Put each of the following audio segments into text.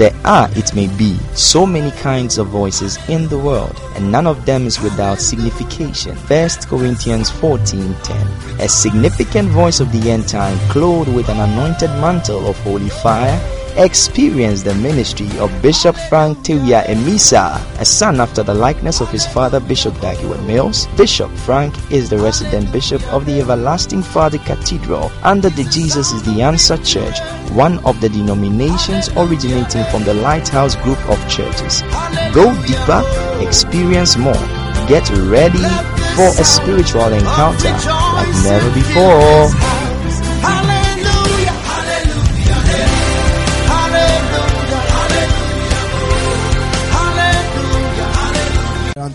There are, it may be, so many kinds of voices in the world, and none of them is without signification. 1 Corinthians 14:10. A significant voice of the end time, clothed with an anointed mantle of holy fire, experienced the ministry of Bishop Frank Tewia Emisa, a son after the likeness of his father Bishop Dag Heward-Mills. Bishop Frank is the resident bishop of the Everlasting Father Cathedral under the Jesus is the Answer Church, one of the denominations originating from the Lighthouse Group of churches. Go deeper, experience more. Get ready for a spiritual encounter like never before.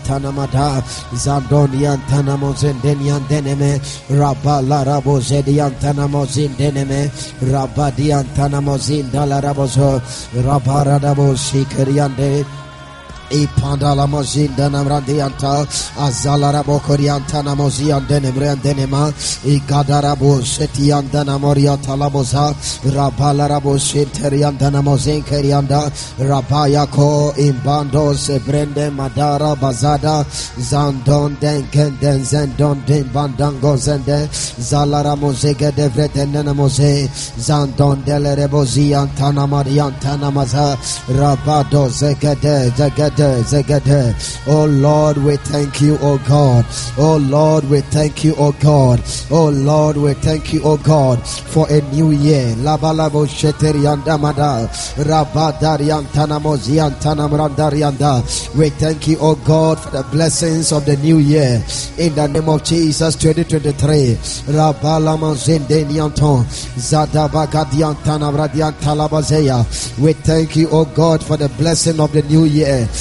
Tanamada, Zandonian Tanamozendenian Deneme, Rabala Rabozedian Tanamozin Deneme, Rabadian Tanamozin Dalarabozo, Rabaradabo Shikariande. Ipandala mozinda namrandianta azalara bokorianta namozian denemrean denema igadarabo setianda namoria talaboza rabalarabo sinterianda namozen kerianda rabayako imbando sebrende madara bazada zandon denken den zendon den bandango zende zalara mozege devreten namoze zandon delerebo zianta namarianta namaza rabado zegede Zegede. Oh Lord, we thank you, oh God. Oh Lord, we thank you, oh God. Oh Lord, we thank you, oh God, for a new year. We thank you, oh God, for the blessings of the new year. In the name of Jesus 2023. Rabalama Zendenianton. We thank you, oh God, for the blessing of the new year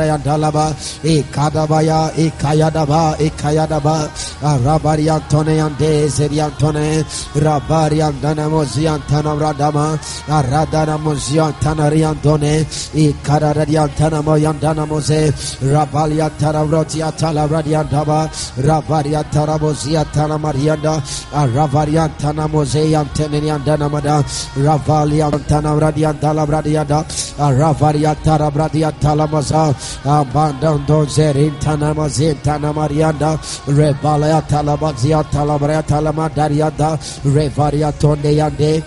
Doze, Ikaraboziantana Radiantone Yanda, Arabalatori Kikadamozo, Rambandani Antone Yande, Ipalaramoziantana Brandaba, Aradaboziantana Rayandalaba, Ikadabaya, Ikayadaba, Ikayadaba, Arabariantone Yande, Zeriantone, Rabariandana Moziantana Radama, Aradana Moziantana Riandone, Ikaradiantana Moyandana Mose, Rabaliatara Rotiatala Radiandaba, Rabariatara Moziatana Marianda, Aravariantana Moseantaniandana Mada, Ravaliantana Radiandala Radiada, Aravariatara Radiatala Maza, Abandando Zerintana Mazintana Marianda, Rebalia Talabazia Talabrea Talamadariada, Revaria Tondeande,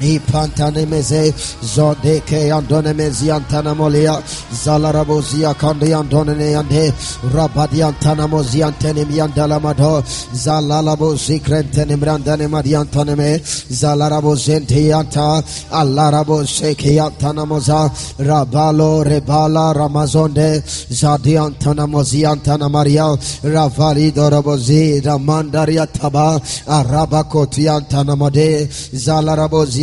Ipantanemeze Zodeke Andone Meziantana Molia. Zalarabozia Kandi Andone Ande. Rabadiantana Moziantene Miandala Mado. Zalalabo Zikrentene Brandane Mariantaneme Zalarabo Zentianta Alarabo Shekiantana Moza Rabalo Rebala Ramazonde Zadiantana Moziantana Maria. Ravari Dorobozi Ramandaria Taba. Arabakotiantana Mode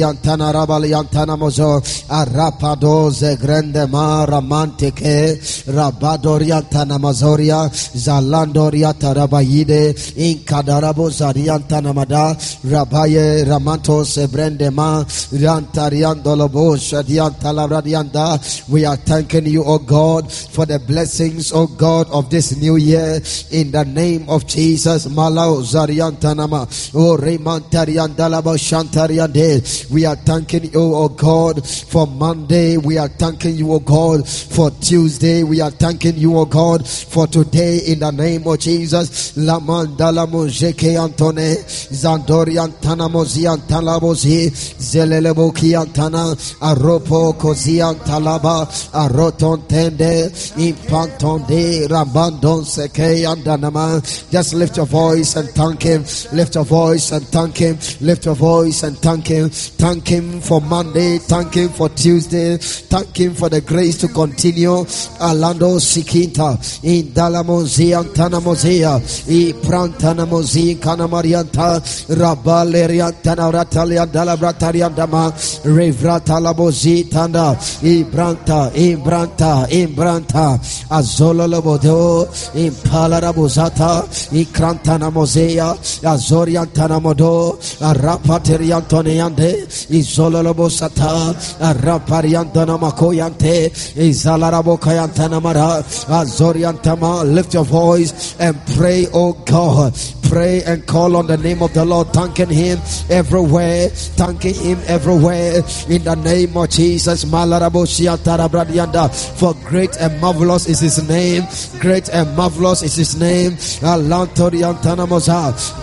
Zalarabo Ziantana Rabaliantana Mozo Arapado Zegrende Mara Manteke Rabadoriantana Mazoria Zalandoria Tarabayide Inkadarabo Zariantana Mada Rabaye Ramanto Sebrende Ma Rantariandolobo Shadiantala Radianda We are thanking you, O God, for the blessings, O God, of this new year in the name of Jesus. Malau Zariantanama O Remantariandalabo Shantariande we are thanking you, oh God, for Monday. We are thanking you, oh God, for Tuesday. We are thanking you, oh God, for today in the name of Jesus. La mandala mojeke antone, zandorian tana mozian talabozi, zelelebo kiantana, aropo kozian talaba, aroton tende, impantonde, rambandon seke andanama. Just lift your voice and thank him. Lift your voice and thank him. Lift your voice and thank him. Thank Him for Monday. Thank Him for Tuesday. Thank Him for the grace to continue. Alando Sikinta. In Dalamozia Tanamozia i Prantana Mozi Kana Marianta Rabaleriantana Ratalia Dalabrataria Revrata Labozi Tanda. I Branta i Branta i Branta. Azola Lobodo in Palarabuzata i Krantana Mozea Azoriantana Modo. Rapateriantoniande Izola Lobosata Rapariantana Makoyante Izalarabo Kayantana Mara Azoriantama lift your voice and pray oh God. Pray and call on the name of the Lord thanking him everywhere thanking him everywhere. In the name of Jesus for great and marvelous is his name. Great and marvelous is his name.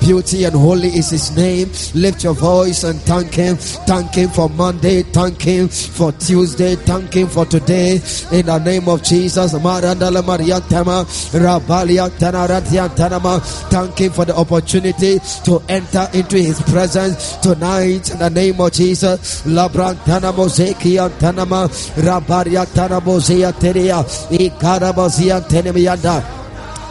Beauty and holy is his name. Lift your voice and thank him thank him for Monday thank him for Tuesday thank him for today. In the name of Jesus thank him for the opportunity to enter into his presence tonight. In the name of Jesus Labrantana Moseki Antanama Rabaria Tanabozia Teria Ikarabozia Tenemianda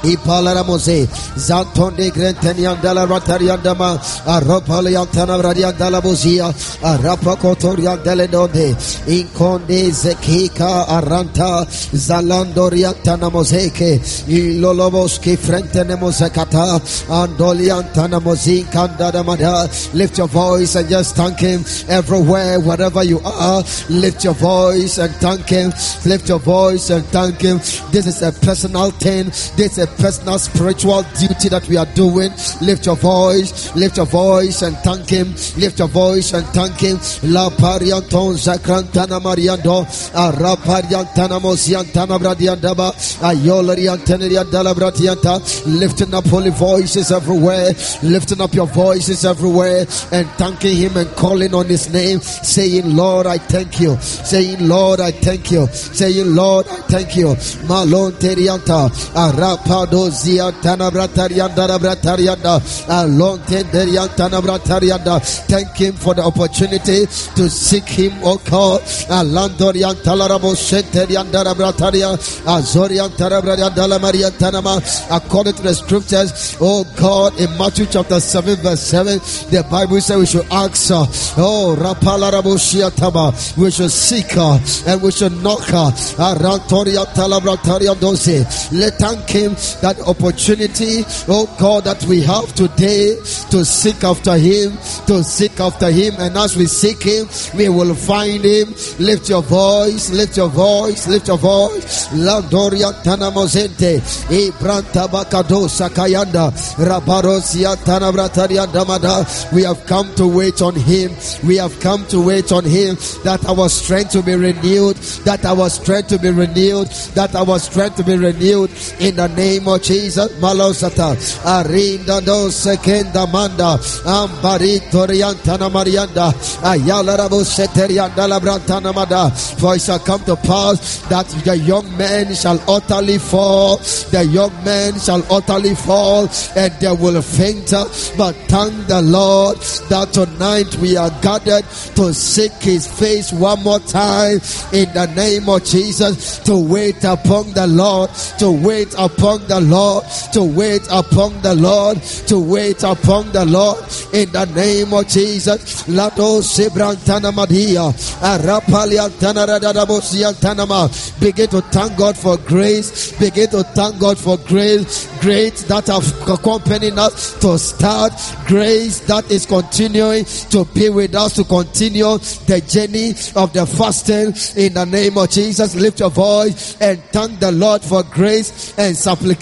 Ipalaramos, Zantonde Grenteniandala Ratariandama, Aropaliantana Radiandala Bozia, Arapacotoria Deledonde, Inconde Zekika Aranta, Zalandoriantana Moseke, Iloloboski Frente Mosekata, Andoliantana Mozin Kandadamada. Lift your voice and just thank him everywhere, wherever you are. Lift your voice and thank him. Lift your voice and thank him. This is a personal thing. This is a personal spiritual duty that we are doing. Lift your voice, lift your voice and thank Him. Lift your voice and thank Him. La parianton zakrantana mariando, arapariantana mosiantana bradiandaba, ayolariantaneriandala bratianta. Lifting up holy voices everywhere, lifting up your voices everywhere and thanking Him and calling on His name, saying, Lord, I thank you. Saying, Lord, I thank you. Saying, Lord, I thank you. Malon terianta, arapa Dozia Tanabratarianda Bratarianda Alon Tanabratarianda. Thank him for the opportunity to seek him, O God. Alandorian Talarabo Shenterianda Brataria Azorian Tarabrarianda Maria Tanama. According to the scriptures, oh God, in Matthew chapter 7, verse 7, the Bible says we should ask, uh, oh Rapalarabo Shiatama, we should seek her and we should knock uh, her. Arantoria Talabrataria Dose. Let thank him that opportunity, oh God, that we have today to seek after Him, to seek after Him. And as we seek Him, we will find Him. Lift your voice, lift your voice, lift your voice. Landoria Tanamozente, Ibranta Bakado Sakayanda, Rabarosia Tanabratarianda Damada. We have come to wait on Him. We have come to wait on Him that our strength to be renewed, that our strength to be renewed, that our strength to be renewed in the name name of Jesus. Malosata. Arinda do sekenda manda. Ambari toriantana marianda. Ayala rabu seterianda labrantana mada. For it shall come to pass that the young men shall utterly fall. The young men shall utterly fall and they will faint. But thank the Lord that tonight we are gathered to seek his face one more time in the name of Jesus to wait upon the Lord, to wait upon the Lord, to wait upon the Lord, to wait upon the Lord in the name of Jesus. Lato Sibrantana Madia, Arapaliantana Radabosiantanama. Begin to thank God for grace. Begin to thank God for grace. Grace that have accompanied us to start. Grace that is continuing to be with us to continue the journey of the fasting in the name of Jesus. Lift your voice and thank the Lord for grace and supplication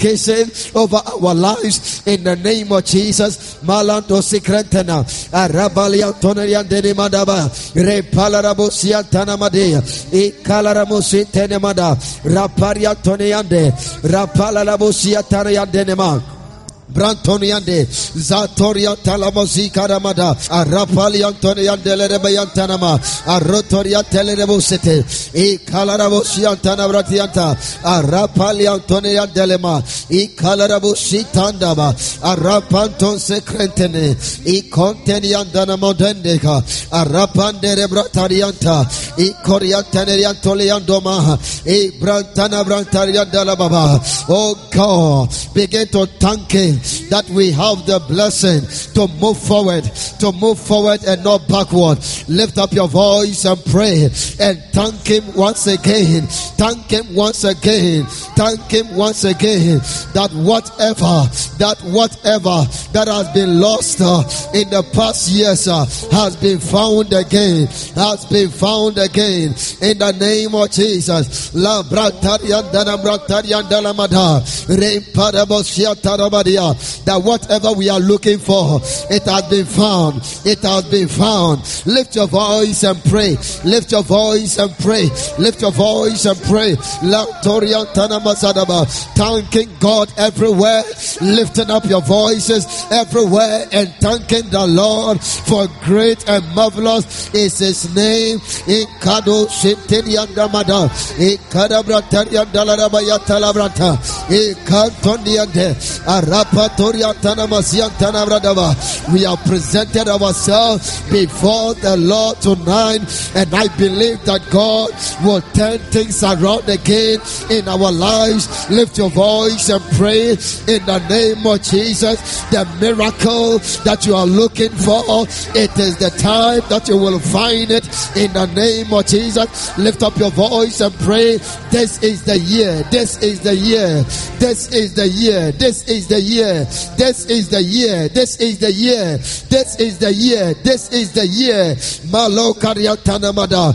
over our lives in the name of Jesus. Malando secretena, Arabalia Tonarian Denimadaba, Repalarabosian Tanamadea, Calaramosi Tenemada, Raparia Toniande, Rapalarabosia Tarian Denema. Brantoniande, Zatoria Talamosi Karamada, Arapali Antonia Delerebayantanama, Arotoria Telerebosete, E Kalarabosi Antana Bratianta, Arapali Antonia Delema, E Kalarabosi Tandaba, Arapanton Secrentene, E Conteniandana Modendeka, Arapandere Bratarianta, E Coriantaneriantoliandoma, E Brantana Brantariandala Baba. Oh God, begin to thank Him that we have the blessing to move forward, to move forward and not backward. Lift up your voice and pray and thank Him once again. Thank Him once again. Thank Him once again that whatever, that whatever that has been lost uh, in the past years uh, has been found again, has been found again in the name of Jesus. La parabosia tarabadia that whatever we are looking for, it has been found. It has been found. Lift your voice and pray. Lift your voice and pray. Lift your voice and pray. Thanking God everywhere. Lifting up your voices everywhere and thanking the Lord for great and marvelous is his name. In Kado Shintiniandamada. In Kadabrataria Talabrata. In Kantondiande. Arapato we have presented ourselves before the Lord tonight, and I believe that God will turn things around again in our lives. Lift your voice and pray in the name of Jesus. The miracle that you are looking for, it is the time that you will find it in the name of Jesus. Lift up your voice and pray. This is the year. This is the year. This is the year. This is the year this is the year. This is the year. This is the year. This is the year. Malo kariatanamada.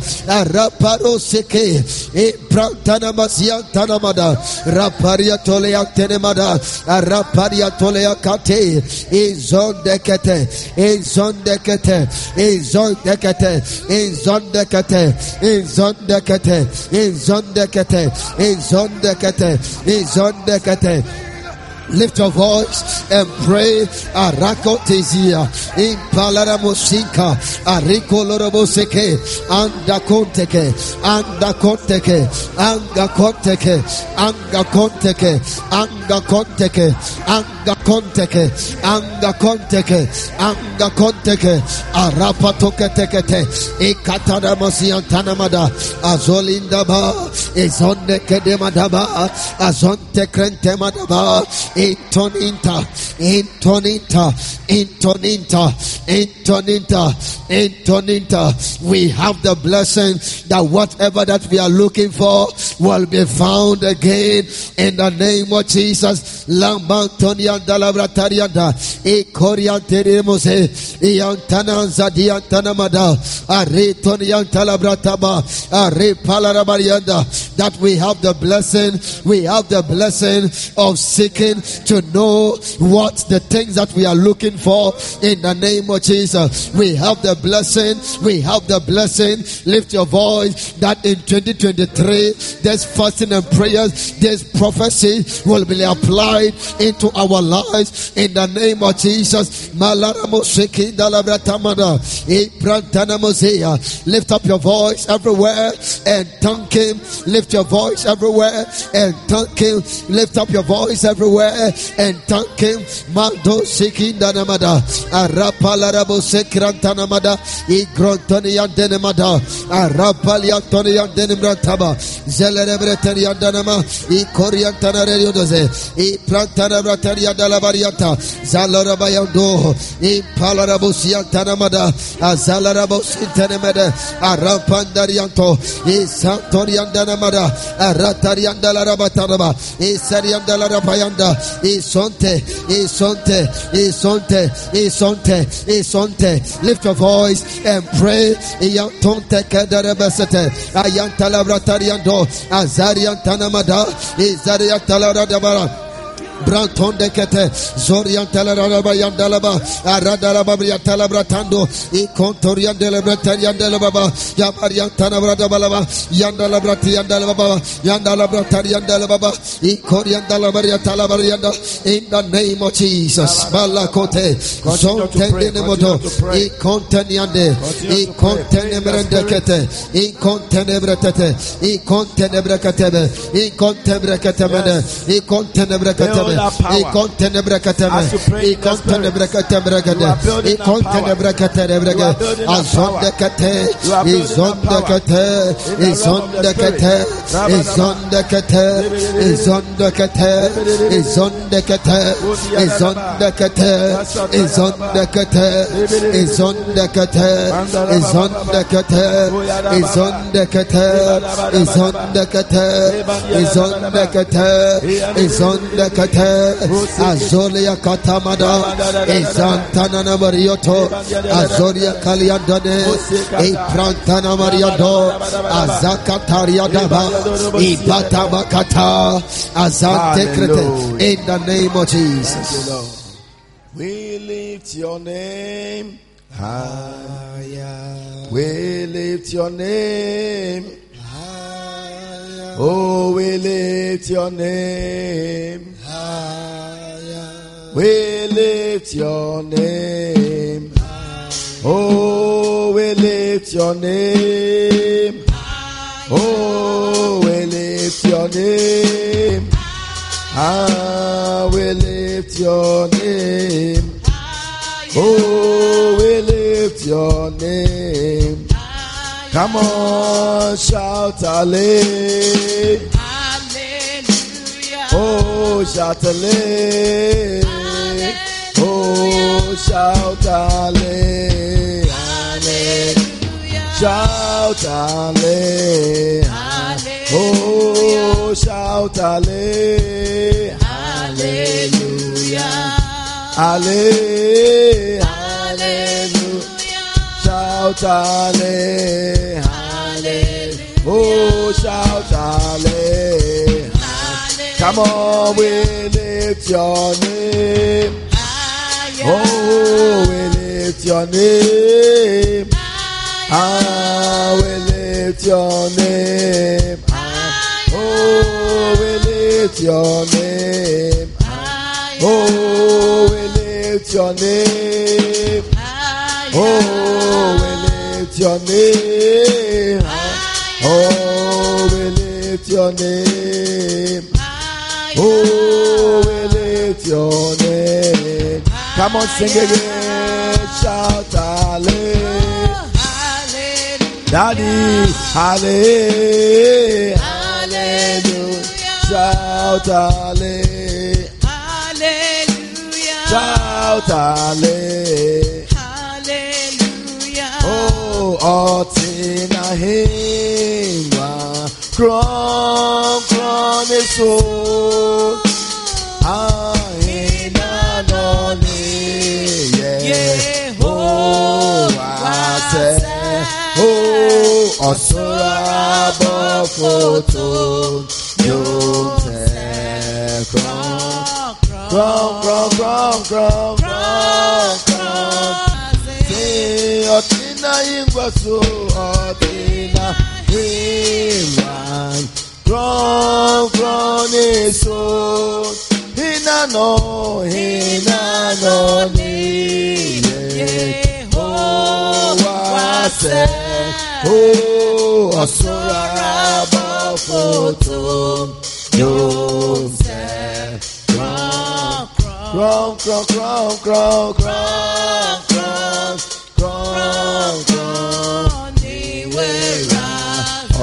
Raparo seke. E prantana masian tanamada. Raparia tolea tenemada. Raparia tolea kate. E zon dekete. E zon dekete. E zon dekete. E zon dekete. E zon dekete. E zon dekete. E zon dekete. E zon dekete. Lift your voice and pray. Arakotezia. In Palaramosinka Arikoloroboseke. Andakonteke. Andakonteke. Angakonteke. Angakonteke. Angakonteke. Angakonteke. Angakonteke. Angakonteke. Arapatoketekete. Ekatanamasiantanamada. Azonte krente madaba. Intoninta, intoninta, intoninta, intoninta, intoninta. We have the blessing that whatever that we are looking for will be found again in the name of Jesus. Lambantonia dalabratarianda, e corianteremose, iantana zadiantana mada, are toniantalabrataba, are palarabarianda, that we have the blessing, we have the blessing of seeking to know what the things that we are looking for in the name of Jesus. We have the blessing, we have the blessing. Lift your voice that in 2023, this fasting and prayers, this prophecy will be applied into our lives in the name of Jesus. Lift up your voice everywhere and thank Him. Lift your voice everywhere and thank Him. Lift up your voice everywhere and thank him. Mando Siki Danamada, Arapalarabo Sekrantanamada, Igrontonian Denemada, Arapaliantonian Denemrataba, Zelebretanian Danama, Ikoriantana Redose, Iplantana Brataria Dalavariata, Zalarabayando, Impalarabusiantanamada, Azalarabos Intenemeda, Arampandarianto, Isantorian Danamada, Aratarian Dalarabatanaba, Isarian Dalarapayanda, Isonte, Isonte, Isonte, Isonte, Isonte. Lift your voice and pray. Iyantonte kederebesete. Ayantalabratariando. Azarian tanamada. Izarian talaradabara. Branton Brantonde kete Zorian teleraba yandeleba Aradeleba briyatele bratando Ikontorian delebreten yandeleba Yabarian tanabrada balaba Yandele brati yandele baba Yandele bratan yandele baba Ikorian delebaria talabarianda In the name of Jesus Malakote Zontende nemodo Ikonteniande Ikontenemerende kete Ikontenebretete Ikontenebrekatebe Ikontenebrekatebe Ikontenebrekatebe Balakote, Zontenemodo, E Conteniande, E Contenebrendekete, E Contenebretete, E Contenebrekatebe, E Contebrekatebe, E Contenebrekatebe, E Contenebrekatebe, E Contenebrekatebe, E Contenebrekatebe, Azondekate, E Zondekate, E Zondekate, E Zondekate, E Zondekate, E Zondekate, E Zondekate, E Zondekate, E Zondekate, E Zondekate, E Zondekate, E Zondekate, E Zondekate, E Zondekate, Azolia Katamada, Marioto, Azoria Kaliandane, E Prantana Mariado, Azakataria Daba, Batamakata, in the name of Jesus. We lift your name higher. We lift your name. Oh, we lift your name. We lift your name. Oh, we lift your name. Oh, we lift your name. Ah, we lift your name. Oh, we lift your name. Come on, shout hallelujah. Oh, shout hallelujah. Oh, shout hallelujah. Shout hallelujah. Oh, shout hallelujah. Hallelujah. Shout hallelujah. Oh, shout hallelujah. Come on, we lift your name. Oh, we lift your name. Ah, we lift your name. Ah, oh, we lift your name. Oh, we lift your name. Oh, we lift your name. Oh, we lift your name. Oh, we lift your name. Come on, sing again. Shout hallelujah. Daddy, hallelujah. Hallelujah. Shout hallelujah. Shout hallelujah. Oh, ọtí na hìnwá kúrọ́nkúrọ́n èso. Àhìnà ọ̀tún rọra bọ́ fòtò yóò tẹ̀ kàn. Kàn kàn kàn kàn kàn kàn. Ṣé ọtí náà yín gbọ́ so ọtí náà yé wá? Ní so. Hinano hinano sẹ́ ó ọ̀ṣọ́ra bọ́ fòtò yóò sẹ́. Kúrọ́n kúrọ́n kúrọ́n kúrọ́n kúrọ́n kúrọ́n kúrọ́n kúrọ́n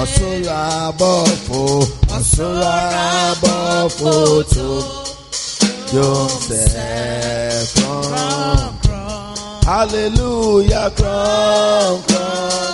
ọ̀ṣọ́ra bọ́ fò ọ̀ṣọ́ra bọ́ yóò sẹ́ kúrọ́n. Hallelujah, kúrọ́n kúrọ́n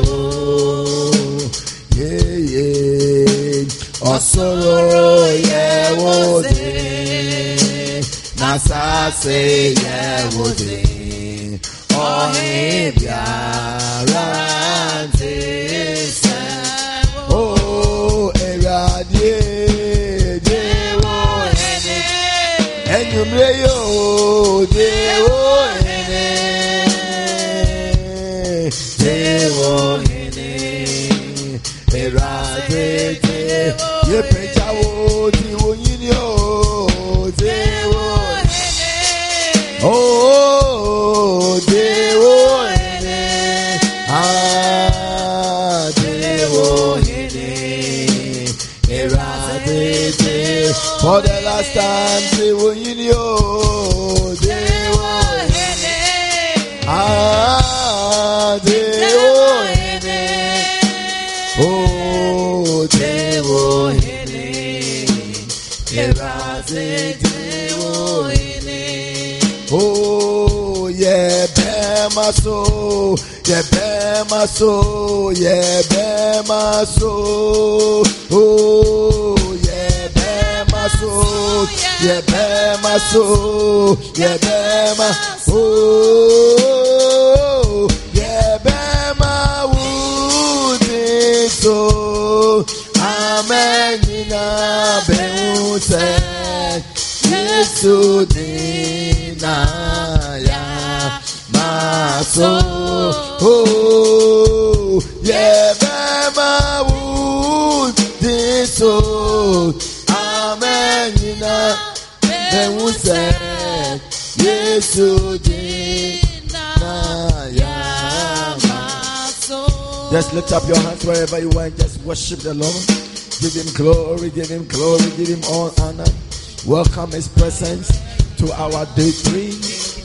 ọ̀sọ̀rọ̀ yẹ wo de. Nasase yẹ wo de. Ọ̀hìn biara ti sẹ́ wo. Ewurade de wo ẹni. Enyimire yóò de wo ẹni. De wo ẹni. Ewurade de ye pẹja wo ti wo yin ni ẹni. Oh, de wo ẹni. De wo ẹni. Ewurade de for the last time de wo yin ni o. bema so, yeah, bema so, yeah, bema so. Oh, yeah, bema so, yeah, bema so, yeah, bema. Oh, yeah, bema would so. Amen, ina beuse. Yesu dina maso oh yeah mama would this? So amen ina beuse Yesu dina ya maso. Just lift up your hands wherever you are and just worship the Lord. Give him glory, give him glory, give him all honor. Welcome his presence to our day three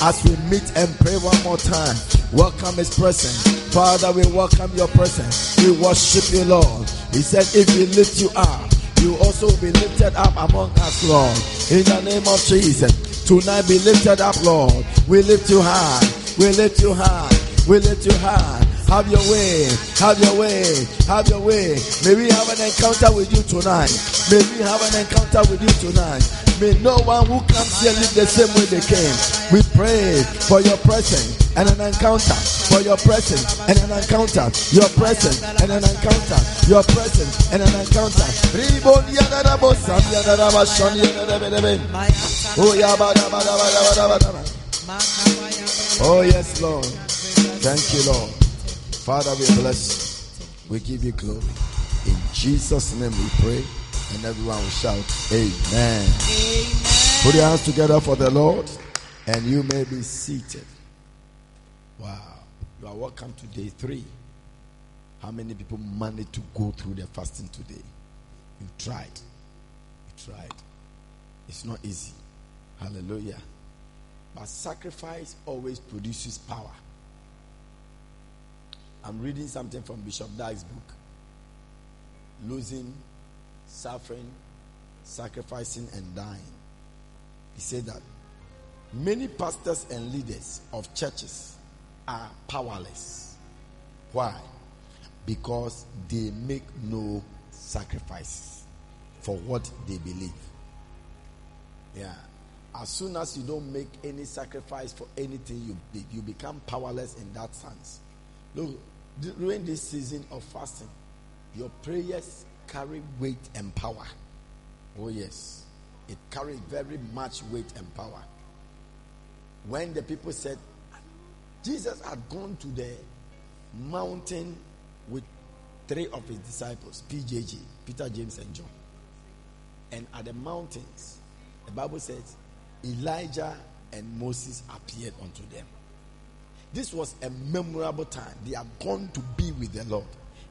as we meet and pray one more time. Welcome his presence. Father, we welcome your presence. We worship you, Lord. He said, if we lift you up, you also be lifted up among us, Lord. In the name of Jesus. Tonight be lifted up, Lord. We lift you high. We lift you high. We lift you high. Have your way, have your way, have your way. May we have an encounter with you tonight. May we have an encounter with you tonight. May no one who comes here live the same way they came. We pray for your presence and an encounter. For your presence and an encounter. Your presence and an encounter. Your presence and an encounter. Ribon yadadabo sam yadadaba shon yadadabedebe. Oh. Oh, yes, Lord. Thank you, Lord. Father, we bless you. We give you glory. In Jesus' name we pray. And everyone will shout, Amen. Put your hands together for the Lord. And you may be seated. Wow. You are welcome to day three. How many people managed to go through their fasting today? You tried. You tried. It's not easy. Hallelujah. But sacrifice always produces power. I'm reading something from Bishop Dyke's book Losing, Suffering, Sacrificing, and Dying. He said that many pastors and leaders of churches are powerless. Why? Because they make no sacrifices for what they believe. Yeah. As soon as you don't make any sacrifice for anything, you, you become powerless in that sense. Look, during this season of fasting, your prayers carry weight and power. Oh, yes. It carries very much weight and power. When the people said, Jesus had gone to the mountain with three of his disciples, PJJ, Peter, James, and John. And at the mountains, the Bible says Elijah and Moses appeared unto them. This was a memorable time. They are gone to be with the Lord.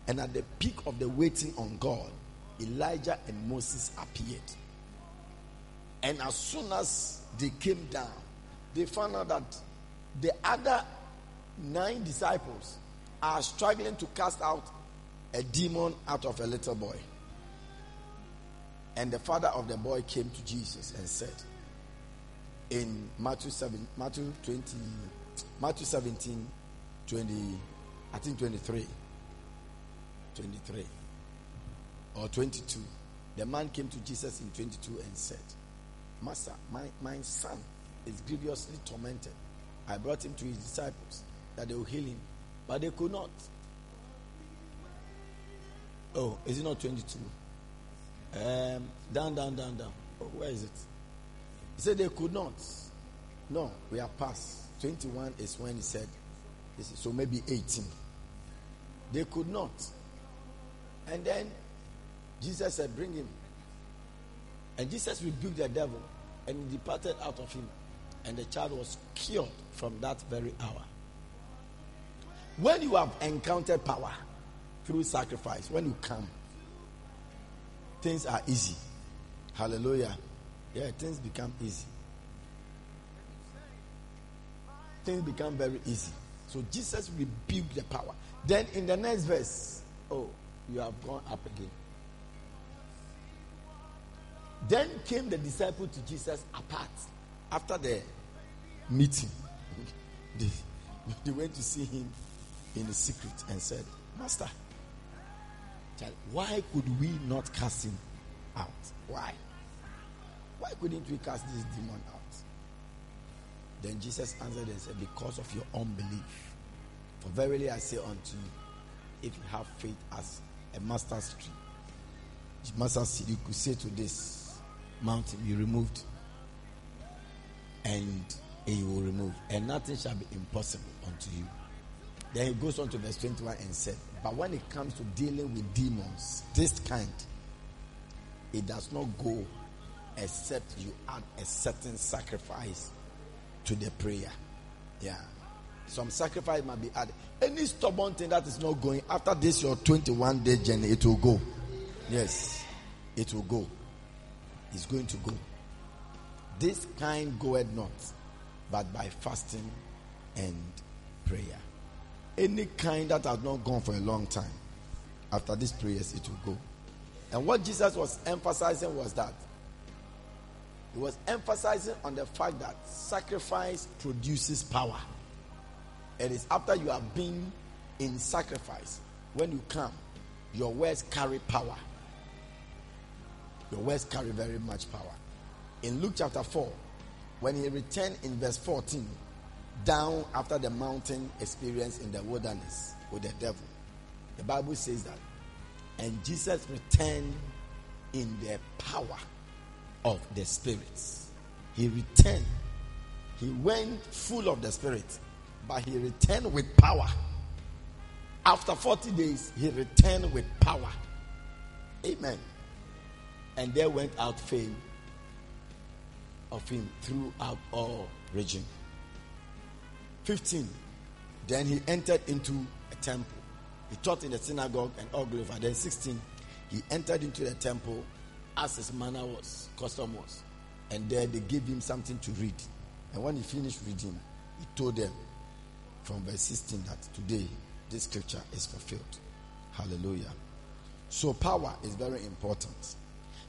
And at the peak of the waiting on God, Elijah and Moses appeared. And as soon as they came down, they found out that the other nine disciples are struggling to cast out a demon out of a little boy. And the father of the boy came to Jesus and said, in Matthew 7, Matthew 20, Matthew 17, 20, I think 23. 23 or 22. The man came to Jesus in 22 and said, Master, my, my son is grievously tormented. I brought him to his disciples that they will heal him, but they could not. Oh, is it not 22? Um, down, down, down, down. Oh, where is it? He said they could not. No, we are past. 21 is when he said, so maybe 18. They could not. And then Jesus said, Bring him. And Jesus rebuked the devil and he departed out of him. And the child was cured from that very hour. When you have encountered power through sacrifice, when you come, things are easy. Hallelujah. Yeah, things become easy. Things become very easy. So Jesus rebuked the power. Then in the next verse, oh, you have gone up again. Then came the disciple to Jesus apart after the meeting. They, they went to see him in the secret and said, Master, why could we not cast him out? Why? Why couldn't we cast this demon out? Then Jesus answered and said, Because of your unbelief. For verily I say unto you, if you have faith as a mustard tree, mustard seed, you could say to this mountain, be removed, and it will remove, and nothing shall be impossible unto you. Then he goes on to verse 21 and said, But when it comes to dealing with demons, this kind, it does not go except you add a certain sacrifice to the prayer. Yeah. Some sacrifice might be added. Any stubborn thing that is not going after this your 21 day journey, it will go. Yes, it will go. It's going to go. This kind goeth not, but by fasting and prayer. Any kind that has not gone for a long time, after these prayers, it will go. And what Jesus was emphasizing was that he was emphasizing on the fact that sacrifice produces power. It is after you have been in sacrifice, when you come, your words carry power. Your words carry very much power. In Luke chapter 4, when he returned in verse 14, down after the mountain experience in the wilderness with the devil, the Bible says that, and Jesus returned in the power of the spirits. He returned. He went full of the spirit, but he returned with power. After 40 days, he returned with power. Amen. And there went out fame of him throughout all region. 15. Then he entered into a temple. He taught in the synagogue and all over. Then 16. He entered into the temple as his manner was, custom was. And there they gave him something to read. And when he finished reading, he told them from verse 16 that today this scripture is fulfilled. Hallelujah. So power is very important.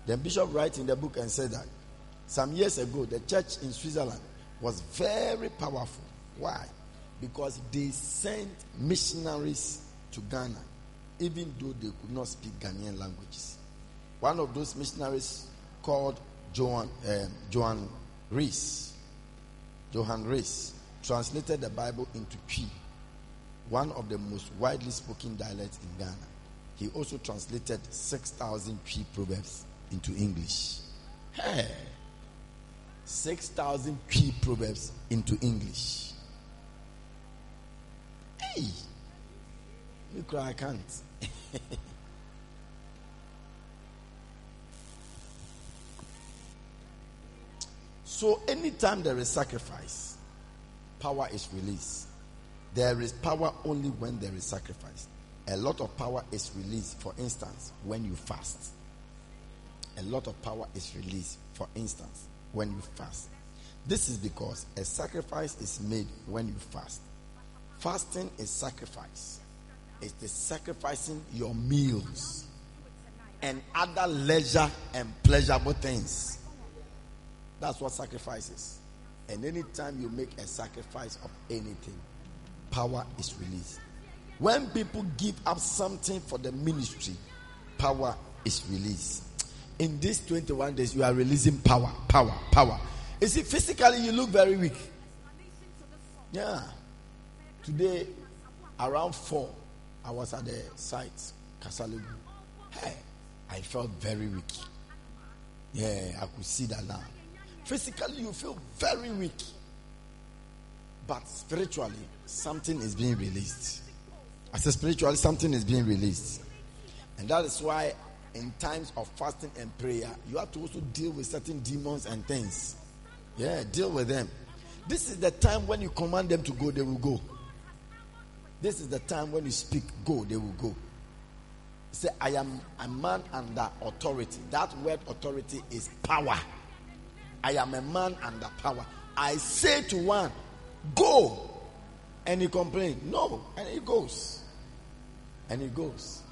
The bishop writes in the book and said that some years ago the church in Switzerland was very powerful. Why? Because they sent missionaries to Ghana, even though they could not speak Ghanaian languages. One of those missionaries called Johan, um, Johan Rees, Johan Rees, translated the Bible into Twi, one of the most widely spoken dialects in Ghana. He also translated 6,000 Twi proverbs into English. Hey! 6,000 Twi proverbs into English. Hey! Me cry, I can't. so anytime there is sacrifice, power is released. There is power only when there is sacrifice. A lot of power is released, for instance, when you fast. A lot of power is released, for instance, when you fast. This is because a sacrifice is made when you fast. Fasting is sacrifice. It's the sacrificing your meals and other leisure and pleasurable things. That's what sacrifice is. And anytime you make a sacrifice of anything, power is released. When people give up something for the ministry, power is released. In these 21 days, you are releasing power, power, power. You see, physically, you look very weak. Yeah. Today, around 4, I was at the site, Kasalogu. Hey, I felt very weak. Yeah, I could see that now. Physically, you feel very weak. But spiritually, something is being released. I said, spiritually, something is being released. And that is why, in times of fasting and prayer, you have to also deal with certain demons and things. Yeah, deal with them. This is the time when you command them to go, they will go. This is the time when you speak, go, they will go. Say, I am a man under authority. That word authority is power. I am a man under power. I say to one, go, and he complains, no, and he goes. And he goes.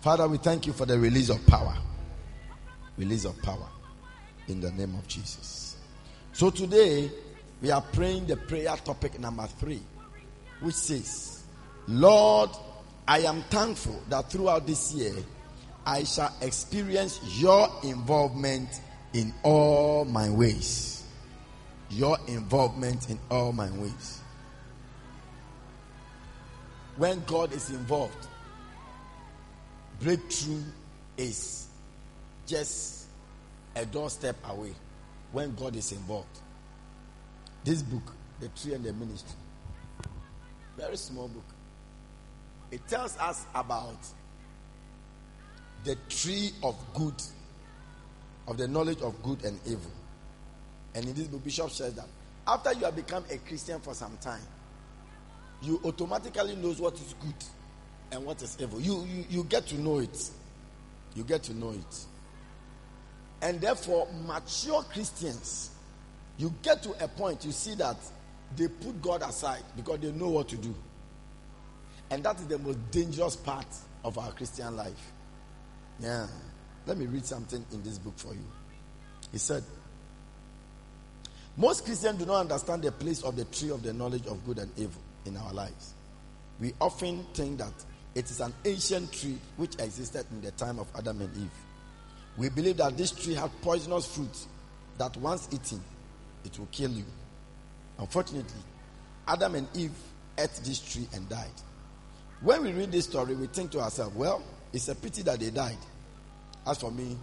Father, we thank you for the release of power. Release of power in the name of Jesus. So today, we are praying the prayer topic number three, which says, Lord, I am thankful that throughout this year, I shall experience your involvement in all my ways. Your involvement in all my ways. When God is involved, breakthrough is just a doorstep away when God is involved. This book, The Tree and the Ministry, very small book. It tells us about the tree of good, of the knowledge of good and evil. And in this book, Bishop says that after you have become a Christian for some time, you automatically knows what is good and what is evil. You, you, you get to know it. You get to know it. And therefore, mature Christians, you get to a point, you see that they put God aside because they know what to do. And that is the most dangerous part of our Christian life. Yeah. Let me read something in this book for you. He said, Most Christians do not understand the place of the tree of the knowledge of good and evil in our lives. We often think that it is an ancient tree which existed in the time of Adam and Eve. We believe that this tree had poisonous fruit that once eaten, it will kill you. Unfortunately, Adam and Eve ate this tree and died. When we read this story, we think to ourselves, well, it's a pity that they died. As for me,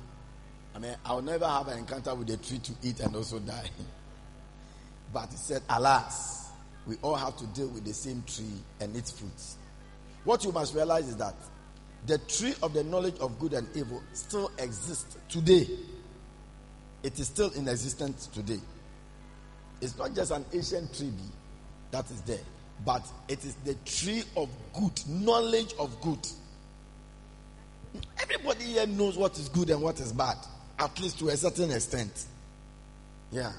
I mean, I'll never have an encounter with a tree to eat and also die. but he said, alas, we all have to deal with the same tree and its fruits. What you must realize is that the tree of the knowledge of good and evil still exists today. It is still in existence today. It's not just an ancient tree that is there but it is the tree of good, knowledge of good. Everybody here knows what is good and what is bad, at least to a certain extent. Yeah.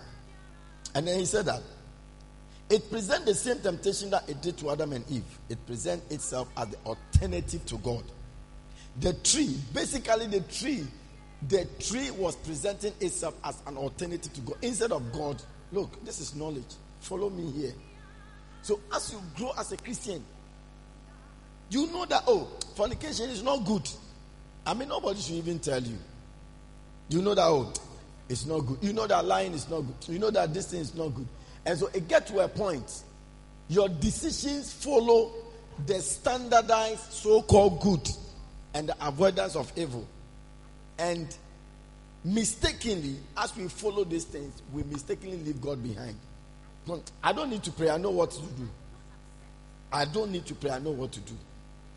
And then he said that it presents the same temptation that it did to Adam and Eve. It presents itself as the alternative to God. The tree, basically, the tree, the tree was presenting itself as an alternative to God. Instead of God, look, this is knowledge. Follow me here. So as you grow as a Christian, you know that oh, fornication is not good. I mean, nobody should even tell you. You know that oh, it's not good. You know that lying is not good. You know that this thing is not good. And so it gets to a point, your decisions follow the standardized so-called good and the avoidance of evil. And mistakenly, as we follow these things, we mistakenly leave God behind. I don't need to pray. I know what to do. I don't need to pray. I know what to do.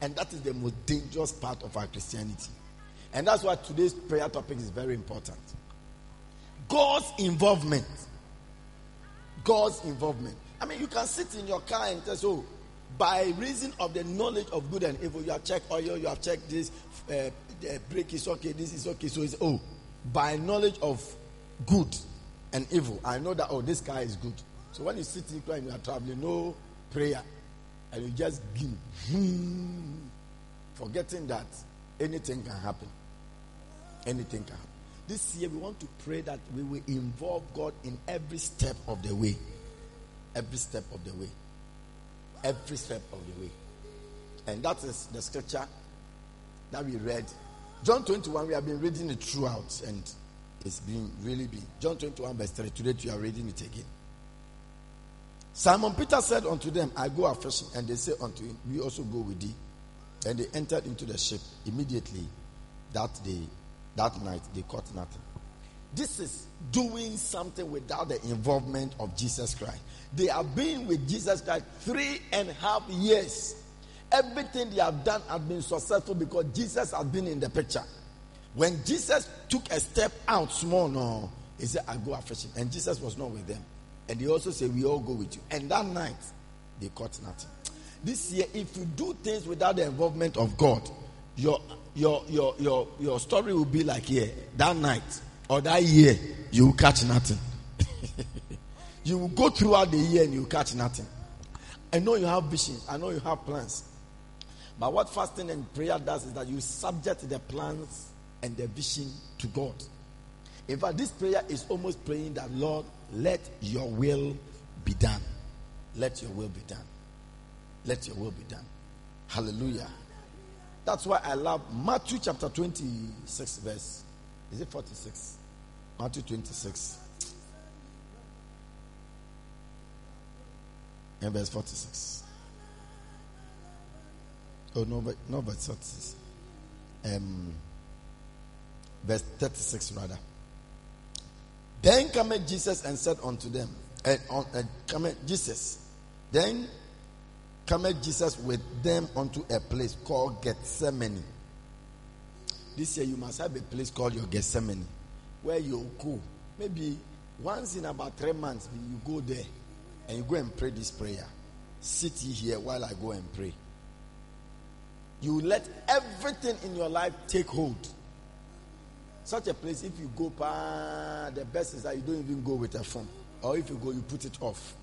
And that is the most dangerous part of our Christianity. And that's why today's prayer topic is very important. God's involvement. God's involvement. I mean, you can sit in your car and say, oh, by reason of the knowledge of good and evil, you have checked oil, you have checked this, uh, brake is okay, this is okay. So it's, oh, by knowledge of good and evil, I know that, oh, this car is good. So when you sit in car and you are traveling, no prayer, and you just give, hmm, forgetting that anything can happen. Anything can happen. This year, we want to pray that we will involve God in every step of the way. Every step of the way. Every step of the way. And that is the scripture that we read. John 21, we have been reading it throughout, and it's been really been. John 21, verse 3. Today, we are reading it again. Simon Peter said unto them, I go a fishing. And they said unto him, We also go with thee. And they entered into the ship. Immediately that day, that night, they caught nothing. This is doing something without the involvement of Jesus Christ. They have been with Jesus Christ three and a half years. Everything they have done has been successful because Jesus has been in the picture. When Jesus took a step out small, no, he said, I go a fishing. And Jesus was not with them. And he also said, We all go with you. And that night, they caught nothing. This year, if you do things without the involvement of God, your your your your your story will be like here that night or that year you will catch nothing. you will go throughout the year and you will catch nothing. I know you have visions. I know you have plans. But what fasting and prayer does is that you subject the plans and the vision to God. In fact, this prayer is almost praying that, Lord, let your will be done. Let your will be done. Let your will be done. Hallelujah. That's why I love Matthew chapter 26, verse. Is it 46? Matthew 26. And verse 46. Oh, no, but no, verse 46. Um, verse 36, rather. Then came Jesus and said unto them, and, and came Jesus. Then came Jesus with them unto a place called Gethsemane. This year you must have a place called your Gethsemane, where you go. Maybe once in about three months, you go there and you go and pray this prayer. Sit here while I go and pray. You let everything in your life take hold. Such a place, if you go, the best is that you don't even go with a phone. Or if you go, you put it off.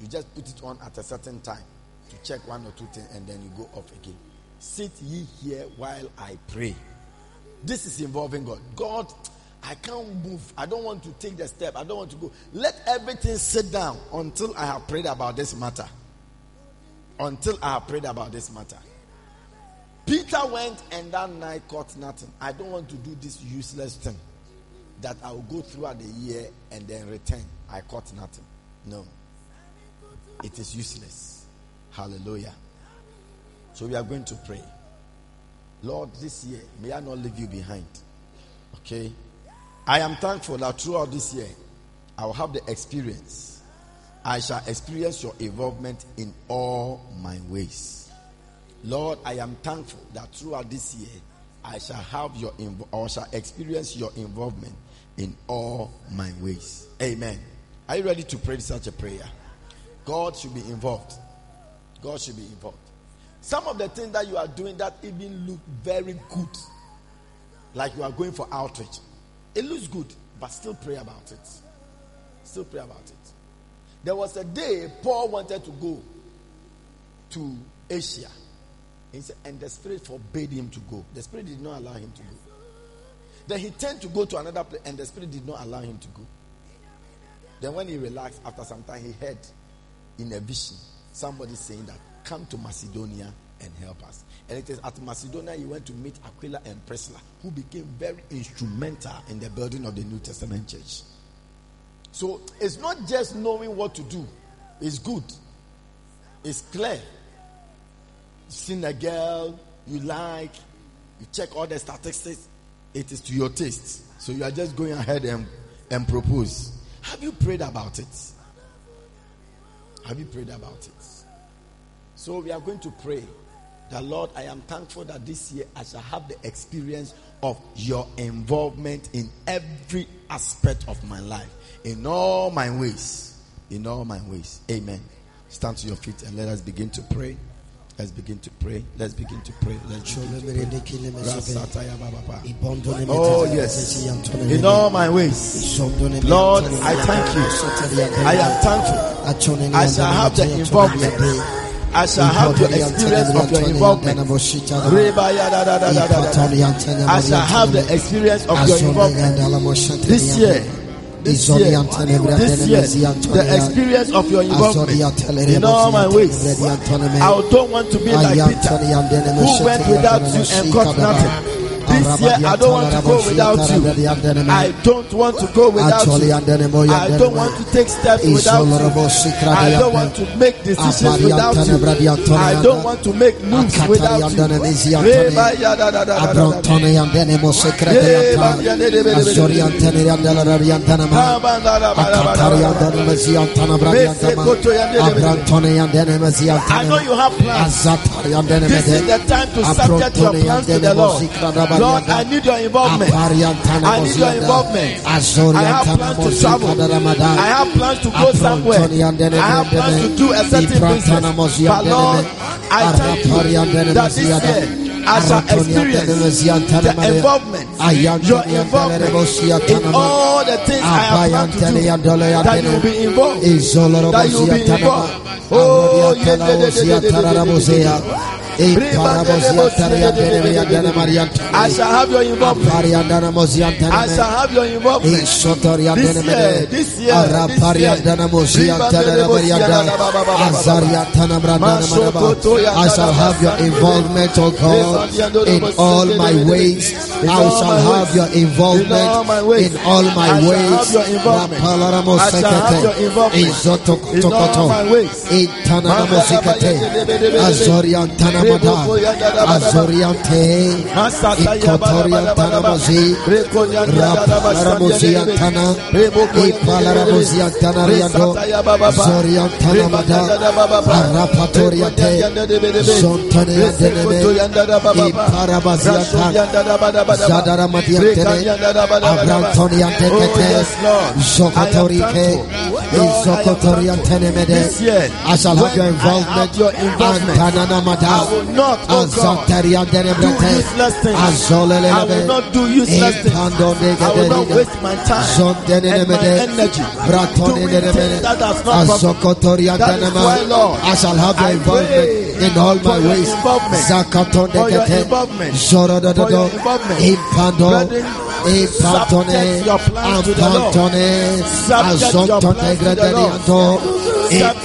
You just put it on at a certain time to check one or two things and then you go off again. Sit ye here while I pray. This is involving God. God, I can't move. I don't want to take the step. I don't want to go. Let everything sit down until I have prayed about this matter. Until I have prayed about this matter. Peter went and that night caught nothing. I don't want to do this useless thing that I will go throughout the year and then return. I caught nothing. No. It is useless. Hallelujah. So we are going to pray. Lord, this year, may I not leave you behind. Okay? I am thankful that throughout this year, I will have the experience. I shall experience your involvement in all my ways. Lord, I am thankful that throughout this year, I shall have your invo- or shall experience your involvement in all my ways. Amen. Are you ready to pray such a prayer? God should be involved. God should be involved. Some of the things that you are doing that even look very good, like you are going for outreach, it looks good, but still pray about it. Still pray about it. There was a day Paul wanted to go to Asia and the Spirit forbade him to go. The Spirit did not allow him to go. Then he turned to go to another place, and the Spirit did not allow him to go. Then, when he relaxed, after some time, he heard in a vision somebody saying that, Come to Macedonia and help us. And it is at Macedonia he went to meet Aquila and Priscilla, who became very instrumental in the building of the New Testament church. So it's not just knowing what to do, it's good, it's clear, seen a girl you like, you check all the statistics, it is to your taste. So you are just going ahead and, and propose. Have you prayed about it? Have you prayed about it? So we are going to pray that Lord, I am thankful that this year I shall have the experience of your involvement in every aspect of my life, in all my ways. In all my ways. Amen. Stand to your feet and let us begin to pray. Let's begin to pray. Let's begin to pray. Let's begin to pray. Oh, yes. In all my ways. Lord, I thank you. I am thankful. I shall have the involvement. I shall have the experience of your involvement. I shall have the experience of your involvement this year. This year, this year, the experience of your involvement in all my ways. I don't want to be like Peter, who went without you and caught nothing. This year, I don't want to go without you. I don't want to go without you. I don't want to take steps without you. I don't want to make decisions without you. I don't want to make moves without you. I know you have plans. This is the time to subject your plans to the Lord. Lord, I need your involvement. I need your involvement. I have plans to travel. I have plans to go somewhere. I have plans to do a certain business. But Lord, I thank you that this year I shall experience the involvement, your involvement in all the things I have planned to do. That you will be involved. That you will be involved. Oh, yeah, yeah, yeah, yeah, yeah, yeah. I shall have your involvement. I shall have your involvement. This year, this year, this year. I shall have your involvement, oh God, in all my ways. I shall have your involvement in all my ways. Rapalaramo sekete, izoto tokoto, itana musikete, azorian tanamada, azoriante, ikotorian tanamazi, rapalaramuzian tana, ipalaramuzian tanariando, zorian tanamada, arapatoriate, zontane deneme, iparabaziata, Zadara Matiantene, Abrantonian Tekete, Zokotorike, oh, Zokotoriantene Mede. I shall have your involvement. Antanana Mada, Azantarian Denebrete, Azolele, I will not do useless things. I will not waste my time and my energy doing things that does not profit. That is why, Lord, I shall have your involvement in all my ways. Zakaton For your Negate, involvement. Zoro For your Dodo, involvement. Impando, Impantone, subject your plans to the Lord. Ampantone, Subject your Azontone plans to the Lord. Gradenianto, Subject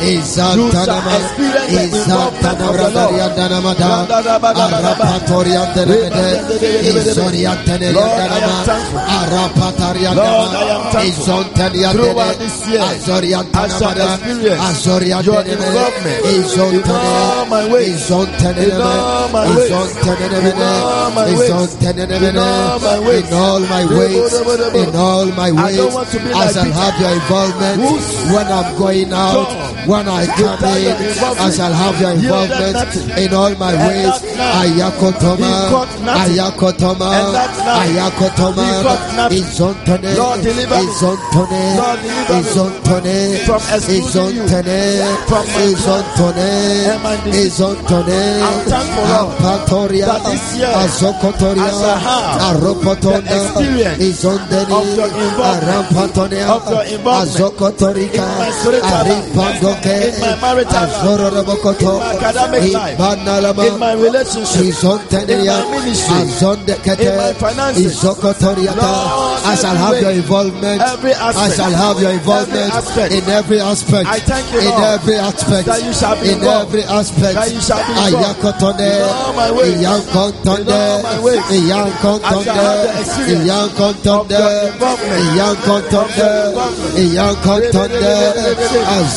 Izantanama, experience the Izantana involvement of the Lord. Brandariandanamada, Arapatoriandelede, Izorianteneandanama, Lord, I am thankful. Arapatariandama, Lord, I am thankful. Izontaniandene, Throughout this year, I shall Azoriantanamada, experience your Azorianteneme, involvement Izontane, in all my ways. In all my ways. Izonteneme, In all my ways. Izonteneme, In all my ways. in all my ways, in all my I don't want to be like shall have your involvement when I'm going out, when I come in, I shall have your involvement in all my ways. Ayakotoma, he got nothing. Ayakotoma, Ayakotoma, he got nothing. Izontone, Lord, deliver me. Izontone, Lord, deliver me Izontone, from excluding you Izontone, Izontone, and my decisions. Izontone, I'm thankful, Lord, Ampatoria, that this year Azokotoria, I shall have Aropotonda, the experience Izondeni, of your involvement, Arampatonea, of your involvement Azokotorika, in my spiritual life, Aripandoke, in my marital life, in my academic life, Ibanalama, in my relationship, in my ministry, in my finances. Lord, I shall have your involvement. I shall have your involvement in every aspect. I thank you, in Lord, every aspect. that you shall be in involved. every aspect. That you shall be involved. In all my ways. In all my ways. I shall Iyankontonde, have the experience Iyankontonde,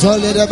of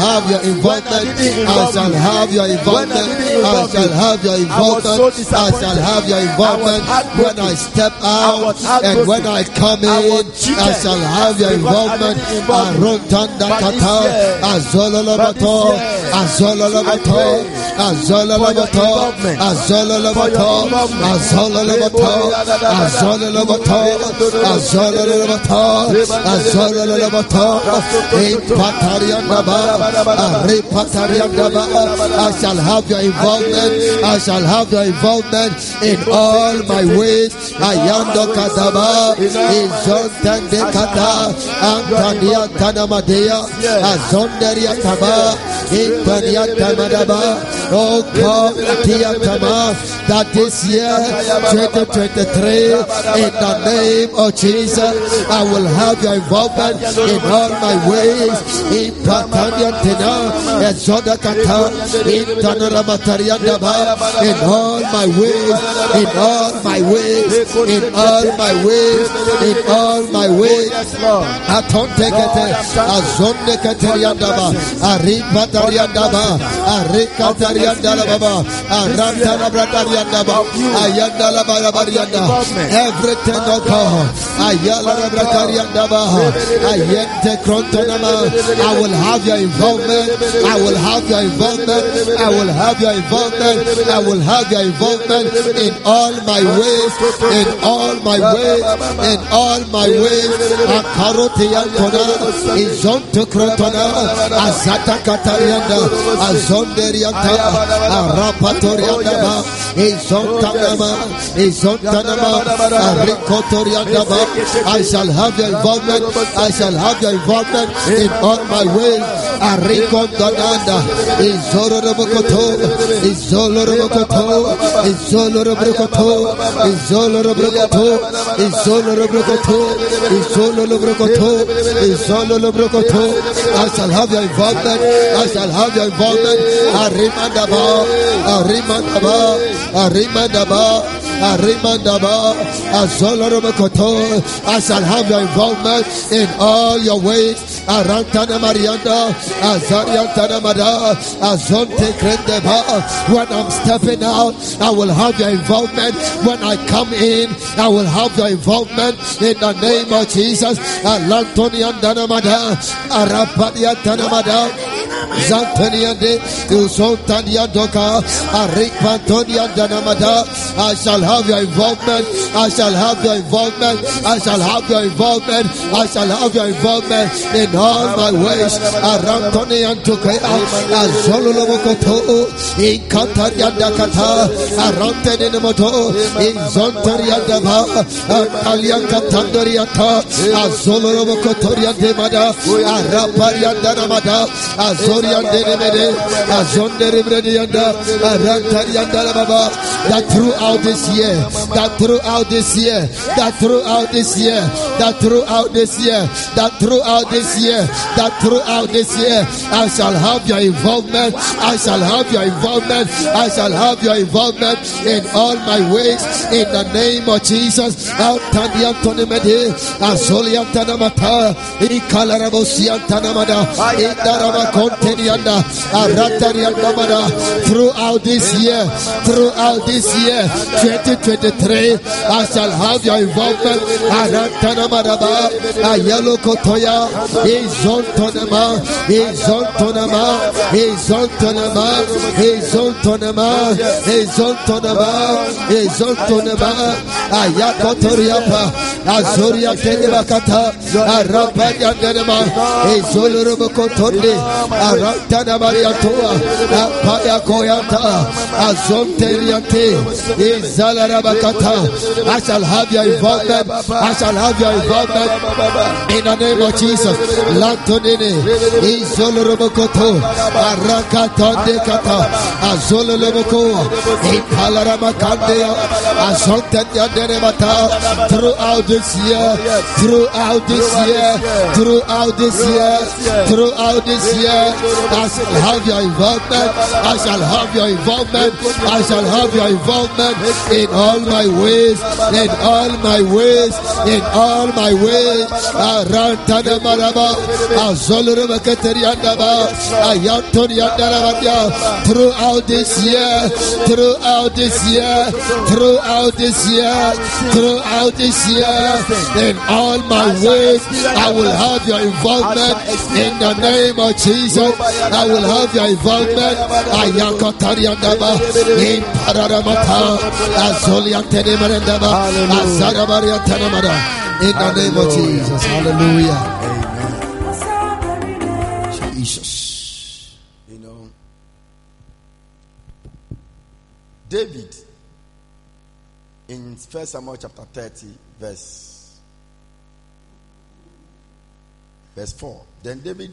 have your involvement. I shall have your involvement. I shall have your involvement. I shall have your involvement when I step out and when I come in. I shall have your involvement. Arontanda kata, azololobato, azololobato, azololobato, azololobato, azololobato, azololobato, azololobato, in patariandaba, repatariandaba. I shall have your involvement. I shall have your involvement in all my ways. Ayando kadaba, izontande kata, antania tanamadea, azonderia taba, intania tamadaba. Oh God, tia tama, that this year, 2023, in the name of Jesus, I will have your involvement in all my ways. In patania tena, ezoda kata, in all my ways, in all my ways, in all my ways, in all my ways. Atonte kete, azonde keteriandaba, aripatariandaba, arikatariandaba, arantana bratariandaba, ayandala barabarianda. Everything, oh God, ayala bratariandaba, ayente krontonama. I will have your involvement. I will have your involvement. I will have your involvement. I will have your involvement in all my ways, in all my ways, in all my ways. Akarote yantona, izonto krotona, azata katarianda, azonderianta, arapatorianda, izontanama, izontanama, arikotorianda. I shall have your involvement. I shall have your involvement in all my ways. Izororobokoto, izolorobokoto, izolorobokoto, izolorobokoto, izolorobokoto, izolorobokoto, izolorobokoto. I shall have your involvement. I shall have your involvement. Arimandaba, arimandaba, arimandaba. I shall have your involvement in all your ways. Arantana Marianda, Azariantana Mada, Azonte Krendeba. When I'm stepping out, I will have your involvement. When I come in, I will have your involvement in the name of Jesus. Alantoniandana Mada, Arapadiantana Mada. Zantania de Usontania Doka, Arik Pantonia Danamada. I shall have your involvement. I shall have your involvement. I shall have your involvement. I shall have your involvement in all my ways. Arantoni and Tukaya, Azolomokoto, in Kataria Dakata, Aranten in Moto, in Zontaria Dava, Alian Katandoriata, Azolomokotoria Demada, Araparia Danamada, Azorian Denemede, Azondere Bredianda, Arantarianda Baba, that throughout this year, that throughout this year, that throughout this year, that throughout this year, that throughout this year, that throughout this year, I shall have your involvement, I shall have your involvement, I shall have your involvement in all my ways, in the name of Jesus. Throughout this year, throughout this year, 2023, I shall have your involvement. Arantanamadaba, Ayalo Kotoya, Izontonama, Izontonama, Izontonama, Izontonama, Izontonama, Izontonama, Ayakotoriapa, Azoria Tenebakata, Arapaya Denema, Izolurubokotonde, Arantana Mariatoa, Apaya Koyata, Azonteriante, Izalarabakata. I shall have your involvement. I shall have your involvement. In the name of Jesus. Lantonine, Izolorobokoto, Arakatonde Kata, Azololoboko, Ipalaramakandea, Azontetia Denemata, throughout this year, throughout this year, throughout this year, throughout this year, I shall have your involvement. I shall have your involvement. I shall have your involvement in all my ways, in all my ways, in all my ways. Throughout this year, throughout this year, throughout this year, throughout this year, in all my ways, I will have your involvement in the name of Jesus. I will have your involvement. Ayakotariandaba, in Pararamata, In the name of Jesus. Hallelujah. Amen. Jesus. You know, David in First Samuel chapter 30, verse verse 4. Then David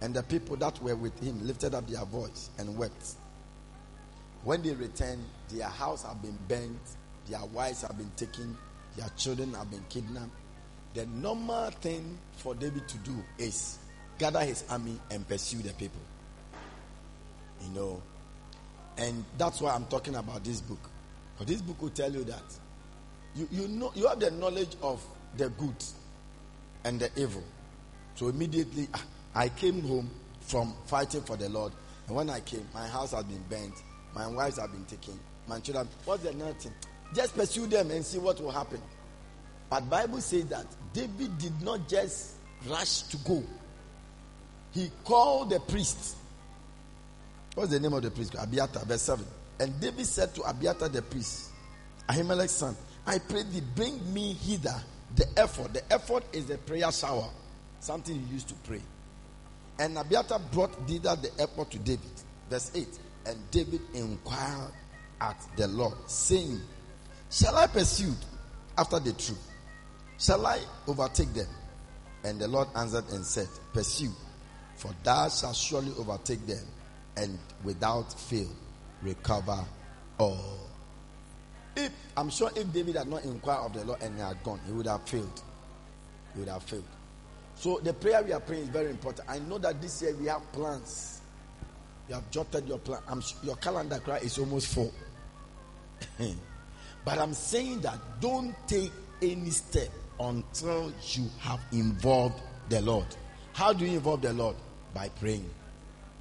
and the people that were with him lifted up their voice and wept. When they returned, their house have been burnt, their wives have been taken, their children have been kidnapped. The normal thing for David to do is gather his army and pursue the people. You know, and that's why I'm talking about this book. Because this book will tell you that you, you know you have the knowledge of the good and the evil. So immediately ah, I came home from fighting for the Lord. And when I came, my house had been burnt, my wives have been taken, my children. What's the nothing? Just pursue them and see what will happen. But Bible says that David did not just rush to go. He called the priest. What's the name of the priest? Abiathar, verse 7. And David said to Abiathar the priest, Ahimelech's son, I pray thee, bring me hither the ephod. The ephod is the prayer shower, something you used to pray. And Abiathar brought thither the ephod to David. Verse 8. And David inquired at the Lord, saying, Shall I pursue after the truth? Shall I overtake them? And the Lord answered and said, Pursue, for thou shalt surely overtake them, and without fail recover all. If I'm sure if David had not inquired of the Lord and he had gone, he would have failed. He would have failed. So the prayer we are praying is very important. I know that this year we have plans. You have jotted your plan. I'm, your calendar cry is almost full. But I'm saying that don't take any step until you have involved the Lord. How do you involve the Lord? By praying.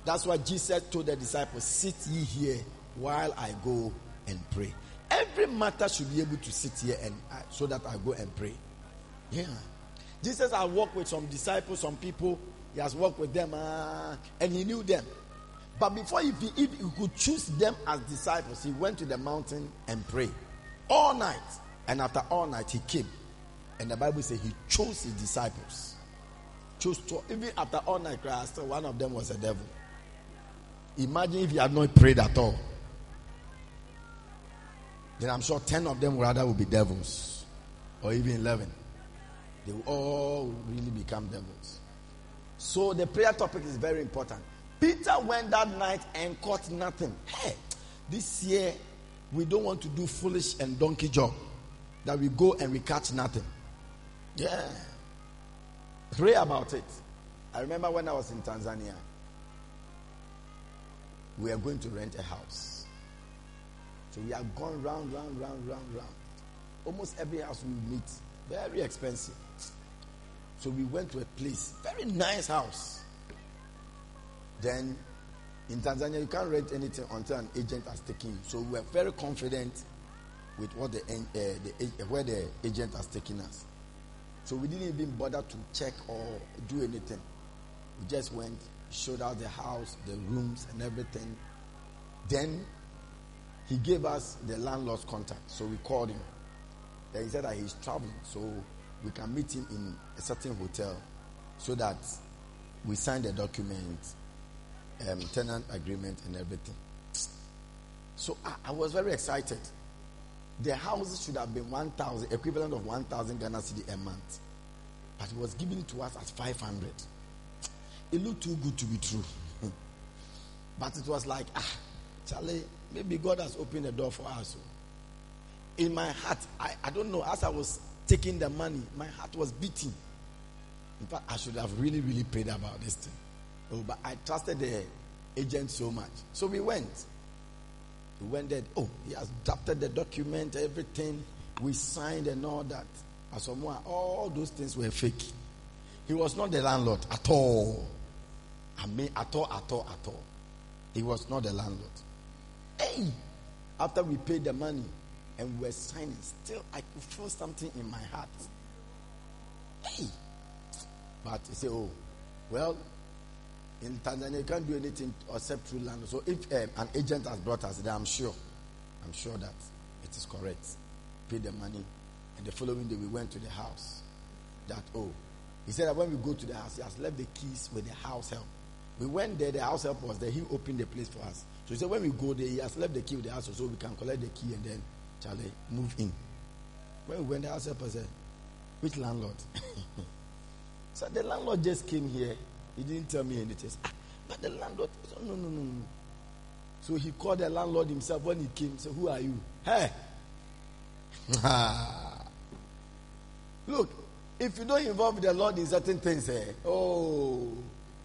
That's why Jesus told the disciples, Sit ye here while I go and pray. Every matter should be able to sit here and uh, so that I go and pray. Yeah. Jesus has walked with some disciples, some people. He has walked with them, uh, and he knew them. But before, he, he could choose them as disciples, he went to the mountain and prayed all night. And after all night, he came. And the Bible says he chose his disciples. Chose to, even after all night, Christ, one of them was a devil. Imagine if he had not prayed at all. Then I'm sure 10 of them rather would be devils, or even 11 they will all really become devils. So the prayer topic is very important. Peter went that night and caught nothing. Hey, this year we don't want to do foolish and donkey job. That we go and we catch nothing. Yeah. Pray about it. I remember when I was in Tanzania, we are going to rent a house. So we have gone round, round, round, round, round. Almost every house we meet, very expensive. So we went to a place, very nice house. Then in Tanzania, you can't rent anything until an agent has taken you. So we were very confident with what the, uh, the where the agent has taken us. So we didn't even bother to check or do anything. We just went, showed out the house, the rooms, and everything. Then he gave us the landlord's contact. So we called him. Then he said that he's traveling. So we can meet him in a certain hotel so that we sign the document um, tenant agreement and everything. So I, I, was very excited. The house should have been 1,000, equivalent of 1,000 Ghana cedi a month. But it was given to us as 500. It looked too good to be true. but it was like, ah, Charlie, maybe God has opened the door for us. In my heart, I, I don't know, as I was taking the money, my heart was beating. In fact, I should have really, really prayed about this thing. Oh, but I trusted the agent so much. So we went. We went there. Oh, he has drafted the document, everything. We signed and all that. Asamoah, all those things were fake. He was not the landlord at all. I mean, at all, at all, at all. He was not the landlord. Hey, after we paid the money and we were signing, still I could feel something in my heart. Hey, but he said, "Oh, well, in Tanzania you can't do anything except through land. So if um, an agent has brought us, there, I'm sure, I'm sure that it is correct. Pay the money, and the following day we went to the house. That oh, he said that when we go to the house, he has left the keys with the house help. We went there, the house help was there. He opened the place for us. So he said when we go there, he has left the key with the house so we can collect the key and then Charlie move in. When we went, the house helper said, "Which landlord?" so the landlord just came here he didn't tell me anything. Ah, but the landlord, said, no, no, no, no. So he called the landlord himself when he came. Said, Who are you? Hey! Look, if you don't involve the Lord in certain things, eh, oh,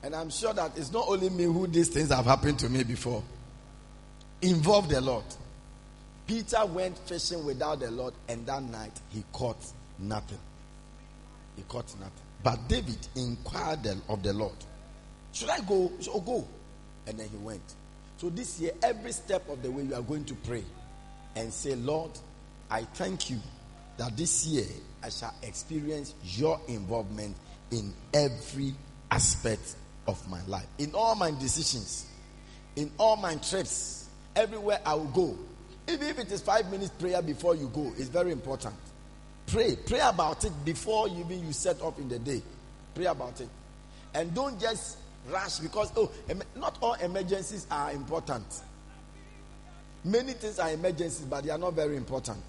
and I'm sure that it's not only me who these things have happened to me before. Involve the Lord. Peter went fishing without the Lord, and that night he caught nothing. He caught nothing. But David inquired of the Lord, Should I go? So oh, go. And then he went. So this year, every step of the way, you are going to pray and say, Lord, I thank you that this year I shall experience your involvement in every aspect of my life, in all my decisions, in all my trips, everywhere I will go. Even if it is five minutes prayer before you go, it's very important. Pray. Pray about it before even you set up in the day. Pray about it. And don't just rush because oh not all emergencies are important. Many things are emergencies, but they are not very important.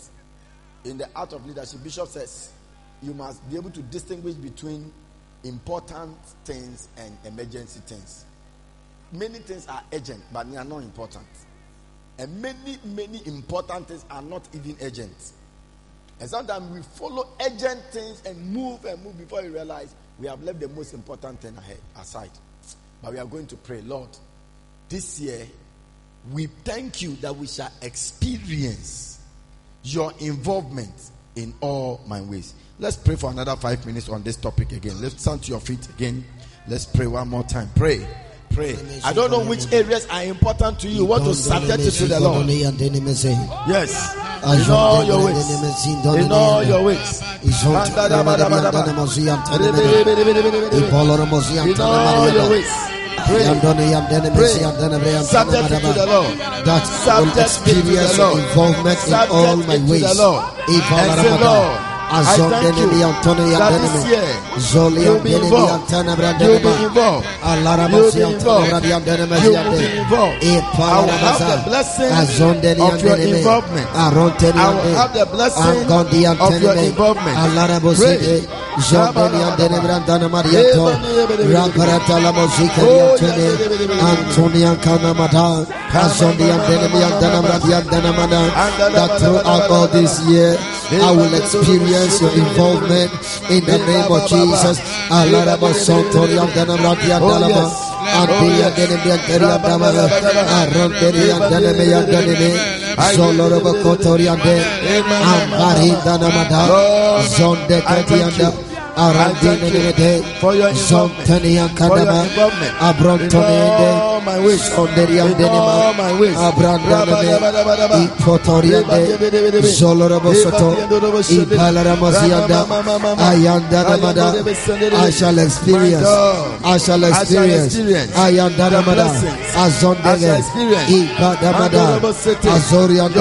In the art of leadership, Bishop says you must be able to distinguish between important things and emergency things. Many things are urgent, but they are not important. And many, many important things are not even urgent. And sometimes we follow urgent things and move and move before we realize we have left the most important thing ahead aside. But we are going to pray, Lord, this year we thank you that we shall experience your involvement in all my ways. Let's pray for another five minutes on this topic again. Let's stand to your feet again. Let's pray one more time. Pray. Pray. I don't know which areas are important to you. What to subject it to the Lord. Yes. In all your ways. In all your ways. In all your ways. Pray. Pray. Subject to the Lord. That will experience involvement in all my ways. And say, Lord. I thank you that this year you'll be involved. You'll be involved. You'll be involved. You'll be involved. I will have the blessing of your involvement. I will have the blessing of your involvement. Pray. Brandana mariato Ramparata la musica di Antone Antonia Kanamada Azondia dene miandana bradiandana mana That throughout all this year I will experience your involvement in the name of Jesus. Alaraba Santoria dana bradiandana Antia dene brianteria damara Aronteria dene miandane me Kotoriande Ambarindana Zonde Katianda Arandinede Zontania Kadama Abrontonede my ways Sonderian Denima Abrandane Ipotoriande Zolorobosoto Ipalaramozianda Ayanda Ramada I shall experience I shall experience Ayanda Ramada Azondege Ipadamada Azorian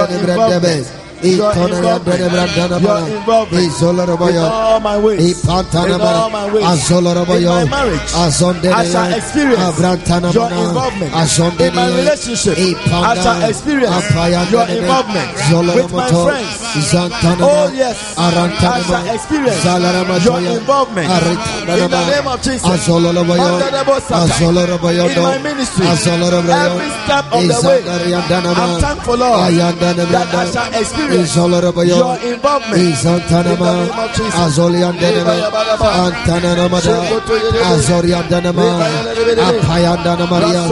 Denebrandebe Your Itonaya involvement. Denebrandana Your Mana, involvement. In all my ways. In all my ways. In my marriage. I shall experience oh, your involvement. In my relationship. I shall experience your involvement. With my friends. Oh, yes. I shall experience your involvement. In the name of Jesus. Azoloroboyo, Under the boss of Azoloroboyo, in my ministry, every step of the way, I'm thankful, Lord, that I shall experience your involvement. In the Izantanama, name of Jesus. Azoliandanama, Antananamada, Azoriandanama, Apayandanamaria,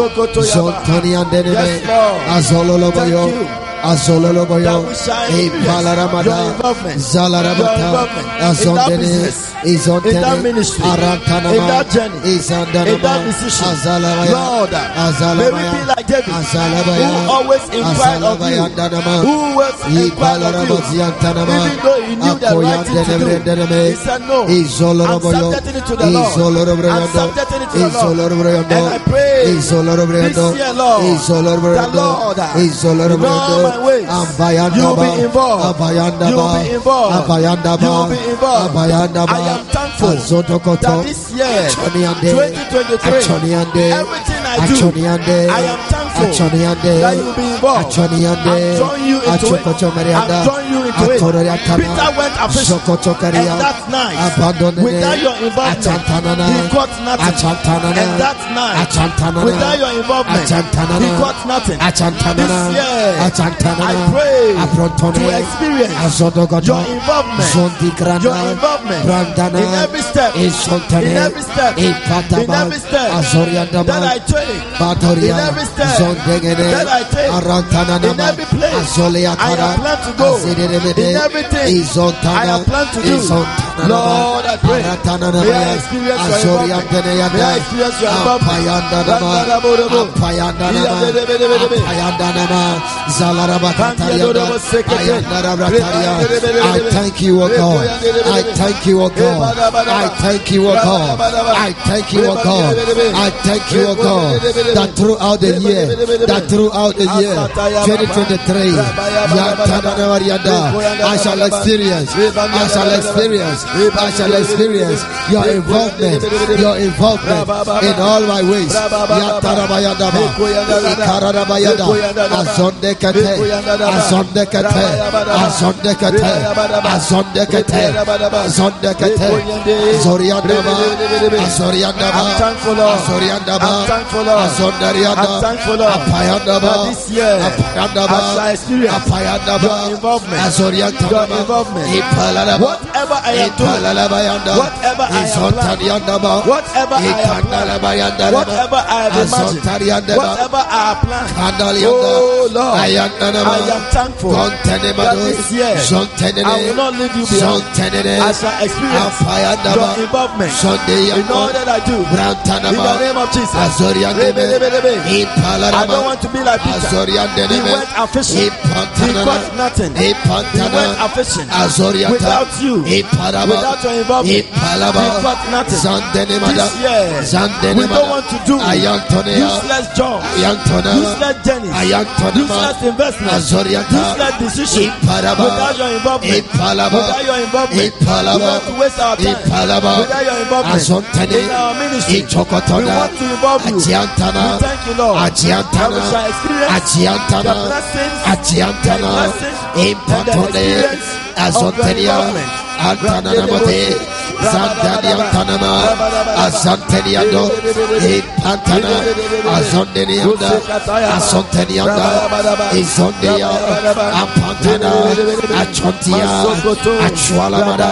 Zontoniandaname, Yes, Lord. Azololoboyo, Thank you. Azololoboyo, That we shall experience Palaramada, your Zalaramata. That Azondene, that ministry. Arantanama, In that journey. Izandanama, that decision. Azalavaya, Lord, may we be like David, Azalabaya, who always inquired of you, who was inquired of you, even though he knew the right thing to do. He said, No, I'm subjecting it to the Lord. I'm subjecting it to the Lord. And I pray this year, Lord, Izoloroboyo, the Lord, Izoloroboyo, in all my ways, you'll be involved. You'll be involved. You'll be involved. I am thankful that this year, 2023, everything I do, I am thankful Achoniande, that you'll be involved. I'm drawing you into it. I'm drawing you into it. Peter went a fishing, and that night, without your involvement, he caught nothing. And that night, without your involvement, he caught nothing. This year, I pray to experience your involvement, your involvement. In every step, in every step, in every step. That I take, in every step Zondegene, that I take, Arantanana, in every place I have planned to go, in everything Izontana, I have planned to do. Izontana, Lord, I pray. May I experience your. Beneyanda, May I experience your. I thank you, O God. I thank you, O God. I thank you, O God. I thank you, O God. I thank you, O God, that throughout the year, that throughout the year, 2023, Yantananavarianda, I shall experience, I shall experience, I shall experience your involvement, your involvement in all my ways. Azondekate, Azondekate, Azondekate, Azondekate, Azondekate, Zoriandaba, Azoriandaba. Azoriandaba. Azondarianda. Apayandaba, Apayandaba, Apayandaba. Azoriandaba, Whatever I am Whatever I have whatever I have planned, whatever I have imagined, whatever I have planned, oh Lord, I am thankful that this year I will not leave you behind. I shall experience your involvement in all that I do. In the name of Jesus. I don't want to be like Peter. He went a fishing. He caught nothing. He went a fishing. Without you, without your involvement, Ipalaba, he caught nothing. This year, we don't want to do useless jobs, useless journeys, useless investments, useless decisions without your involvement. Without your involvement, we want to waste our time. Without your involvement in our ministry, we want to involve you. We thank you, Lord. That we shall experience the blessings, the blessings, and the experience of your Azontenia, involvement. Antananamote, Zandaniantanama, Azanteniando, Impantana, Azondenianda, Azontenianda, Izondia, Ampantana, Achontia, Achualamada,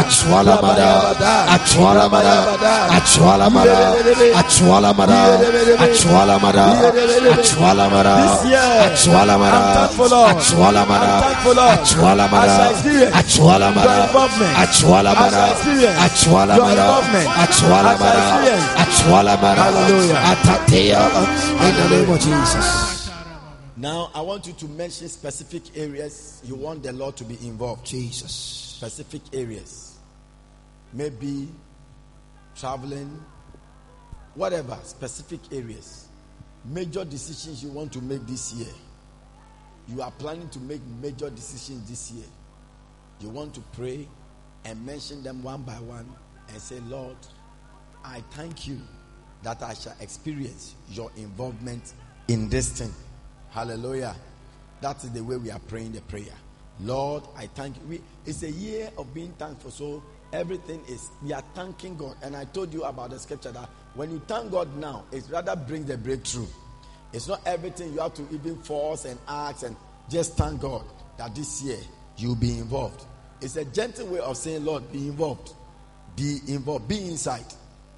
Achualamada, Achualamada, Achualamada, Achualamada, Achualamada, Achualamada, Achualamada. Achualamada. Achualamada, Achualamada, Achualamada, experience Achualamada, your involvement. Achualamada, I shall experience. Achualamada, Hallelujah. Atatea, in the name of Jesus. Now, I want you to mention specific areas you want the Lord to be involved. Jesus. Specific areas. Maybe traveling, whatever, specific areas. Major decisions you want to make this year. you are planning to make major decisions this year, you want to pray and mention them one by one and say, Lord, I thank you that I shall experience your involvement in this thing. Hallelujah. That is the way we are praying the prayer. Lord, I thank you. We, it's a year of being thankful. So everything is, we are thanking God. And I told you about the scripture that when you thank God now, it rather brings the breakthrough. It's not everything you have to even force and ask and just thank God that this year you'll be involved. It's a gentle way of saying, Lord, be involved. Be involved. Be inside.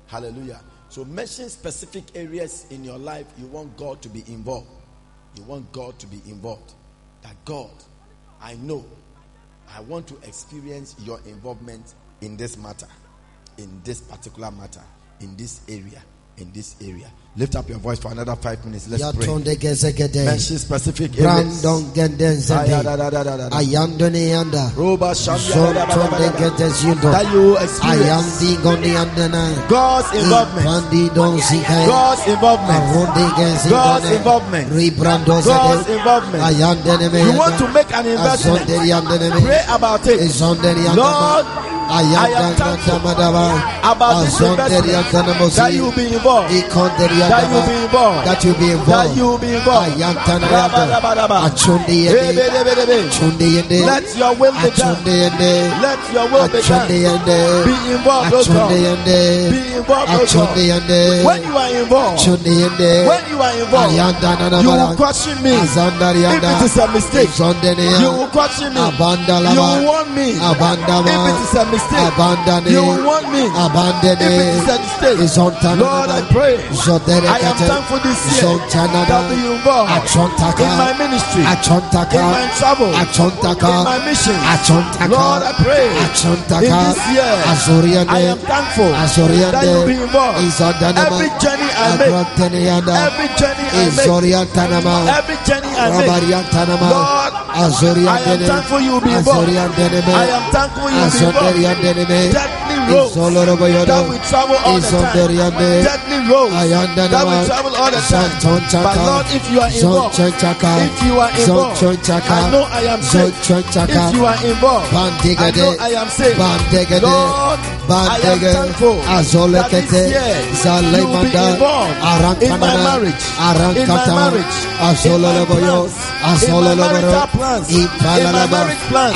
Hallelujah. So mention specific areas in your life you want God to be involved. You want God to be involved. That God, I know, I want to experience your involvement in this matter, in this particular matter, in this area in this area. Lift up your voice for another five minutes. Let's pray. Mention specific areas. Ayandone yanda. Zontonde getes yundo. That you experience God's involvement. God's involvement. God's involvement. God's involvement. You want to make an investment. Pray about it. Lord, I am thankful about this investment that you be involved. That you be involved. That you be involved. That you be involved. Let your will be done. Let your will be done. Be involved, O God. Be involved, O God. When you are involved, when you are involved, you will question me. If it is a mistake, you will question me. You will warn me. If it is a mistake, you want me. Abandon if it is a Lord, I pray. I am thankful this year. that be involved in my ministry, in my travel, in my mission. Lord, I pray. In this year. I am thankful that you be involved. Every journey I make, every journey I make, every journey I make, Lord, I am thankful you be involved. I am thankful you be involved roads that we travel all the time. Deadly roads that we travel all the time. But Lord, if you are involved, if you are involved, I know I am safe. If you are involved, I know I am safe. Lord, I am thankful that this year you will be involved in my marriage, in my marriage, in my plans, in my marital plans, in my marriage plans,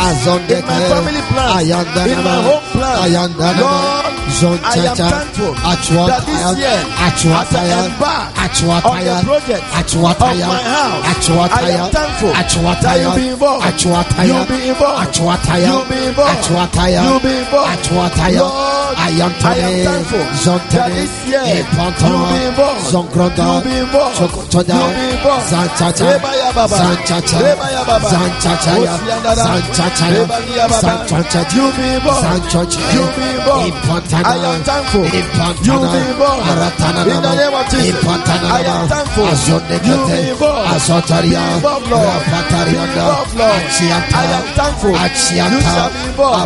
in my family plans, in my home plans. Lord, I am thankful that this year, as I embark on the project of my house, I am thankful that you be involved. You be involved. You be involved. You be involved. Lord, I am thankful that this year you be involved. You be involved. You be involved. Baba. Rebaya Baba. You be involved. You be involved. I am thankful. You be involved. In the name of Jesus. I am thankful. You be involved. Be involved, Lord. Be involved, Lord. I am thankful. You shall be involved.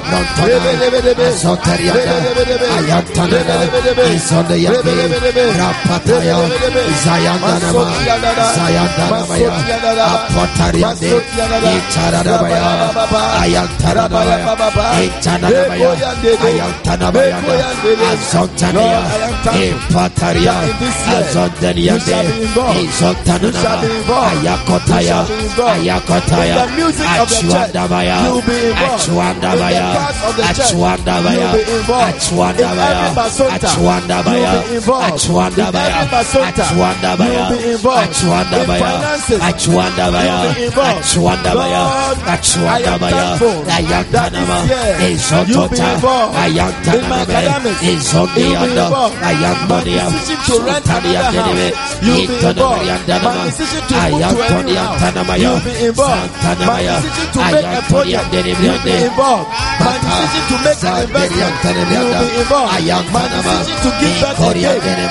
Apotariande Icharanamaya Ayantanamaya Itanamaya Ayantanamaya Azontanaya in my academics. It's on the. I am body I am rent house. You be involved. My decision to move to house. You be involved. My decision to make a project. You be involved. My decision to make an investment. You be involved. My decision to give back to.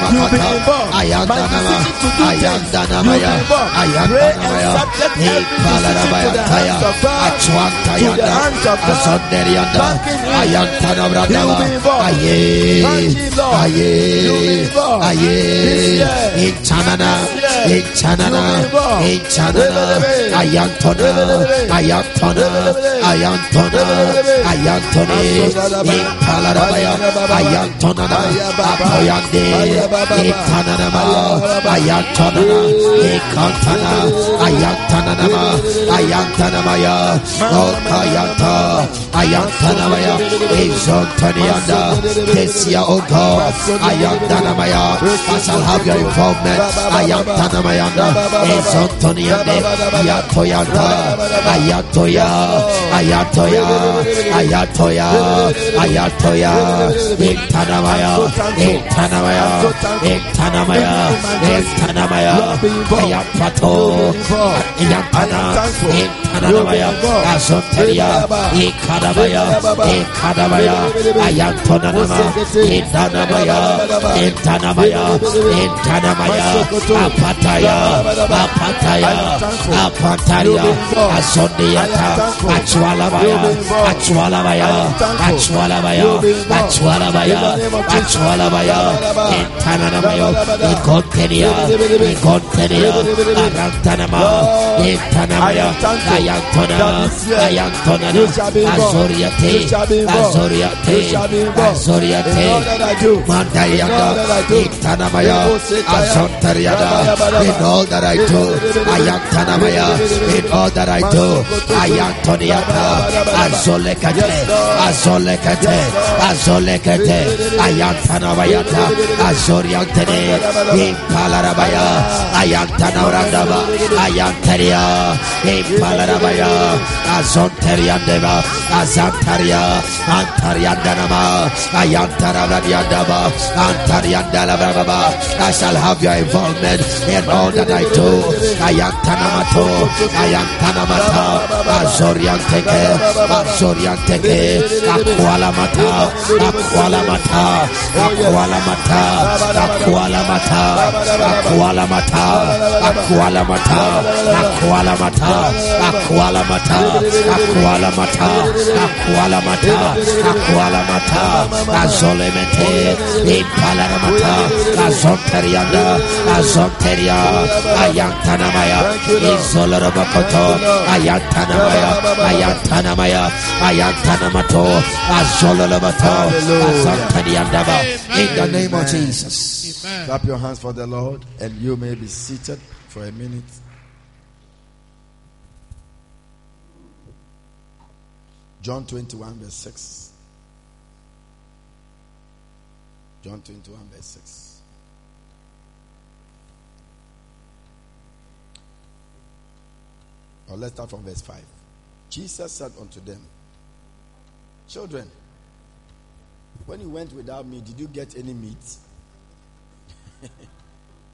You be involved. My decision to do things. You be involved. Pray and subject every decision to the hands of God. To the hands of God. Back in you. Ayé. Ayé. Ayé. Inchanana. Inchanana. Inchanana. Ayantona. Ayantona. Ayantona. Ayantone. Impalarabaya. Ayantona. Apoyande. Intananama. Ayantona. Ikantana. Ayantananama. Ayantanamaya. Okayanta. Ayantanamaya. Exaltania. Izontanianda, this year, oh God, Ayantanamaya, I shall have your involvement, Ayantanamayanda, Izontaniande, Ayatoyanta, Ayatoya, Ayatoya, Ayatoya, Ayatoya, Intanamaya, Intanamaya, Intanamaya, Intanamaya, Antanamaya, Ayapato, Ayapana, Ikanamaya, Azoteria, Ikanamaya, Ikanamaya, Ayantonama, Intanamaya, Intanamaya, Intanamaya, Apataya, Apataya, Apataria, Azoniata, Achwalamaya, Achwalamaya, Achwalamaya, Achwalamaya, Achwalamaya, Intanamaya, Ikoteria, Ikonteria, Arantanama, Intanamaya, Ayantona, Ayantona, Azoriate, Azoriate, Azoriate, Mandayanda, Intanamaya, Azontariada, in all that I do, Ayantanamaya, in all that I do, Ayantoniata, Azolekate, Azolekate, Azolekate, Azoriantene, Impalarabaya, Ayantanaurandaba, Ayantaria, Impalarabaya, Azonteriandeva, Azantaria, Antariandanama, Ayantaravadiandaba, Antariandalababa. I shall have your involvement in all that I do. Ayantanamato, Ayantanamata, Azorianteke, Azorianteke, mata. Akwala mata. Akwala mata. Akwala mata. Akwala mata. Akwala mata. Akwala mata. Azole mete. Impala mata. Azonterianda azonteria. Ayantana maya izolora makoto ayantana maya ayantana maya ayantana mato azolora mato azonterianda in the name of Jesus. Clap your hands for the Lord, and you may be seated for a minute. John 21, verse 6. John 21, verse 6. Or let's start from verse 5. Jesus said unto them, Children, when you went without me, did you get any meat?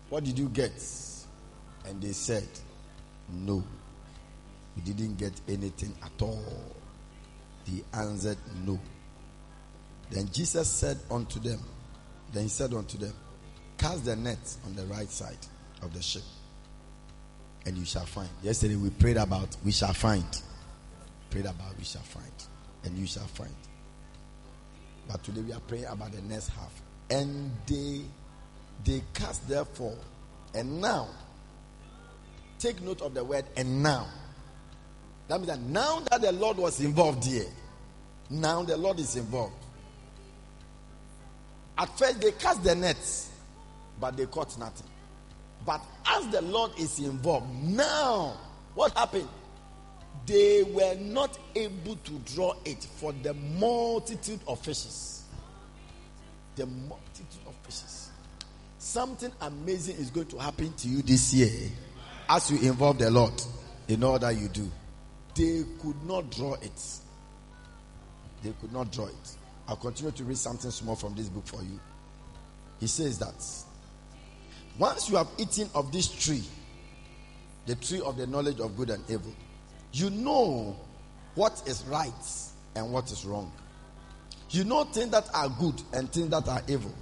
What did you get? And they said, No, we didn't get anything at all. He answered, No. Then Jesus said unto them, Then he said unto them, Cast the net on the right side of the ship, and you shall find. Yesterday we prayed about we shall find. Prayed about we shall find, and you shall find. But today we are praying about the next half. And they they cast therefore, and now take note of the word and now. That means that now that the Lord was involved here, now the Lord is involved. At first they cast the nets, but they caught nothing. But as the Lord is involved, now what happened? They were not able to draw it for the multitude of fishes. The. Something amazing is going to happen to you this year as you involve the Lord in all that you do. They could not draw it. They could not draw it. I'll continue to read something small from this book for you. He says that once you have eaten of this tree, the tree of the knowledge of good and evil, you know what is right and what is wrong. You know things that are good and things that are evil.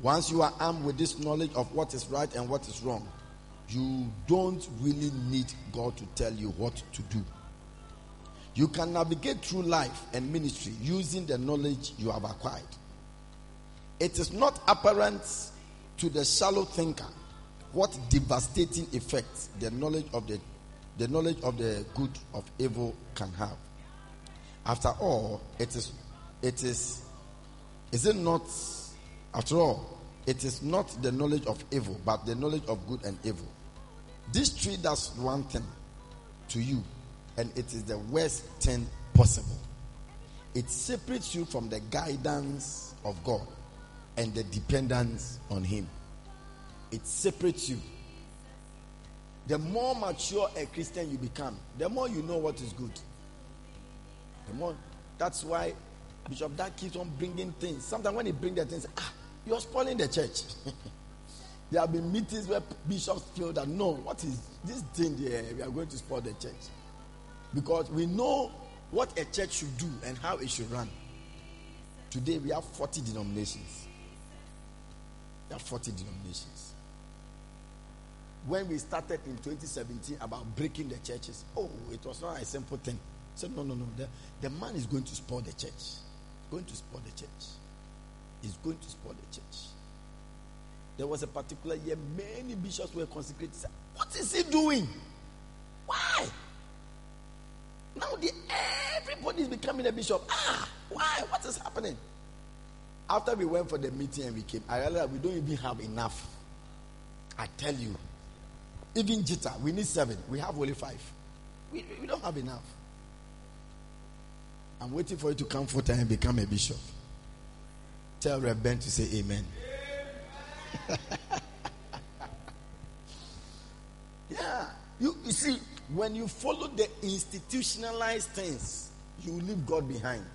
Once you are armed with this knowledge of what is right and what is wrong, you don't really need God to tell you what to do. You can navigate through life and ministry using the knowledge you have acquired. It is not apparent to the shallow thinker what devastating effects the knowledge of the the knowledge of the good of evil can have. After all, it is it is is it not after all it is not the knowledge of evil but the knowledge of good and evil. This tree does one thing to you and it is the worst thing possible. It separates you from the guidance of God and the dependence on Him. It separates you. The more mature a Christian you become, the more you know what is good. The more that's why Bishop Dag keeps on bringing things. Sometimes when he brings the things, ah, you're spoiling the church. there have been meetings where bishops feel that no, what is this thing? We are going to spoil the church. Because we know what a church should do and how it should run. Today we have 40 denominations. There are 40 denominations. When we started in 2017 about breaking the churches, oh, it was not a simple thing. I said, no, no, no. The, the man is going to spoil the church. Going to spoil the church. He's going to spoil the church. There was a particular year, many bishops were consecrated. What is he doing? Why? Now the, everybody is becoming a bishop. Ah, why? What is happening? After we went for the meeting and we came, I realized we don't even have enough. I tell you. Even Jita, we need seven. We have only five. We, we don't have enough. I'm waiting for you to come forth and become a bishop. Tell Reben to say amen. yeah. You, you see, when you follow the institutionalized things, you leave God behind.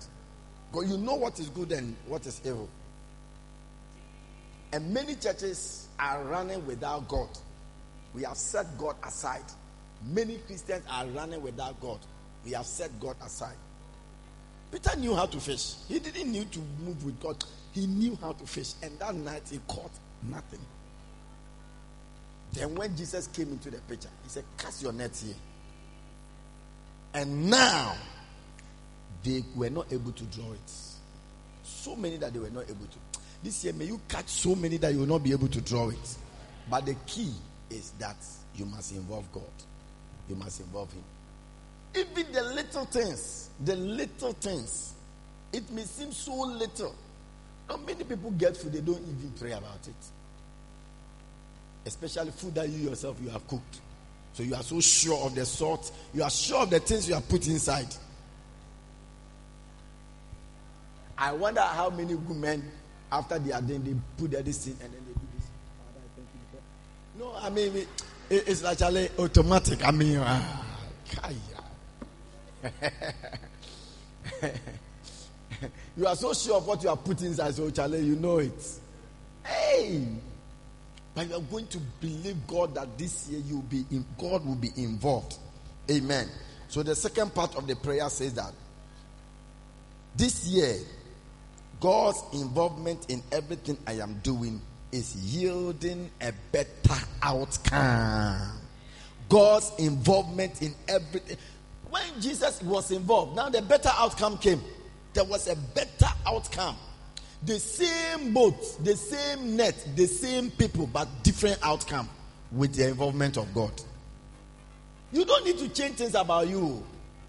Because you know what is good and what is evil. And many churches are running without God. We have set God aside. Many Christians are running without God. We have set God aside. Peter knew how to fish. He didn't need to move with God. He knew how to fish. And that night he caught nothing. Then when Jesus came into the picture, he said, Cast your net here. And now they were not able to draw it. So many that they were not able to. This year, may you catch so many that you will not be able to draw it. But the key is that you must involve God. You must involve Him. Even the little things, the little things, it may seem so little. Not many people get food, they don't even pray about it. Especially food that you yourself you have cooked. So you are so sure of the salt, you are sure of the things you have put inside. I wonder how many women, after they are done, they put their this in and then they do this. No, I mean, it, it's actually automatic. I mean, uh, you are so sure of what you are putting inside, so Charlie, you know it. Hey! But you are going to believe God that this year you will be in, God will be involved. Amen. So the second part of the prayer says that this year God's involvement in everything I am doing is yielding a better outcome. God's involvement in everything. When Jesus was involved, now the better outcome came. There was a better outcome. The same boat, the same net, the same people, but different outcome with the involvement of God. You don't need to change things about you.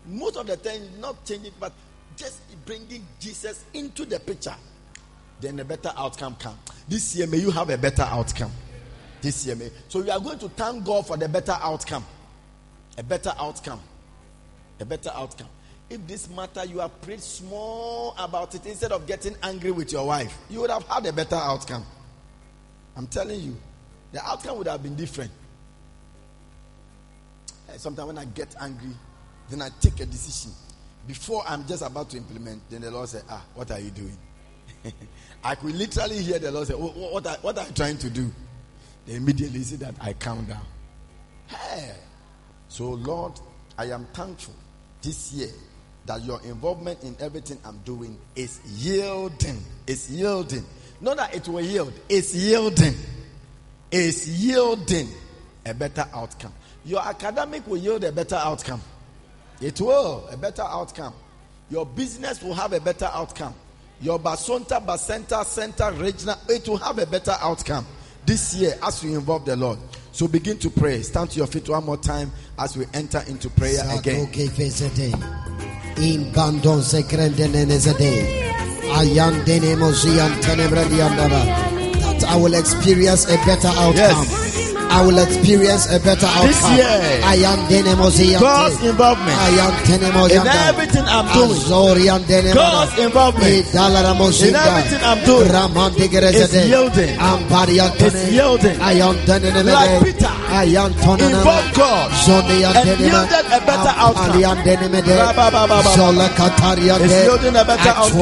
Most of the time, not changing, but just bringing Jesus into the picture, then a better outcome come. This year, may you have a better outcome. This year, may. So we are going to thank God for the better outcome. A better outcome. A better outcome. If this matter you have prayed small about it instead of getting angry with your wife, you would have had a better outcome. I'm telling you, the outcome would have been different. Eh, sometimes when I get angry, then I take a decision before I'm just about to implement, then the Lord said, Ah, what are you doing? I could literally hear the Lord say, What, what, are, what are you trying to do? They immediately see that I calm down. Hey. So, Lord, I am thankful this year that your involvement in everything I'm doing is yielding. It's yielding. Not that it will yield, it's yielding. It's yielding a better outcome. Your academic will yield a better outcome. It will, a better outcome. Your business will have a better outcome. Your Basonta, Basenta, Center, Regional, it will have a better outcome this year as you involve the Lord. So begin to pray. Stand to your feet one more time as we enter into prayer again. That I will experience a better outcome. Yes. I will experience a better outcome. This year, I am. God's involvement I am in everything I'm doing. Azorian God's involvement in everything I'm doing is yielding. It's yielding. I am Denemozia. Like Peter, I am Tonana. Involve God Zone and yielded a better outcome. Zola Kataria It's yielding a better outcome.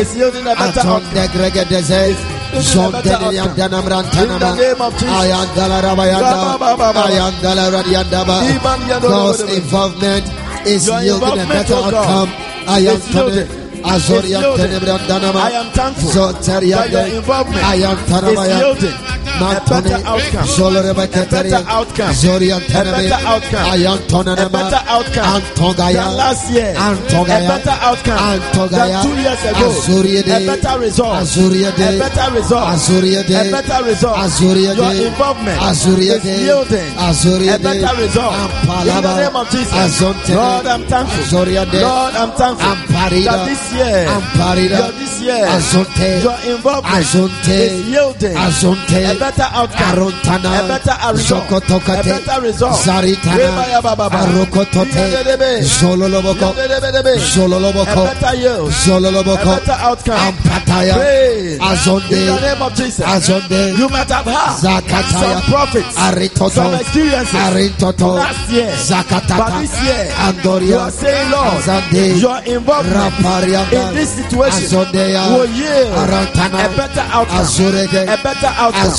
It's yielding a better outcome. De Gregedeze. Zon de Yandanam In the Rantanama. name of Jesus. Ayandala Rabayanda. God's involvement is yielding a better outcome. I am is yielding. Azorian It's I am thankful that your involvement I am is yielding a better outcome. A better outcome. A better outcome. I am A better outcome than last year. A better outcome than two years ago. A better result. Azuria A better result. A better result. Azuria Your involvement Azuria is yielding a better result. In the name of Jesus. Lord, I'm thankful. Lord, I'm thankful that this year, Amparida. your this year, Azonte. your involvement Azonte. is yielding Azonte. a better outcome, Arontana. a better result, Zokotokate. a better result. Zaritana. Arokotote. Zololoboko. Zololoboko. A better yield, a better outcome. Ampataya. Azonde. In the name of Jesus. Azonde. You might have had Zakataya. some prophets, Aritoto. some experiences Arintoto. last year. Zakatata. But this year, you are saying, Lord, Azande. your involvement Raparianda. In this situation will yield a better outcome. A better outcome.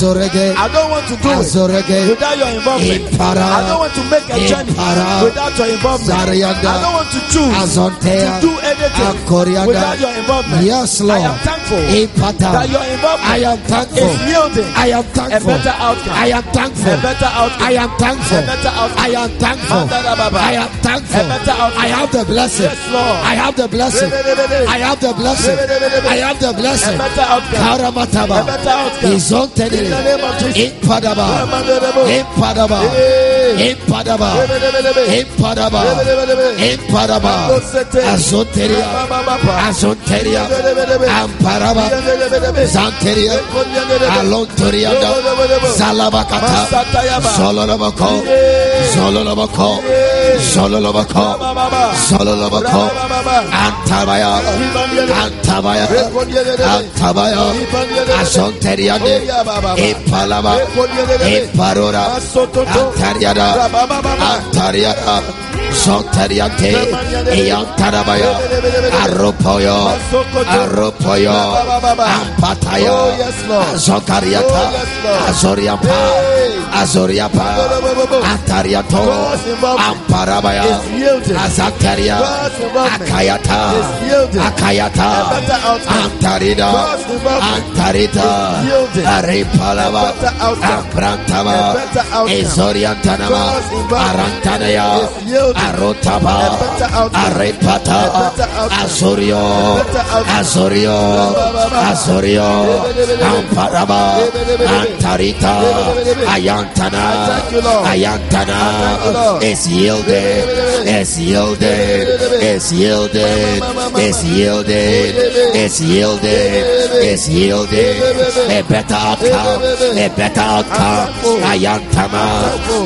I don't want to do it without your involvement. I don't want to make a journey without your involvement. I don't want to choose to do anything without your involvement. Yes, Lord. I am thankful that your involvement I am thankful. is yielding I am a better outcome. I am thankful. A better outcome. I am thankful. A better outcome. I am thankful. I am thankful. A better outcome. I have the blessing. Yes, Lord. I have the blessing. I have the blessing. I have the blessing. A better outcome. Karamataba. Better outcome. Izontene. In the name of Jesus. Impadaba. Impadaba. Impadaba. Azonteria. Azonteria. Amparaba. Zanteria. Rebedebedebe. Zalabakata. Zololoboko. Rabababa. Zololoboko. Rabababa. Antabaya. Antabaya. Antabaya. Oyabababa. Impalaba. Imparora. Masototo. Antariada. Antariada. Uh, Zontariante. Iantarabaya. Arropoyo. Arropoyo. Ampataya. Oh. Azokariata. Oh. Azoriapa. Azoriapa. Antariato. Amparabaya. Azakaria. Akayata. Akayata. A better outcome. Antarida. Antarita. is yielding. Aripalava. A better outcome. Abrantava. A better outcome. Ezoriantanama. God's involvement Arantanaya. is yielding. Arotaba. A better outcome. Arepata. A better outcome. Azorio. A better outcome. Azorio. Azorio. Amparaba. Antarita. Ayantana. thank you, Lord. Ayantana. I thank you, It's yielded. It's yielded. It's yielded. It's yielded. It's yielded. It's yielded. A better outcome. A better outcome. Ayantama.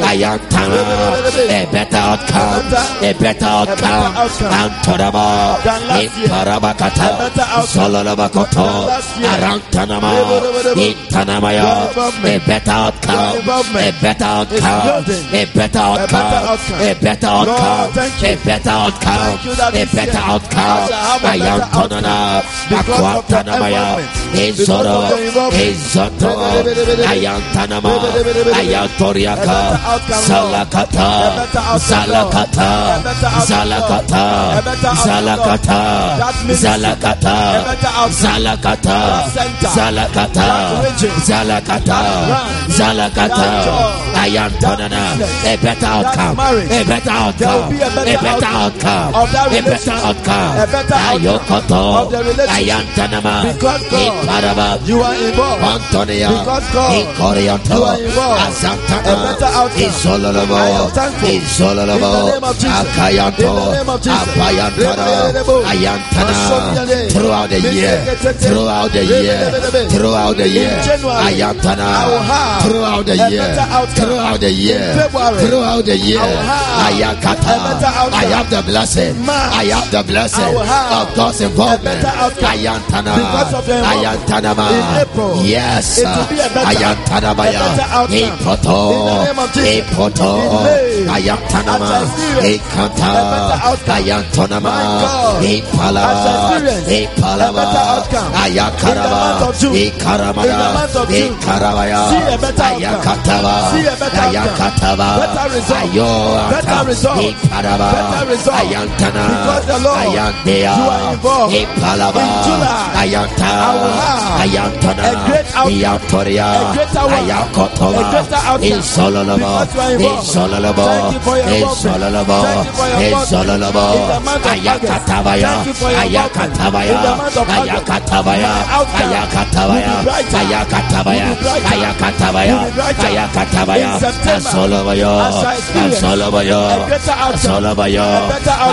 Ayantama. A better outcome. A better outcome. Antoraba. Imparabakata. Sololabakoto. Arantanama. Intanamaya. A better outcome. A better outcome. A better outcome. A better outcome. A better outcome. A better outcome. Ayantonana. Aquatanamaya. Ezoro. Ezoto. Ayantanama. Ayantoriaka. Zalakata, Zalakata, Zalakata, Zalakata, Zalakata, Zalakata, Zalakata, Zalakata, Zalakata, Ayantonana, a better outcome, a better outcome, a better outcome, a better outcome, Ayokoto, Ayantanama, Iparaba, you are involved. Antonia, Because God, Ikorianto, you are involved. Azantana, Insolalabo, Insolalabo, Akayanto, Apayantana, Ayantana, throughout the year, throughout the year, throughout the year, Ayantana, throughout the year, throughout the year, throughout the year, Ayakata, I have the blessing, I have the blessing of God's involvement, Ayantana, Ayantanama, yes, Ayantanamaya, Ipoto, Ipoto. Koto, Ayantanama, Ekata, Ayantanama, Epalava, Epalava, Ayakarava, Ekaramaya, Ekaramaya, Ayakatava, Ayakatava, Ayoata, Ekarava, Ayantana, Ayantea, Epalava, Ayanta, Ayantana, Ayatoria, Ayakotova, Insolonova, favor. Thank you for your government. Thank you for your government. Ayakatabaya. Ayakatabaya. Ayakatabaya. Ayakatabaya. Ayakatabaya. Ayakatabaya. Ayakatabaya. Asolabaya. Asolabaya. Asolabaya.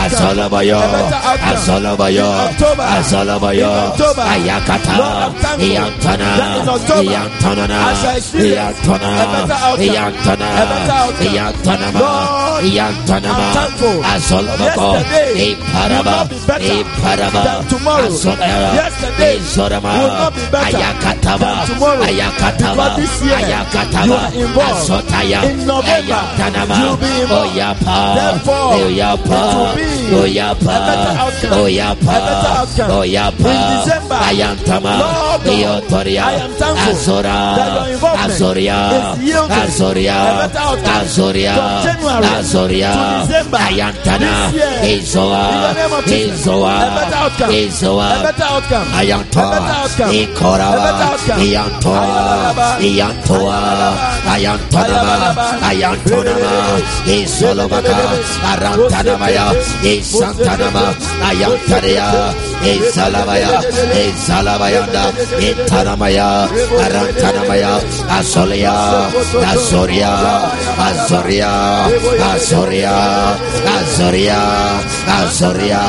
Asolabaya. Asolabaya. Asolabaya. Ayakata. Iyantana. Iyantana. Iyantana. Iyantana. Outcome. Lord, I'm thankful. Yesterday will not be better than tomorrow. Yesterday will not be better than tomorrow. Because this year, you are involved. In November, you'll be involved. Therefore, it will be Oyapa, a better outcome. A better outcome. In December, Lord God, I am thankful that your involvement is yielding a better outcome. Azoria, Azoria, Ayantana, Izoa, Izoa, Izoa, Ayantoa, Ikoraba, Iyantoa, Iyantoa, Ayantonama, Ayantonama, Izolomaka, Arantanamaya, Isantanama, Ayantanea, Isalavaya, Isalabayanda, Itanamaya, Arantanamaya, Asolia, Asoria, Asoria, Asoria, Asoria, Asoria,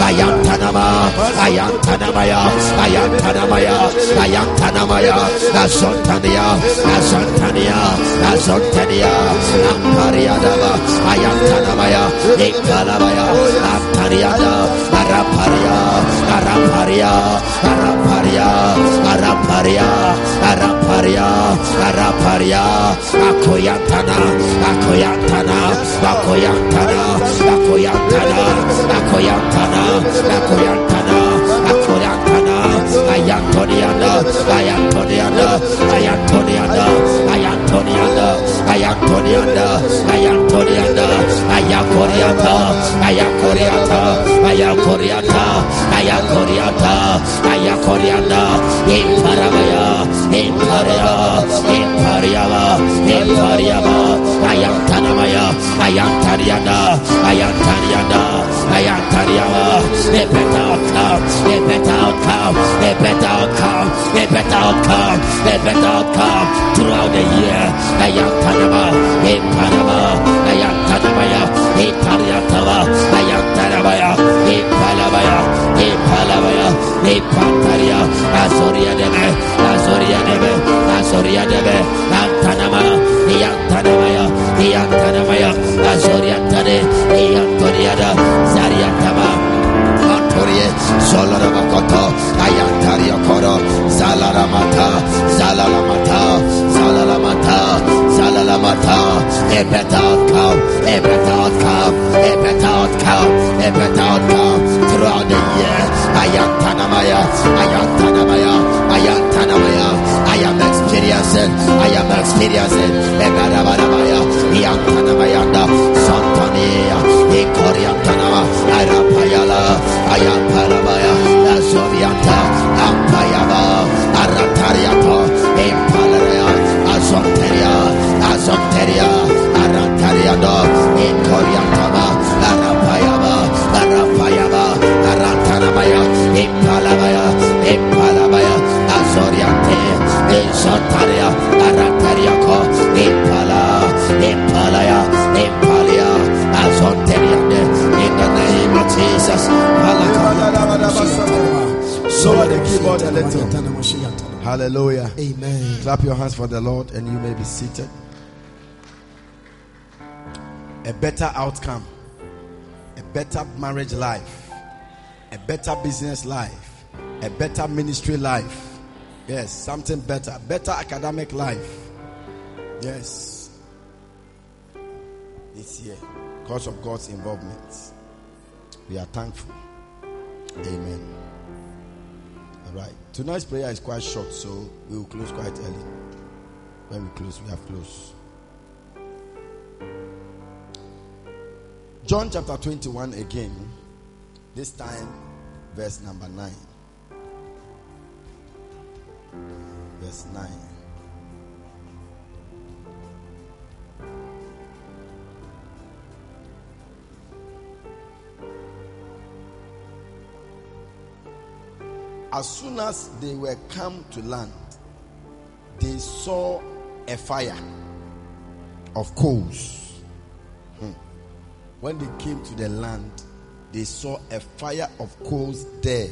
Ayantanama, Ayantanamaya, Ayantanamaya, Ayantanamaya, Asontania, Asontania, Asontania, Ampariadava, Ayantanamaya, Ikalabaya, Ampariada, Araparia, Araparia, Araparia, Araparia, Araparia, Araparia, Akoyantana, Akoyantana, Akoyantana, Akoyantana, Akoyantana, Akoyantana, Akoyantana, Ayantoniana, Ayantoniana, Ayantoniana, Ayantoniana, Ayantoniana, Ayantoniana, Ayakoriata, Ayakoriata, Ayakoriata, Ayakoriata, Ayakoriana, Imparabaya, Imparia, Impariaba, Impariaba, Ayantanamaya, Ayantariana, Ayantariana, Ayantariaba, a better outcome, a better outcome, a better outcome, a better outcome, a better outcome. Throughout the year. Ayantanama, Imparaba, Ayantanamaya, Impariatava, Ayantanamaya, Ipantaria, Azoria Debe, Azoria Debe, Azoria Debe, Antanama, Yantanamaya, Yantanamaya, Azoria Tade, Yantoriada, Zaria Tama. Korie, Solaramakoto, Ayantaria Koro, zalara mata, zalara mata. Samata, a better outcome, a better outcome, a better. I am Tanamaya, I am Tanamaya, I am Tanamaya, I am experiencing, I am experiencing, a better Tanamaya, I am Tanamaya, Santania, a Korean Tanama, I am Payala, I am Tanamaya, Sovianta, Ampayava, Aratariato. Aratariado, Ikoriantama, Arapayaba, Arapayaba, Aratanabaya, Impalabaya, Impalabaya, Azoriante, Izontaria, Aratariako, Impala, Impalaya, Impalia, Azonteriande, in the name of Jesus. Lower the keyboard a little. Hallelujah. Amen. Clap your hands for the Lord and you may be seated. A better outcome, a better marriage life, a better business life, a better ministry life. Yes, something better, better academic life. Yes. This year, because of God's involvement, we are thankful. Amen. All right. Tonight's prayer is quite short, so we will close quite early. When we close, we have closed. John chapter 21 again. This time, verse number 9. Verse 9. As soon as they were come to land, they saw a fire of coals. Hmm. When they came to the land, they saw a fire of coals there,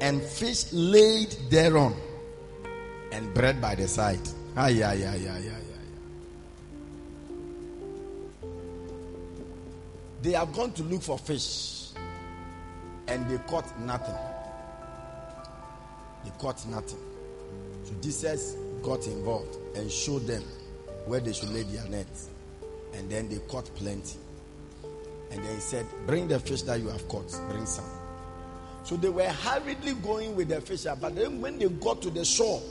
and fish laid thereon, and bread by the side. Ay, ay, ay, ay, ay, ay. They have gone to look for fish, and they caught nothing. They caught nothing. So Jesus got involved and showed them where they should lay their nets. And then they caught plenty. And then he said, Bring the fish that you have caught, bring some. So they were hurriedly going with the fisher, but then when they got to the shore,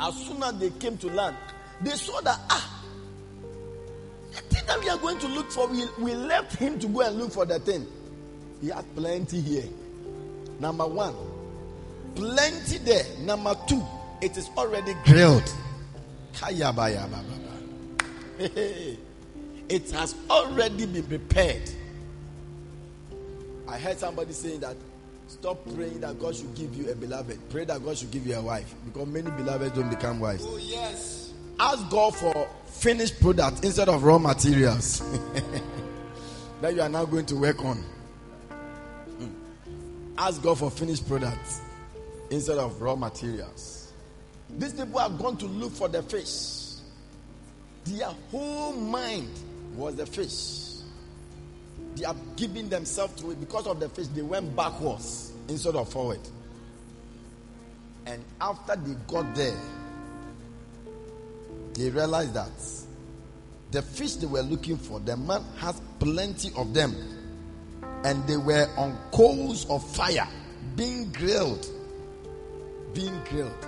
as soon as they came to land, they saw that ah, the thing that we are going to look for, we, we left him to go and look for the thing. He had plenty here. Number one, plenty there. Number two, it is already grilled. It has already been prepared. I heard somebody saying that stop praying that God should give you a beloved. Pray that God should give you a wife because many beloveds don't become wives. Oh, yes. Ask God for finished product instead of raw materials that you are now going to work on. Hmm. Ask God for finished products instead of raw materials. These people are going to look for the fish. Their whole mind was the fish. They are giving themselves to it because of the fish. They went backwards instead of forward. And after they got there, they realized that the fish they were looking for, the man has plenty of them, and they were on coals of fire being grilled being grilled.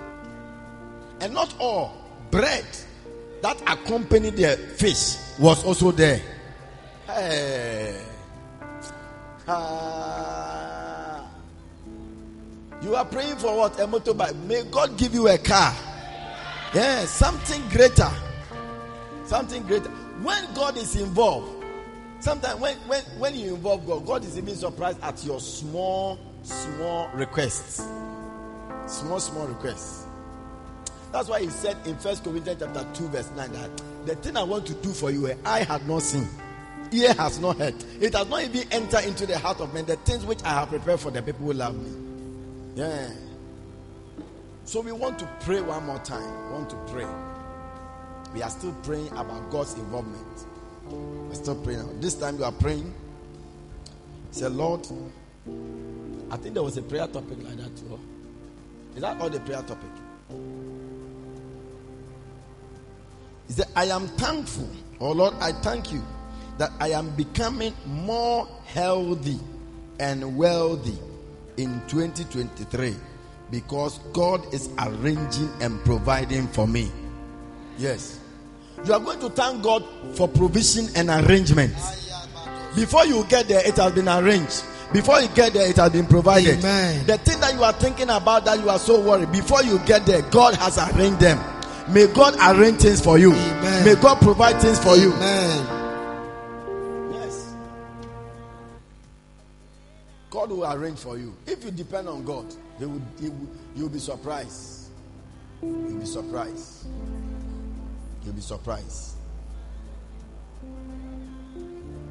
And not all bread that accompanied the fish was also there. Hey. Ah. You are praying for what? A motorbike. May God give you a car. Yeah, something greater. Something greater. When God is involved, sometimes when, when, when you involve God, God is even surprised at your small, small requests small, small requests. That's why he said in First Corinthians chapter 2, verse 9 that the thing I want to do for you, I had not seen, ear has not heard, it has not even entered into the heart of men, the things which I have prepared for the people who love me. Yeah. So we want to pray one more time. We want to pray. We are still praying about God's involvement. We're still praying. This time you are praying. Say, Lord, I think there was a prayer topic like that too. Is that all the prayer topic? He said, I am thankful. Oh Lord, I thank you that I am becoming more healthy and wealthy in 2023 because God is arranging and providing for me. Yes. You are going to thank God for provision and arrangement. Before you get there, it has been arranged. Before you get there, it has been provided. Amen. The thing that you are thinking about that you are so worried, before you get there, God has arranged them. May God arrange things for you. Amen. May God provide things for you. Amen. Yes. God will arrange for you. If you depend on God, they will, he will, you'll be surprised. You'll be surprised. You'll be surprised.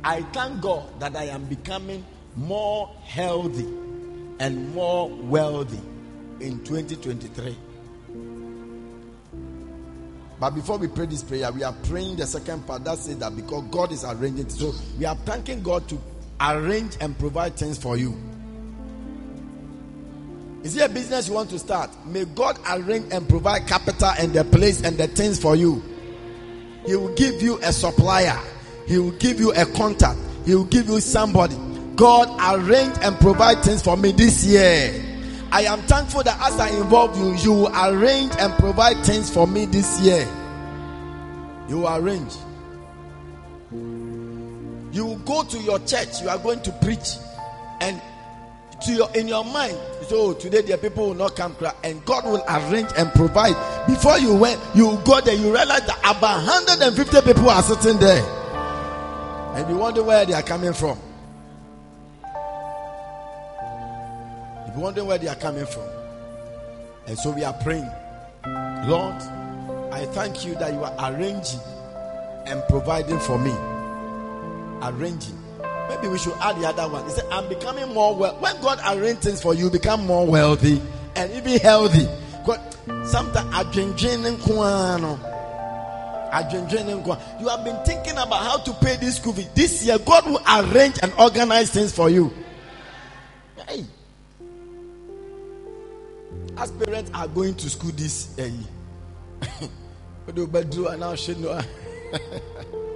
I thank God that I am becoming more healthy and more wealthy in 2023. But before we pray this prayer, we are praying the second part that says that because God is arranging. So we are thanking God to arrange and provide things for you. Is it a business you want to start? May God arrange and provide capital and the place and the things for you. He will give you a supplier. He will give you a contact. He will give you somebody. God arrange and provide things for me this year. I am thankful that as I involve you, you will arrange and provide things for me this year. You will arrange. You will go to your church. You are going to preach, and to your in your mind, so today the people will not come, and God will arrange and provide. Before you went, you go there. You realize that about 150 people are sitting there, and you wonder where they are coming from. You wonder where they are coming from. And so we are praying. Lord, I thank you that you are arranging and providing for me. Arranging. Maybe we should add the other one. He said, I'm becoming more well. When God arranges things for you, become more wealthy and even healthy. Sometimes nko ara. You have been thinking about how to pay this school fee. This year, God will arrange and organize things for you. Hey. As parents are going to school this year,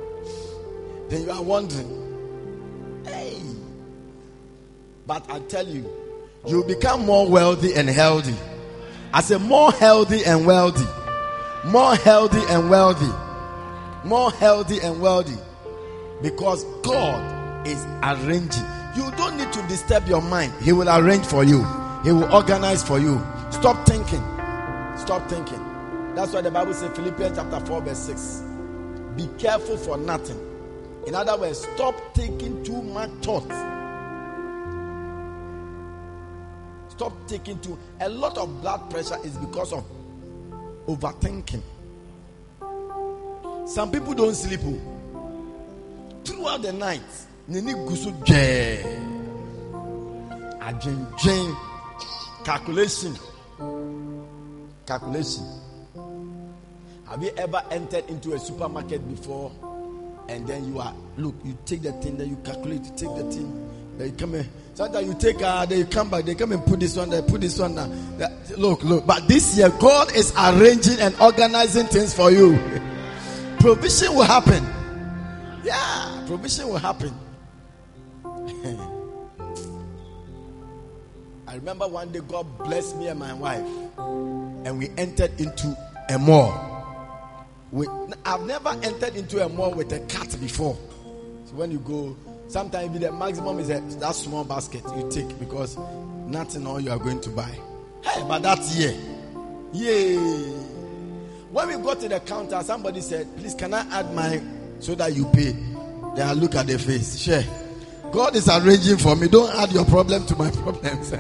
Then you are wondering, hey. But I tell you, you become more wealthy and healthy. I say more healthy and wealthy. More healthy and wealthy. More healthy and wealthy. Because God is arranging. You don't need to disturb your mind. He will arrange for you. He will organize for you. Stop thinking. Stop thinking. That's why the Bible says Philippians chapter 4 verse 6. Be careful for nothing. In other words, stop taking too much thought. Stop taking too. A lot of blood pressure is because of overthinking. Some people don't sleep oh. throughout the night. Nini gusu calculation, calculation. Have you ever entered into a supermarket before? And then you are look you take the thing then you calculate you take the thing then you come in. Sometimes you take uh then you come back they come and put this one there put this one That- look look but this year god is arranging and organizing things for you. Provision will happen. Yeah provision will happen. I remember one day god blessed me and my wife and we entered into a mall with, I've never entered into a mall with a cat before. So when you go, sometimes the maximum is a, that small basket you take because nothing all you are going to buy. Hey, but that's year. Yay. When we got to the counter, somebody said, Please, can I add my so that you pay? Then I look at the face. Share. God is arranging for me. Don't add your problem to my problems.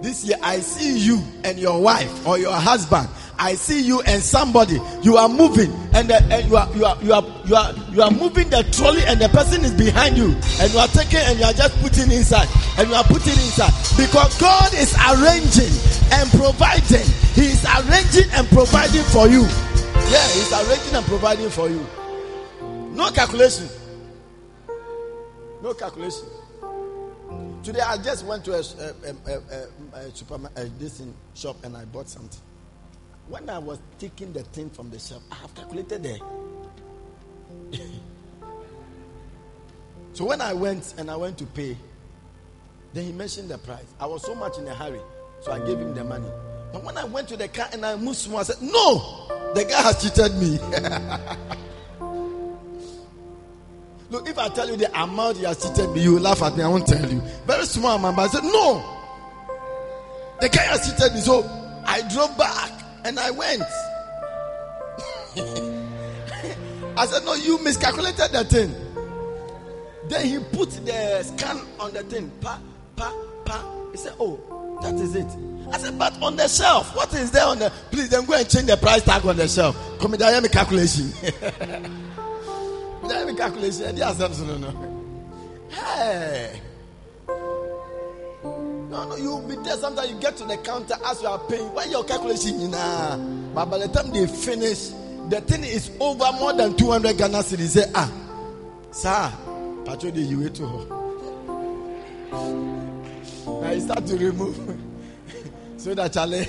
This year, I see you and your wife or your husband. I see you and somebody. You are moving, and, the, and you are you are you are you are you are moving the trolley, and the person is behind you, and you are taking and you are just putting inside, and you are putting inside because God is arranging and providing. He is arranging and providing for you. Yeah, He's arranging and providing for you. No calculation. No calculation. Today I just went to a, a, a, a, supermarket, this in shop, and I bought something. When I was taking the thing from the shop, I have calculated there. so when I went and I went to pay, then he mentioned the price. I was so much in a hurry, so I gave him the money. But when I went to the car and I moved I said, No, the guy has cheated me. Look, if I tell you the amount he has cheated me, you will laugh at me. I won't tell you. Very small amount. But I said, No, the guy has cheated me. So I drove back and I went. I said, No, you miscalculated the thing. Then he put the scan on the thing. Pa, pa, pa. He said, Oh, that is it. I said, But on the shelf, what is there on the. Please, then go and change the price tag on the shelf. Come in, I me calculation. I me calculation. Hey. No, no, you'll be there. Sometimes you get to the counter as you are paying. Why your calculation? You know? But by the time they finish, the thing is over more than 200 Ghana cedis. Say, ah, sir, Patrol, you wait to her. Now you start to remove. so that Charlie,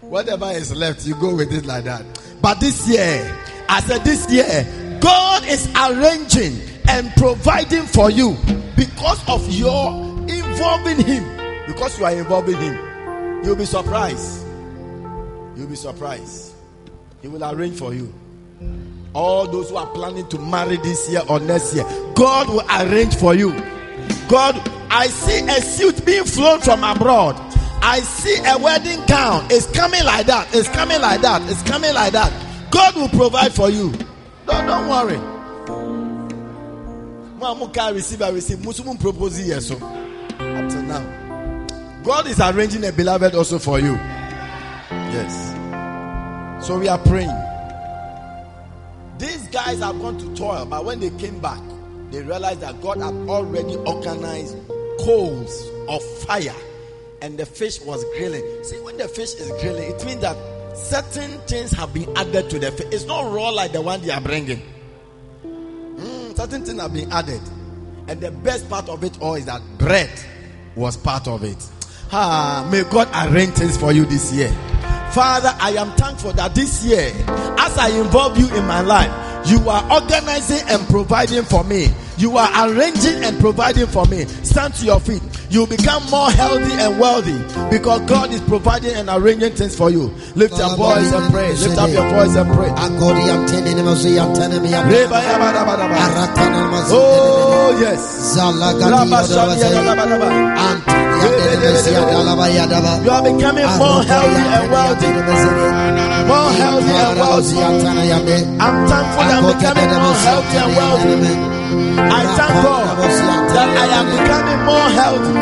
whatever is left, you go with it like that. But this year, I said this year, God is arranging and providing for you because of your involving Him. Because you are involving Him, you'll be surprised. You'll be surprised. He will arrange for you. All those who are planning to marry this year or next year, God will arrange for you. God, I see a suit being flown from abroad. I see a wedding gown. It's coming like that. It's coming like that. It's coming like that. God will provide for you. Don't, don't worry. Mamuka receive, I receive. Muslim propose yes. So up to now. God is arranging a beloved also for you. Yes. So we are praying. These guys have gone to toil, but when they came back, they realized that God had already organized coals of fire and the fish was grilling. See, when the fish is grilling, it means that certain things have been added to the fish. It's not raw like the one they are bringing. Mm, certain things have been added. And the best part of it all is that bread was part of it. Ah, may God arrange things for you this year. Father, I am thankful that this year, as I involve you in my life, you are organizing and providing for me. You are arranging and providing for me. Stand to your feet. You become more healthy and wealthy because God is providing and arranging things for you. Lift your voice and pray. Lift up your voice and pray. Oh, yes. You are becoming more healthy and wealthy. More healthy and wealthy. I'm thankful that I'm becoming more healthy and wealthy. I thank God that I am becoming more healthy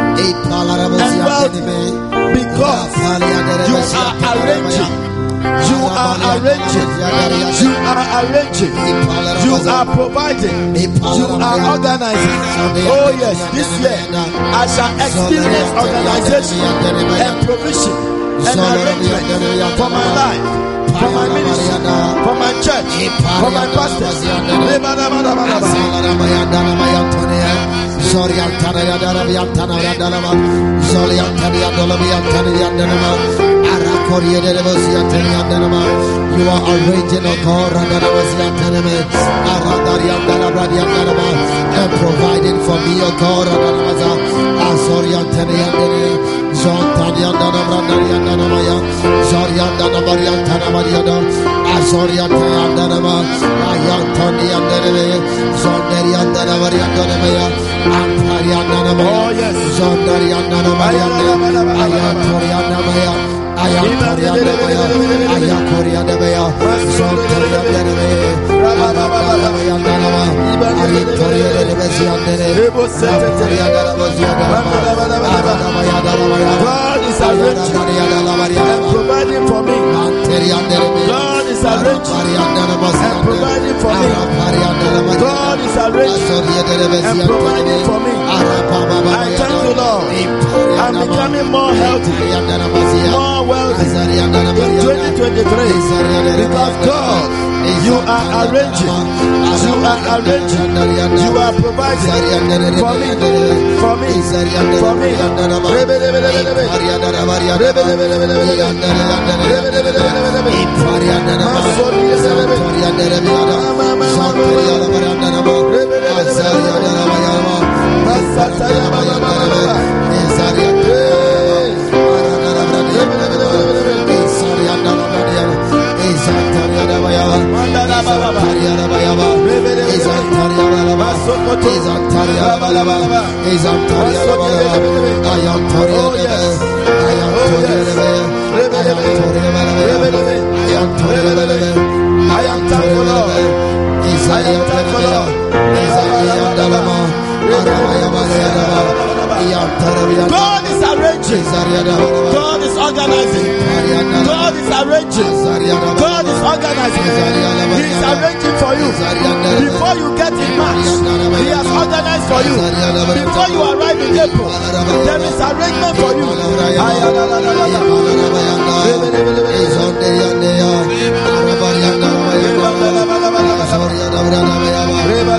and wealthy because you are arranging. You are arranging. You are arranging. You are providing. You are organizing. Oh, yes, this year I shall experience organization and provision and arrangement for my life for my ministry, for my church, for my pastors. Sorry, You are arranging Dalabradia Danama, and providing for me a car, Radamaza, Asoria Tana Zontania Dana Brandaria Dana Maya, Zoria Dana Maria Tana Maria, Azoria Taya Dana Ma, Ayantania Dana Zondaria Dana Maria Dana Maya, Amparia Dana Maya, Zondaria Dana Maria, Ayantoria Dana Maya. Maya, Ayakoria de Maya, de Maya, de Maya, de Maya, Ayakoria arranging and providing for me. God is arranging and providing for me. God is arranging and providing for me. I thank you, Lord. I'm becoming more healthy, more wealthy in 2023 because God, you are arranging, you are arranging, you are providing for me, for me, for me. Yaba yaba God is God is organizing. God is arranging. God is organizing. He is arranging for you. Before you get in March, He has organized for you. Before you arrive in April, there is arrangement for you. Reba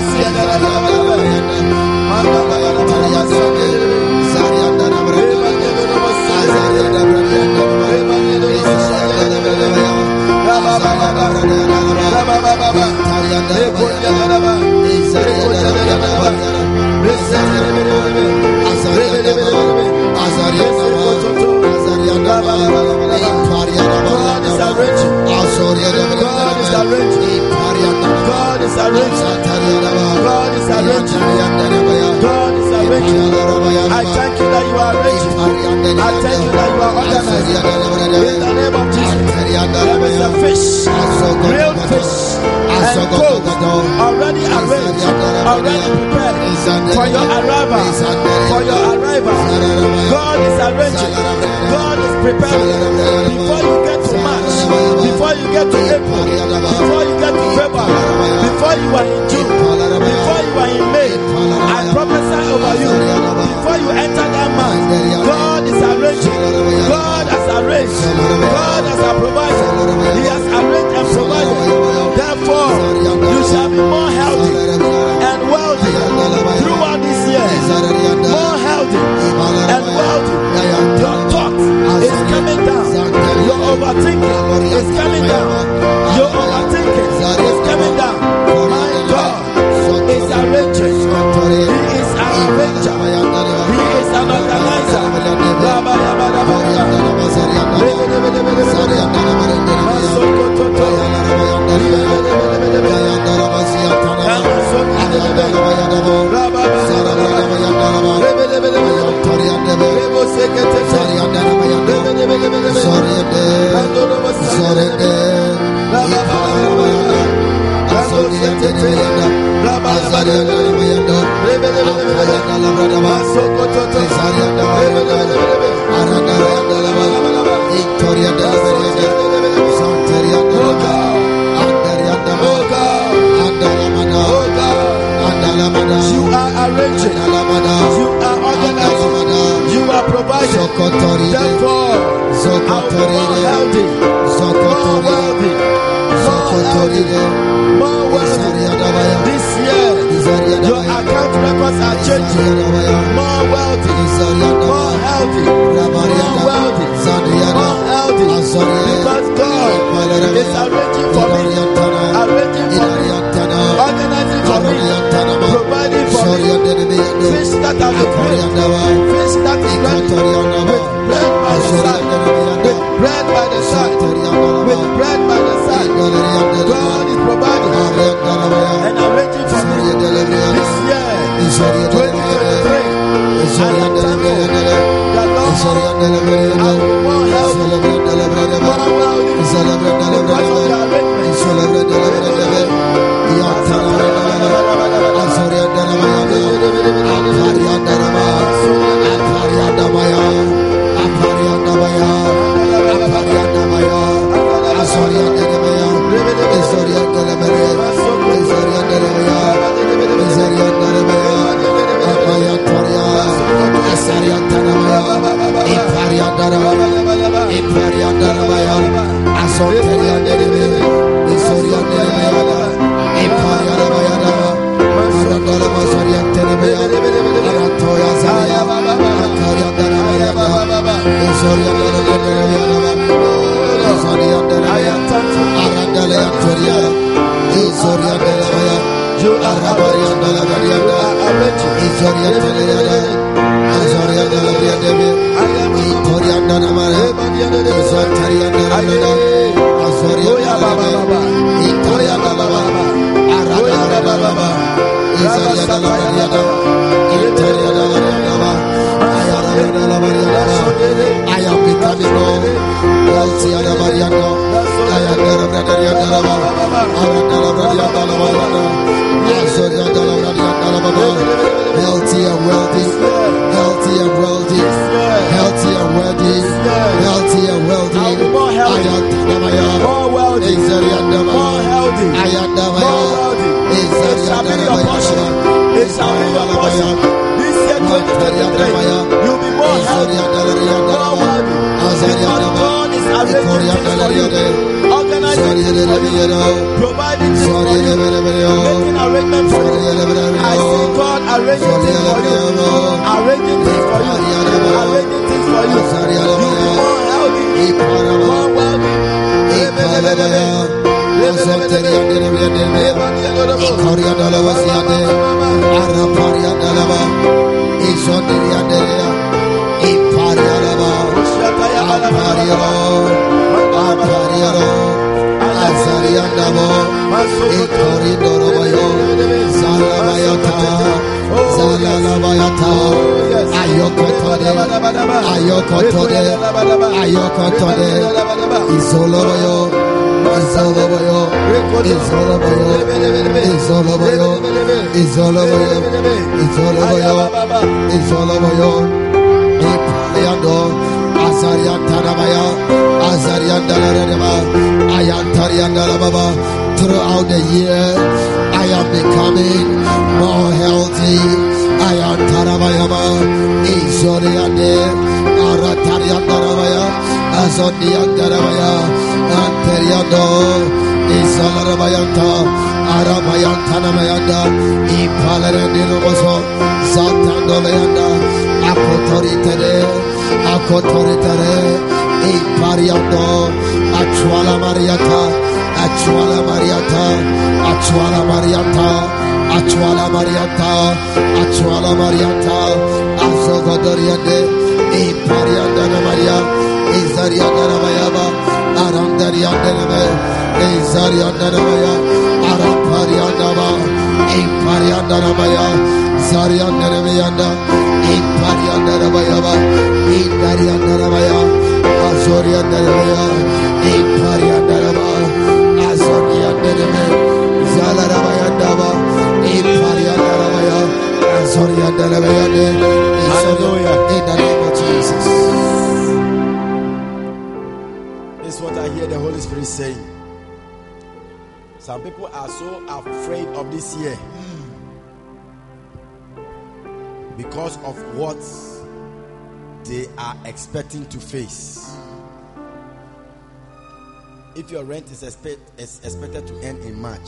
If your rent is, expect, is expected to end in March,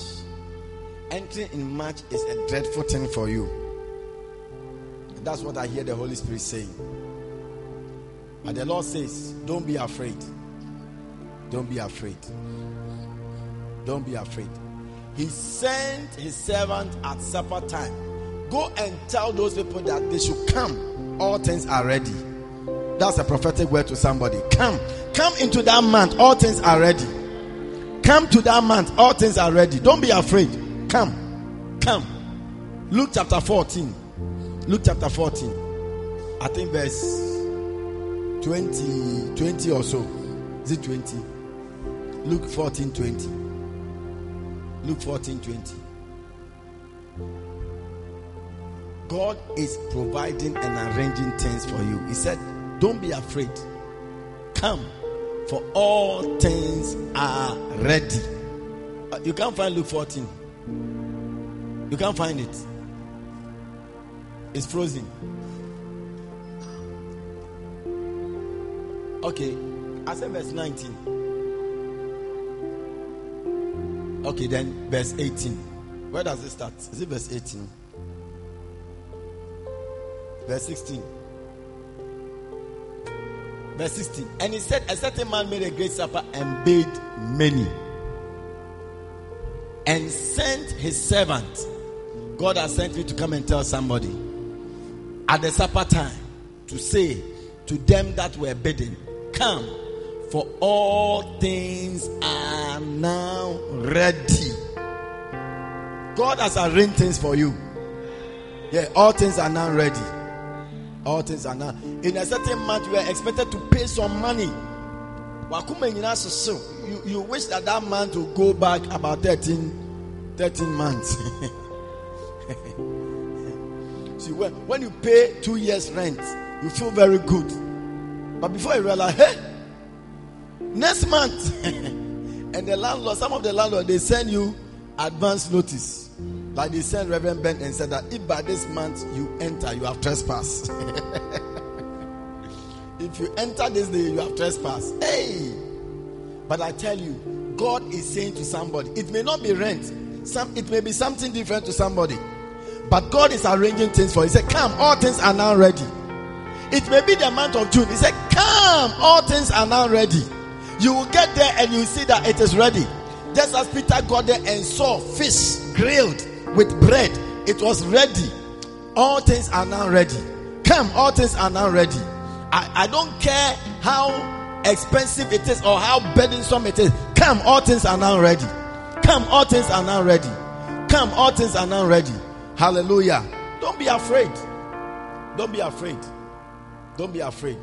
entering in March is a dreadful thing for you. That's what I hear the Holy Spirit saying. But the Lord says, Don't be afraid. Don't be afraid. Don't be afraid. He sent his servant at supper time. Go and tell those people that they should come. All things are ready. That's a prophetic word to somebody. Come. Come into that month. All things are ready. Come to that month. All things are ready. Don't be afraid. Come. Come. Luke chapter 14. Luke chapter 14. I think verse 20, 20 or so. Is it 20? Luke 14 20. Luke 14 20. God is providing and arranging things for you. He said, Don't be afraid. Come, for all things are ready. Uh, You can't find Luke 14. You can't find it. It's frozen. Okay, I said verse 19. Okay, then verse 18. Where does it start? Is it verse 18? Verse 16. Verse 16. And he said, A certain man made a great supper and bade many. And sent his servant. God has sent me to come and tell somebody at the supper time to say to them that were bidden, Come, for all things are now ready. God has arranged things for you. Yeah, all things are now ready. All things are now. In a certain month, you are expected to pay some money. sesew you you wish that that month will go back about 13 13 months. See when when you pay two years rent you feel very good. But before you realize hey next month. And the landlord some of the landlord they send you advance notice like they sent reverend ben and said that if by this month you enter you have trespassed. If you enter this day you have trespassed. Hey! But i tell you god is saying to somebody it may not be rent some it may be something different to somebody but god is arranging things for you. He said come all things are now ready. It may be the month of june. He said come all things are now ready. You will get there and you will see that it is ready. Just as Peter got there and saw fish grilled with bread, it was ready. All things are now ready. Come, all things are now ready. I, I don't care how expensive it is or how burdensome it is. Come, all things are now ready. Come, all things are now ready. Come, all things are now ready. Hallelujah. Don't be afraid. Don't be afraid. Don't be afraid.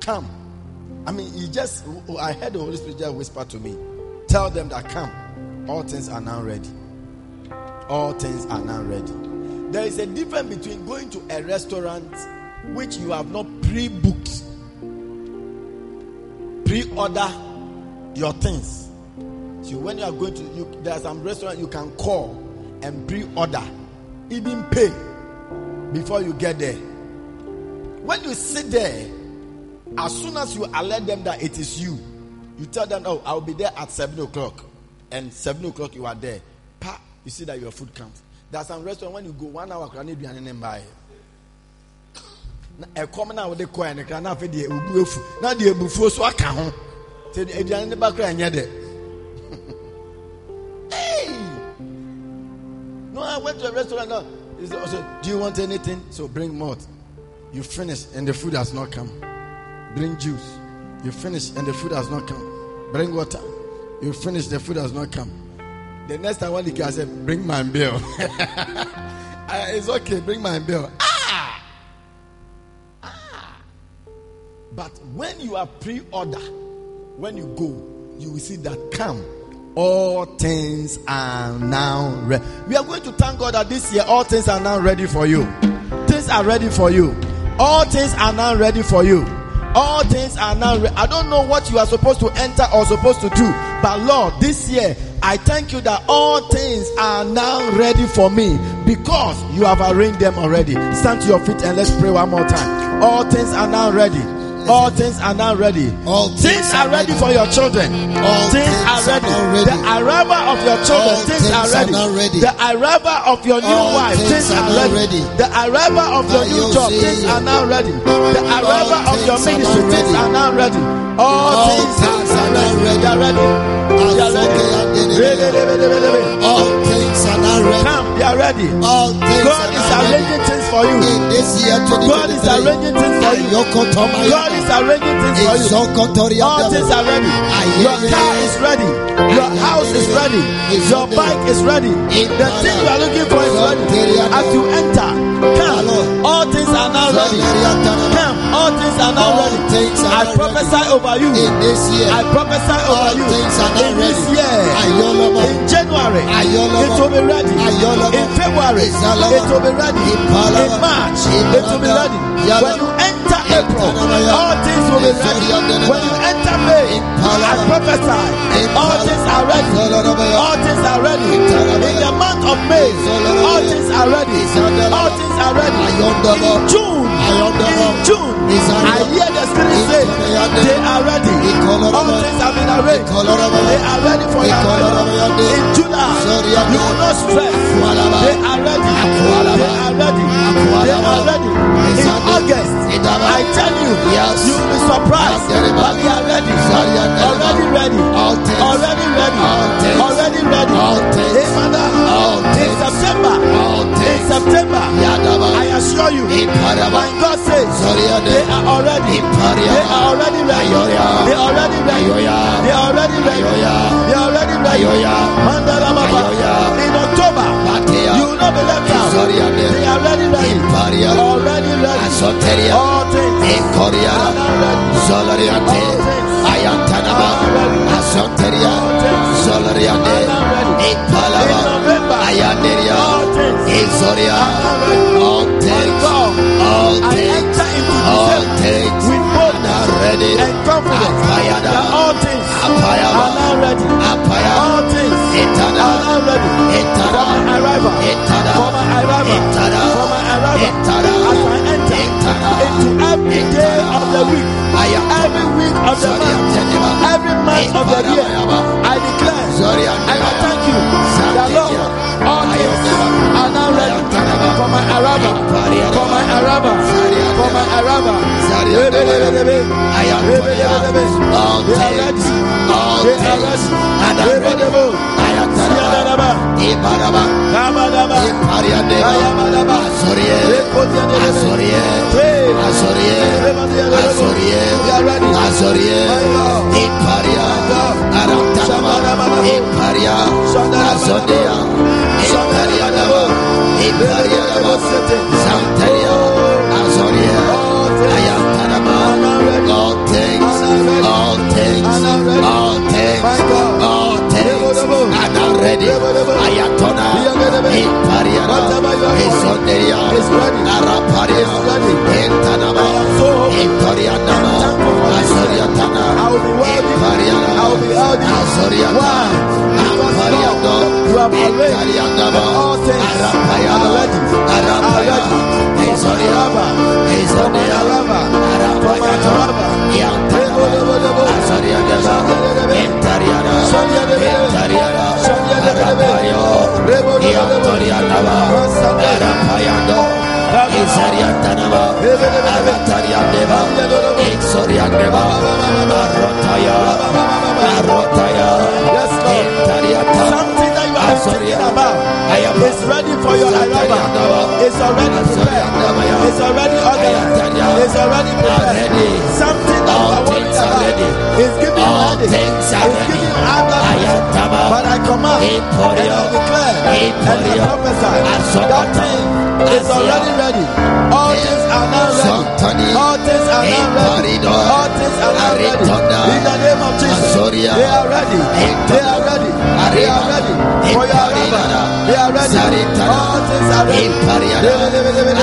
Come. I mean, he just, I heard the Holy Spirit just whisper to me, tell them that come, all things are now ready. All things are now ready. There is a difference between going to a restaurant which you have not pre booked, pre order your things. So when you are going to, you, there are some restaurant you can call and pre order, even pay before you get there. When you sit there, as soon as you alert them that it is you, you tell them, Oh, I'll be there at seven o'clock. And seven o'clock you are there. You see that your food comes. There's some restaurant when you go one hour, can be an buy. ɛkɔm na wɔde kɔɛ no kra na afei deɛ obu efu na deɛ ebufuo so aka ho. Te aduane ne ba kora nyɛ dɛ no i went to a restaurant now he said do you want anything? So bring more you finish and the food has not come. Bring juice. You finish and the food has not come. Bring water. You finish the food has not come the next time when he can say bring my bill Uh, it's okay bring my bill ah But when you are pre-order, when you go, you will see that come. All things are now ready. We are going to thank God that this year all things are now ready for you. Things are ready for you. All things are now ready for you. All things are now ready. I don't know what you are supposed to enter or supposed to do, but Lord, this year I thank you that all things are now ready for me because you have arranged them already. Stand to your feet and let's pray one more time. All things are now ready. All things are now ready. All things are ready for your children. All things are things are ready. now ready. The arrival of your children. All Things are things are ready. now ready. The arrival of your new All wife. things Things are are ready. The arrival of your new job. Things are now ready. The arrival of your things are ministry. Things are now ready. All things things are are ready. now ready. All things are now ready. Come, they are ready. All things God is now ready. arranging things for you. In this year God is arranging things for you. God is arranging things for you. All things are ready. Your car is ready. Your house is ready. Your bike is ready. The thing you are looking for is ready. As you enter, come. All things are now ready. Come. All things are now ready. I prophesy over you. In this year, I prophesy over all you. things are now In this year, in January, it will be ready. In February, it will be ready. In March, it will be ready. When you enter April, all things will be ready. When you enter May. I prophesy, all things are ready. All things are ready. In the month of May, all things are ready. All things are ready. In June, in June, I hear the Spirit say, they are ready. All things have been arranged. They are ready for arrival. In July, you will not stress. They are ready. They are ready. They are ready. In August. I tell you, Yes. you will be surprised. But they are ready. Already ready. Already ready. Already ready. Hey, mother. In. September. In. September. I assure you. When God says they are already, they are already ready. They are already ready. They are already ready. They are already ready. Mandala Baba. Not be left out. Zoriade. They are already ready. Already ready. Soteria, Ekoriara, Zolariante, Ayantanaba, Asoteria, Zolariante, Epalaba, Ayanderia, Ezoria, all things, all things, all things, are ready. Apayada, Apayaba, Apayaba, All things now ready for my arrival. For my arrival. For my arrival. As I enter into every day of the week, every week of the month, every month of the year, I declare and I thank you that Lord, all things are now ready for my arrival. For my arrival. For my arrival. They all things, all things, ready. and are ready. Ibaraba, Iparia, Iparia, Santeria, Azorie, Ayataraba, all things, all things, all things, Ayatona, Ipariana, Isoneria, Araparia, Entanama, Imparianama, Azoriatana, Impariana, Azoriata, Ampariano, Imparianama, Arapayana, Arapaya, Izoriaba, Izonia, Arapayana, Yantanama, Azorianama, Impariana, Impariana, Arapayo, Yantorianama, Arapayano, Izariantanama, Aratariandeva, Exoriandeva, Arotaya, Arotaya, Intariata, Something that you are thinking about is ready for your arrival. It's already prepared. It's already organized. It's already prepared. Something that you are worried about is giving you headache. It's giving you anger. But I command and I declare and I prophesy that thing is already ready. All things are now ready. All things are now ready. All things are now ready. In the name of Jesus, they are ready. They are ready. They are ready for your arrival. They are ready. All things are ready.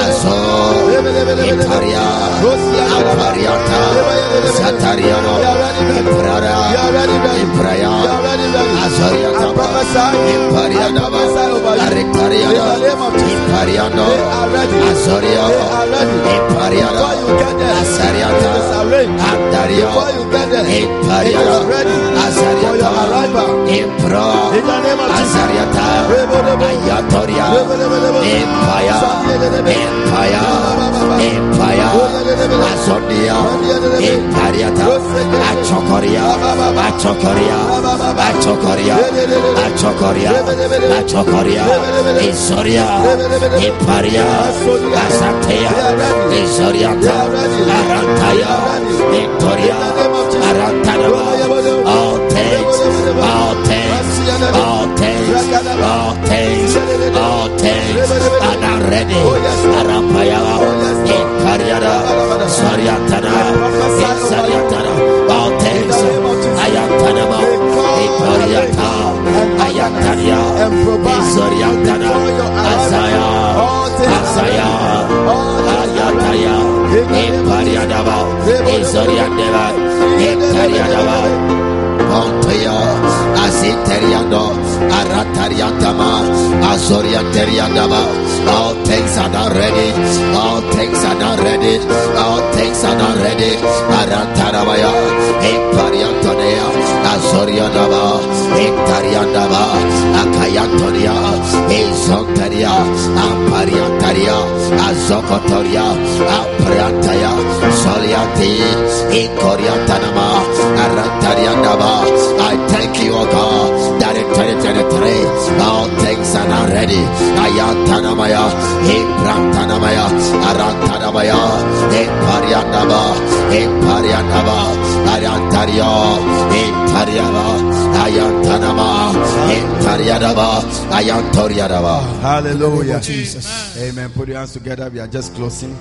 Azo, Imparia, Apariata, Satariano, Imprara, Impraya, Azoriata, Impariana, Aritariana, Impariano, Azoria, Impariana, Asariata, Andaria, Impariana, Azariata, Impro, Azariata, Ayatoria, Empire, Empire, Empire, Azonia, Impariata, Achokoria, Achokoria, Achokoria, Achokoria, Achokoria, Isoria, Imparia, Asantea, Isoriata, Arantaya, Victoria, Arantanaba, all things, all things, all things, all things, all things, are ready. Arampaya, Impariada, Soriatana, Soriatana, all things, Ayantanaba, Impariata, Ayantania, Isoriatana, Asaya, Asaya, Ayataya, Impariadaba, Isoriandeva, Impariadaba, Montoya, Asiteriando, Aratariantama, Azorianteriandama. All things are not ready. All things are not ready. All things are not ready. Arantarabaya, Impariantonea, Azoriandama, Intariandama, Akayantonia, Izontaria, Ampariantaria, Azokotoria, Apriantaya, Soliati, Ikoriantanama, Arantariandama. I thank you, O God, that in 2023 all things are now ready. Ayantanamaya, Imprantanamaya, Arantanamaya, Impariandaba, Impariandaba, Ayantaria, Impariaba, Ayantanama, Impariadaba, Ayantoriadaba. Hallelujah. Jesus. Amen. Put your hands together. We are just closing.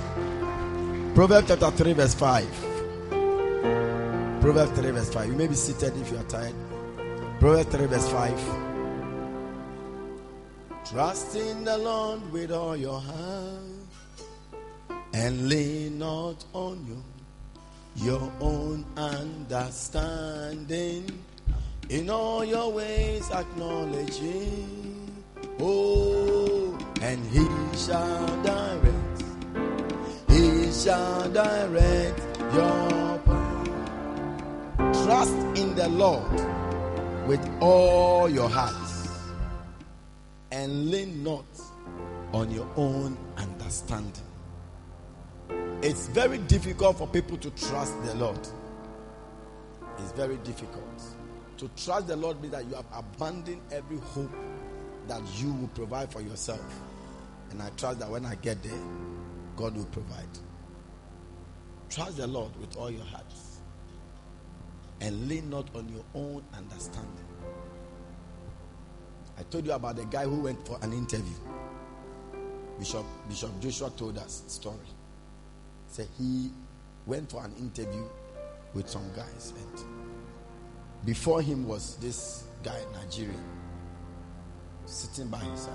Proverbs chapter 3, verse 5. Proverbs 3, verse 5. You may be seated if you are tired. Proverbs 3, verse 5. Trust in the Lord with all your heart and lean not on you, your own understanding. In all your ways acknowledge him. Oh, and he shall direct, he shall direct your. Trust in the Lord with all your heart and lean not on your own understanding. It's very difficult for people to trust the Lord. It's very difficult. To trust the Lord means that you have abandoned every hope that you will provide for yourself. And I trust that when I get there, God will provide. Trust the Lord with all your heart and lean not on your own understanding. I told you about the guy who went for an interview. Bishop Bishop Joshua told us story. Said he went for an interview with some guys, and before him was this guy, Nigerian, sitting by his side.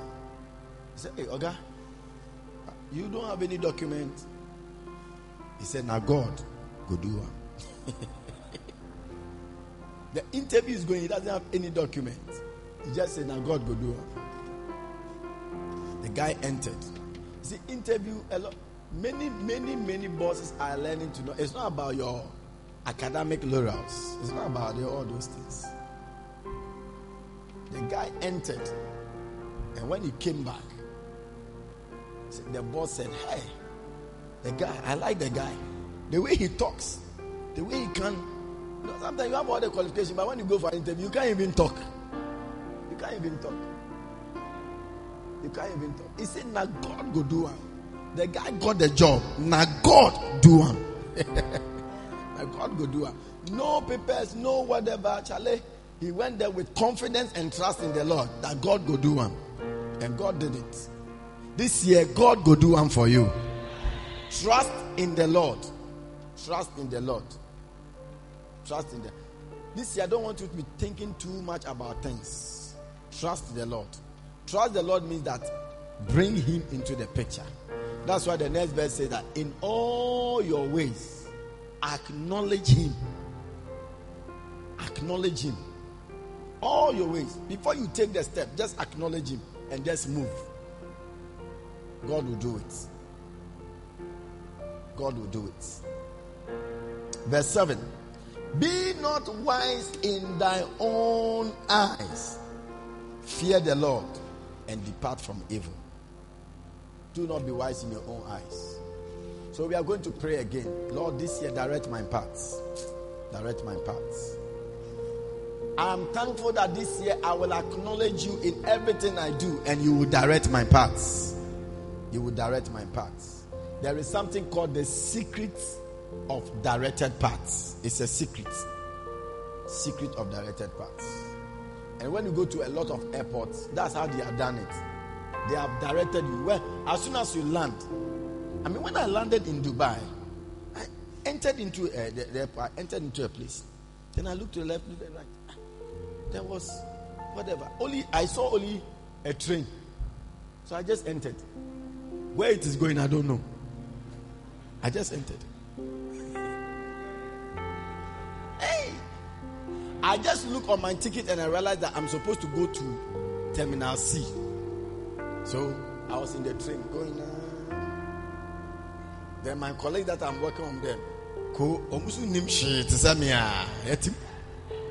He said, Hey, Oga, you don't have any document. He said, Now God, go do one. the interview is going, he doesn't have any document. He just said, Now God go do it. The guy entered. See, interview a lot. Many, many, many bosses are learning to know. It's not about your academic laurels. It's not about all those things. The guy entered, and when he came back, the boss said, "Hey, the guy. I like the guy. The way he talks, the way he can. Sometimes you have all the qualifications, but when you go for an interview, you can't even talk." You can't even talk. You can't even talk. He said, Now God go do one. The guy got the job. Now God do one. now God go do one. No papers, no whatever. Charlie. He went there with confidence and trust in the Lord that God go do one. And God did it. This year, God go do one for you. Trust in the Lord. Trust in the Lord. Trust in the This year, I don't want you to be thinking too much about things. Trust the Lord. Trust the Lord means that bring Him into the picture. That's why the next verse says that in all your ways, acknowledge Him. Acknowledge Him. All your ways. Before you take the step, just acknowledge Him and just move. God will do it. God will do it. Verse 7 Be not wise in thy own eyes. Fear the Lord and depart from evil. Do not be wise in your own eyes. So we are going to pray again. Lord, this year direct my paths. Direct my paths. I am thankful that this year I will acknowledge you in everything I do and you will direct my paths. You will direct my paths. There is something called the secret of directed paths. It's a secret. Secret of directed paths. And when you go to a lot of airports, that's how they have done it. They have directed you. Well, as soon as you land, I mean, when I landed in Dubai, I entered into uh, the, the I entered into a place. Then I looked to the left, looked to the right. There was whatever. Only I saw only a train. So I just entered. Where it is going, I don't know. I just entered. I just look on my ticket and I realized that I'm supposed to go to Terminal C. So I was in the train going. Uh, then my colleague that I'm working on them, ko samia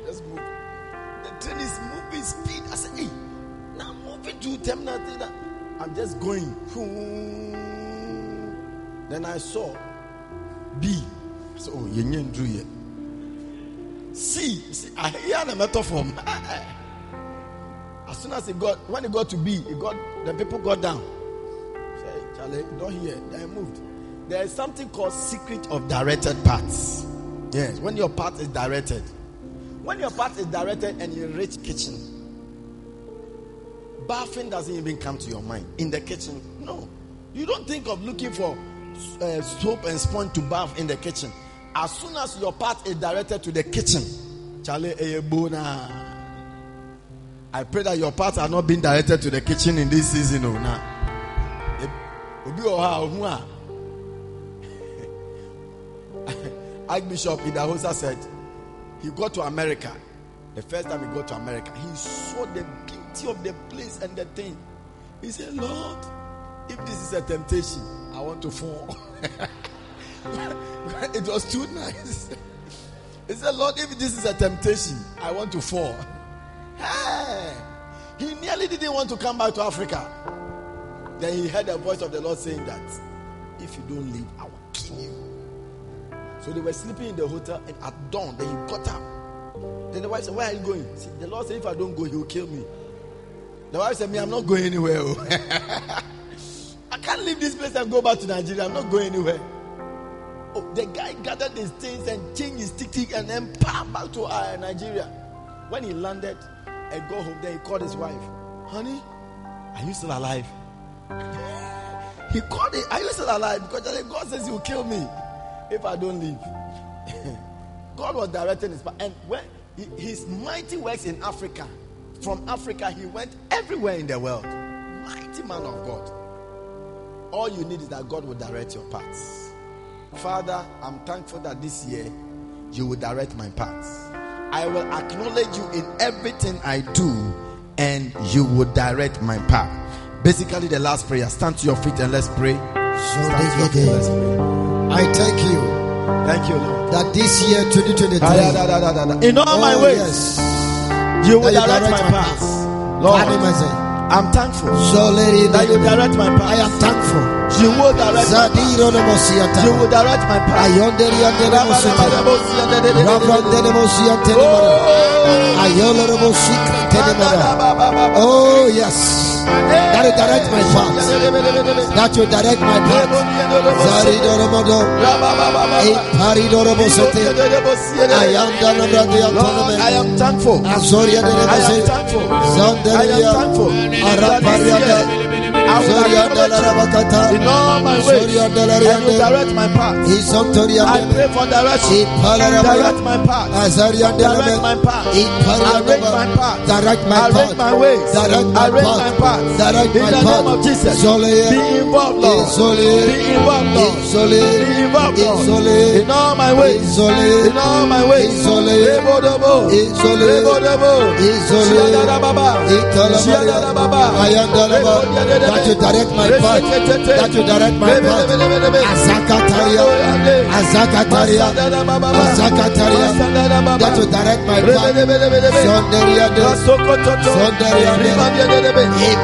Just move. The train is moving speed. I said, hey, now moving to Terminal C. I'm just going. Then I saw B. You didn't do yet. See, see I hear the metaphor. as soon as he got, when he got to B, he got the people got down. Say, Charlie, don't hear. They moved. There is something called secret of directed paths. Yes, when your path is directed. When your path is directed and you reach kitchen, bathing doesn't even come to your mind. In the kitchen, no. You don't think of looking for uh, soap and sponge to bath in the kitchen. As soon as your part is directed to the kitchen, Charlie Eyebona. I pray that your parts are not being directed to the kitchen in this season. Oh, now. Archbishop Idahosa said he got to America. The first time he got to America, he saw the beauty of the place and the thing. He said, Lord, if this is a temptation, I want to fall. it was too nice. He said, Lord, if this is a temptation, I want to fall. Hey, he nearly didn't want to come back to Africa. Then he heard the voice of the Lord saying that if you don't leave, I will kill you. So they were sleeping in the hotel, and at dawn, then he got up. Then the wife said, Where are you going? the Lord said, If I don't go, he will kill me. The wife said, Me, I'm not going anywhere. Oh. I can't leave this place and go back to Nigeria. I'm not going anywhere. Oh, the guy gathered his things and changed his ticket and then bam, back to uh, Nigeria. When he landed and go home, then he called his wife. Honey, are you still alive? he called it, Are you still alive? Because God says he will kill me if I don't leave. God was directing his path. And when his mighty works in Africa, from Africa, he went everywhere in the world. Mighty man of God. All you need is that God will direct your paths. Father, I'm thankful that this year you will direct my paths. I will acknowledge you in everything I do, and you will direct my path. Basically, the last prayer. Stand to your feet and let's pray. So feet, let's pray. I thank you. Thank you, Lord. That this year, 2023, ah, in all oh, my ways, yes. you will direct, direct, my path. Lord. I'm thankful so lady, that you direct my path. I am thankful. You will direct my path. You will direct my path. Oh, yes. That will direct my path. That will direct my path. I am thankful. I am thankful. I am thankful. I will acknowledge in all my ways and you direct my path. I pray for direction. Direct my path. I direct my path. Arrange my path. Direct my path. Arrange my ways. Direct my path. Direct my path. In the name of Jesus. Be involved, Lord. Be involved, Lord. Be involved, Lord. In all my ways. In all my ways. Rebo dobo. Rebo dobo. Shiadada baba. Shiadada baba. That you direct my path. That you direct my path. Azakataria. Azakataria. Azakataria. That you direct my path. Sonderia. Sonderia.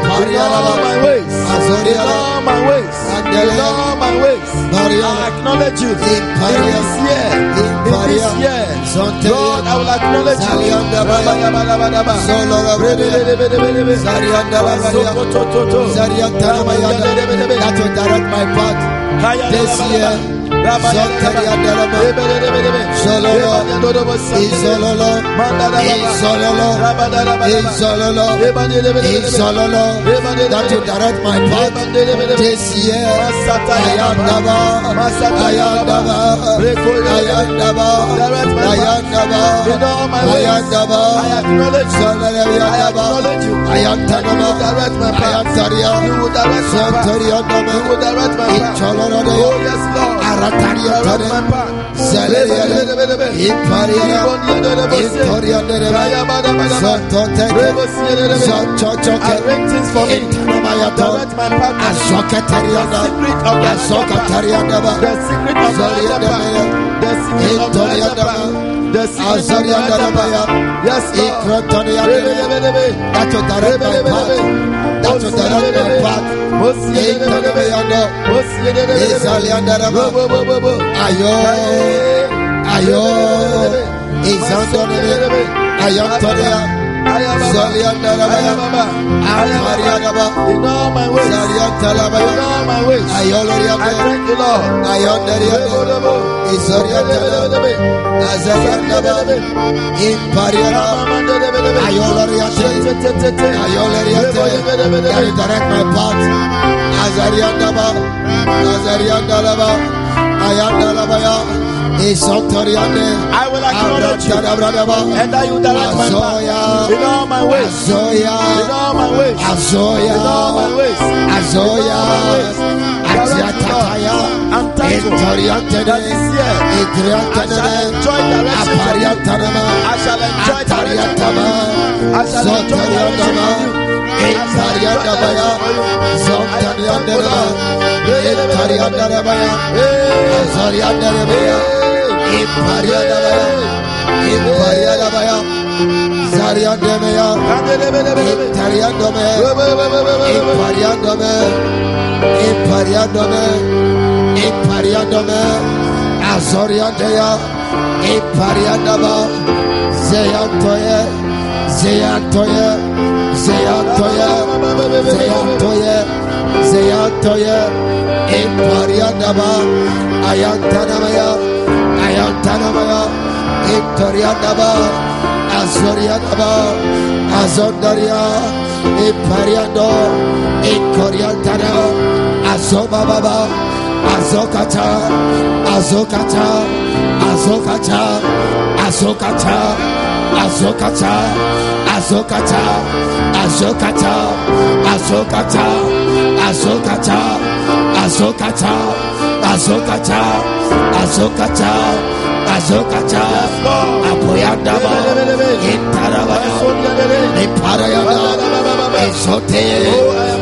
All my ways. All my ways. All my ways. I acknowledge you. Year. In this year. Lord, I will acknowledge you. That will direct my path this year. That you direct my path this year. Ayandaba, Ayandaba, Ayandaba, Ayandaba, Ayandaba, Ayandaba, Ayantanaba, Ayantaria, Santariandaba, Inchalorade, Oh yes Lord. Arataria Zeleria Imparia. Imparia Santote Santochoke Intanamayata Azokatariana Azokatariana Zoriana Intoniana Azariana Yes, Ikrotoniana That will direct path That will direct path Intanamayana Izaliana Ayo. Ayo. Izandonebe Ayantonia In all my ways In all my ways I thank you Lord direct my path. Azariandaba, Azariandalaba, Ayandalabaya. I will acknowledge you. and I will direct my path. In all my ways. In all my ways. In all my ways. In all my ways. I shall Idriantene, Apariantanema, Atariantama, Sotoriantama. Itarianda Baya, Zeyantoye, Zeyantoye, Impariandaba, Ayantanamaya, Ayantanamaya, Impariandaba, Azoriandaba, Azondaria, Impariando, Inkoriantana, Azobababa, Azokata, Azokata, Azokata, Azokata, Azokata, Azokata, Azokata, Azokata, Azokata, Azokata, Azokata, Azokata, Razokata, Apoyandaba, Intaraba, Niparayaba, Esote,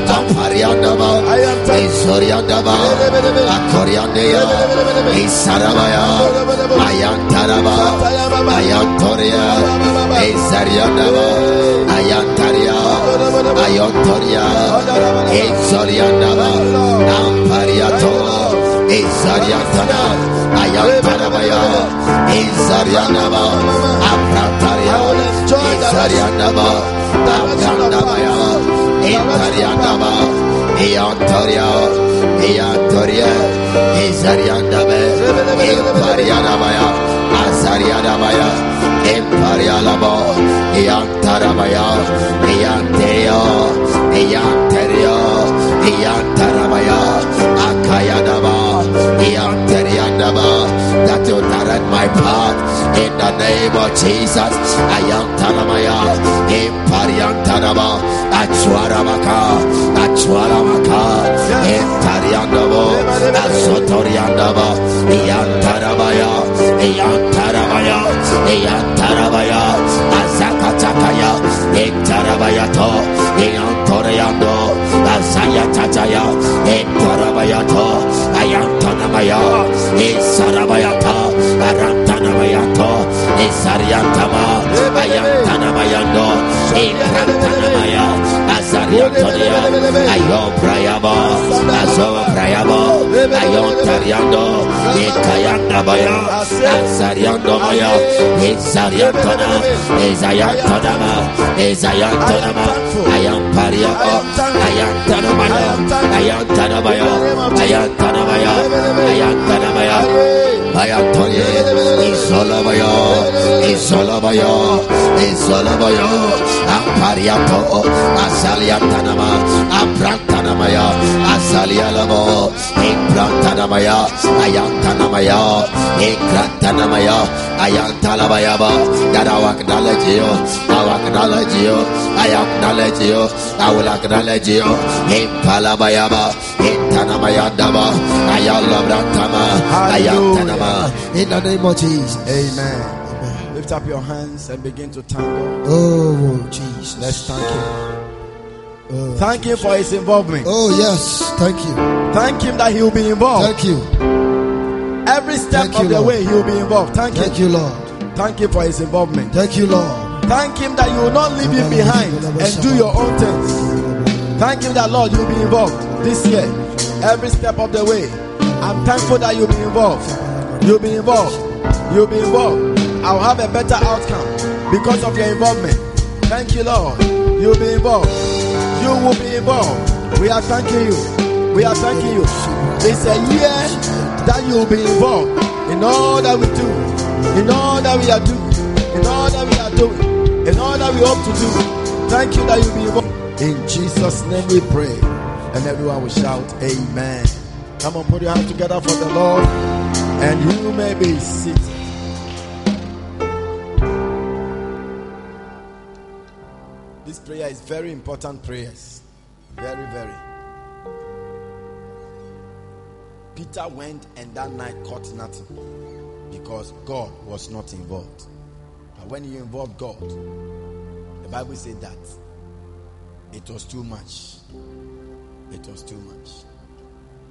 Tampariandaba, Esoriandaba, Akoriandea, Esarabaya, Ayantaraba, Ayantoria, Esariandaba, Ayantaria, Ayantoria, Esoriandaba, Ampariatola, Izariatana, Ayatanabaya, Izarianaba, Aprataya, Izarianaba, Apranabaya, Itarianaba, Iantoria, Iantoria, Izarianabe, Imparianabaya, Azarianabaya, Imparialabo, Iantarabaya, Ianteria, Ianteria, Iantarabaya, Akayadaba that you direct my path in the name of Jesus. Ayantaramaya, Impariantaraba, Achuarabaka, Achuarabaka, Impariandabo, Asotoriandaba, Iantarabaya, Iantarabaya, Iantarabaya, Azakatakaya, Etarabayato, Eantoreando, Azaya Tataya, Etarabayato, Ayantanamaya, Esarabayata, Arantanabayato, Esariantama, Ayantanamayando, Ekrantanamaya, Ayontonia, Ayon Prayamo, Azo Prayamo, Ayon Tariando, Ikayanda Baya, Azariando Baya, Izariantona, Izayantona, Izayantona, Ayon Pariamo, Ayon Tanamaya, Ayon Tanamaya, Ayon Tanamaya, Ayon Tanamaya. Hayattayı İsolabaya İsolabaya İsolabaya Ampariyato Asalyatanama Amprantanamaya Asalyalabo İmprantanamaya Ayantanamaya ya. Inkrantanamaya, Ayantalabayaba, that I will acknowledge you, I will acknowledge you, I acknowledge you, I will acknowledge you, Impalabayaba, Intanamayandaba, Ayalabrantama, Ayantanama, in the name of Jesus. Amen. Lift up your hands and begin to thank God. Oh, Jesus. Let's thank Him. Oh, Thank Him for His involvement. oh yes. Thank you. Thank Him that He will be involved. Thank you. Every step Thank of you, the Lord. way, He will be involved. Thank, Thank Him. you, Lord. Thank you for His involvement. Thank you, Lord. Thank Him that you will not leave Him behind and do your own things. Thank Him that Lord, you'll be involved this year. Every step of the way. I'm thankful that you'll be involved. You'll be involved. You'll be involved. I'll have a better outcome because of your involvement. Thank you, Lord. You'll be involved. You will be involved. We are thanking you. We are thanking you. It's a year that you will be involved in all that we do, in all that we are doing, in all that we are doing, in all that we hope to do. Thank you that you'll be involved. In Jesus' name we pray. And everyone will shout, Amen. Come on, put your hands together for the Lord. And you may be seated. This prayer is very important prayers. Very, very. Peter went and that night caught nothing because God was not involved. But when you involve God, the Bible said that it was too much. It was too much.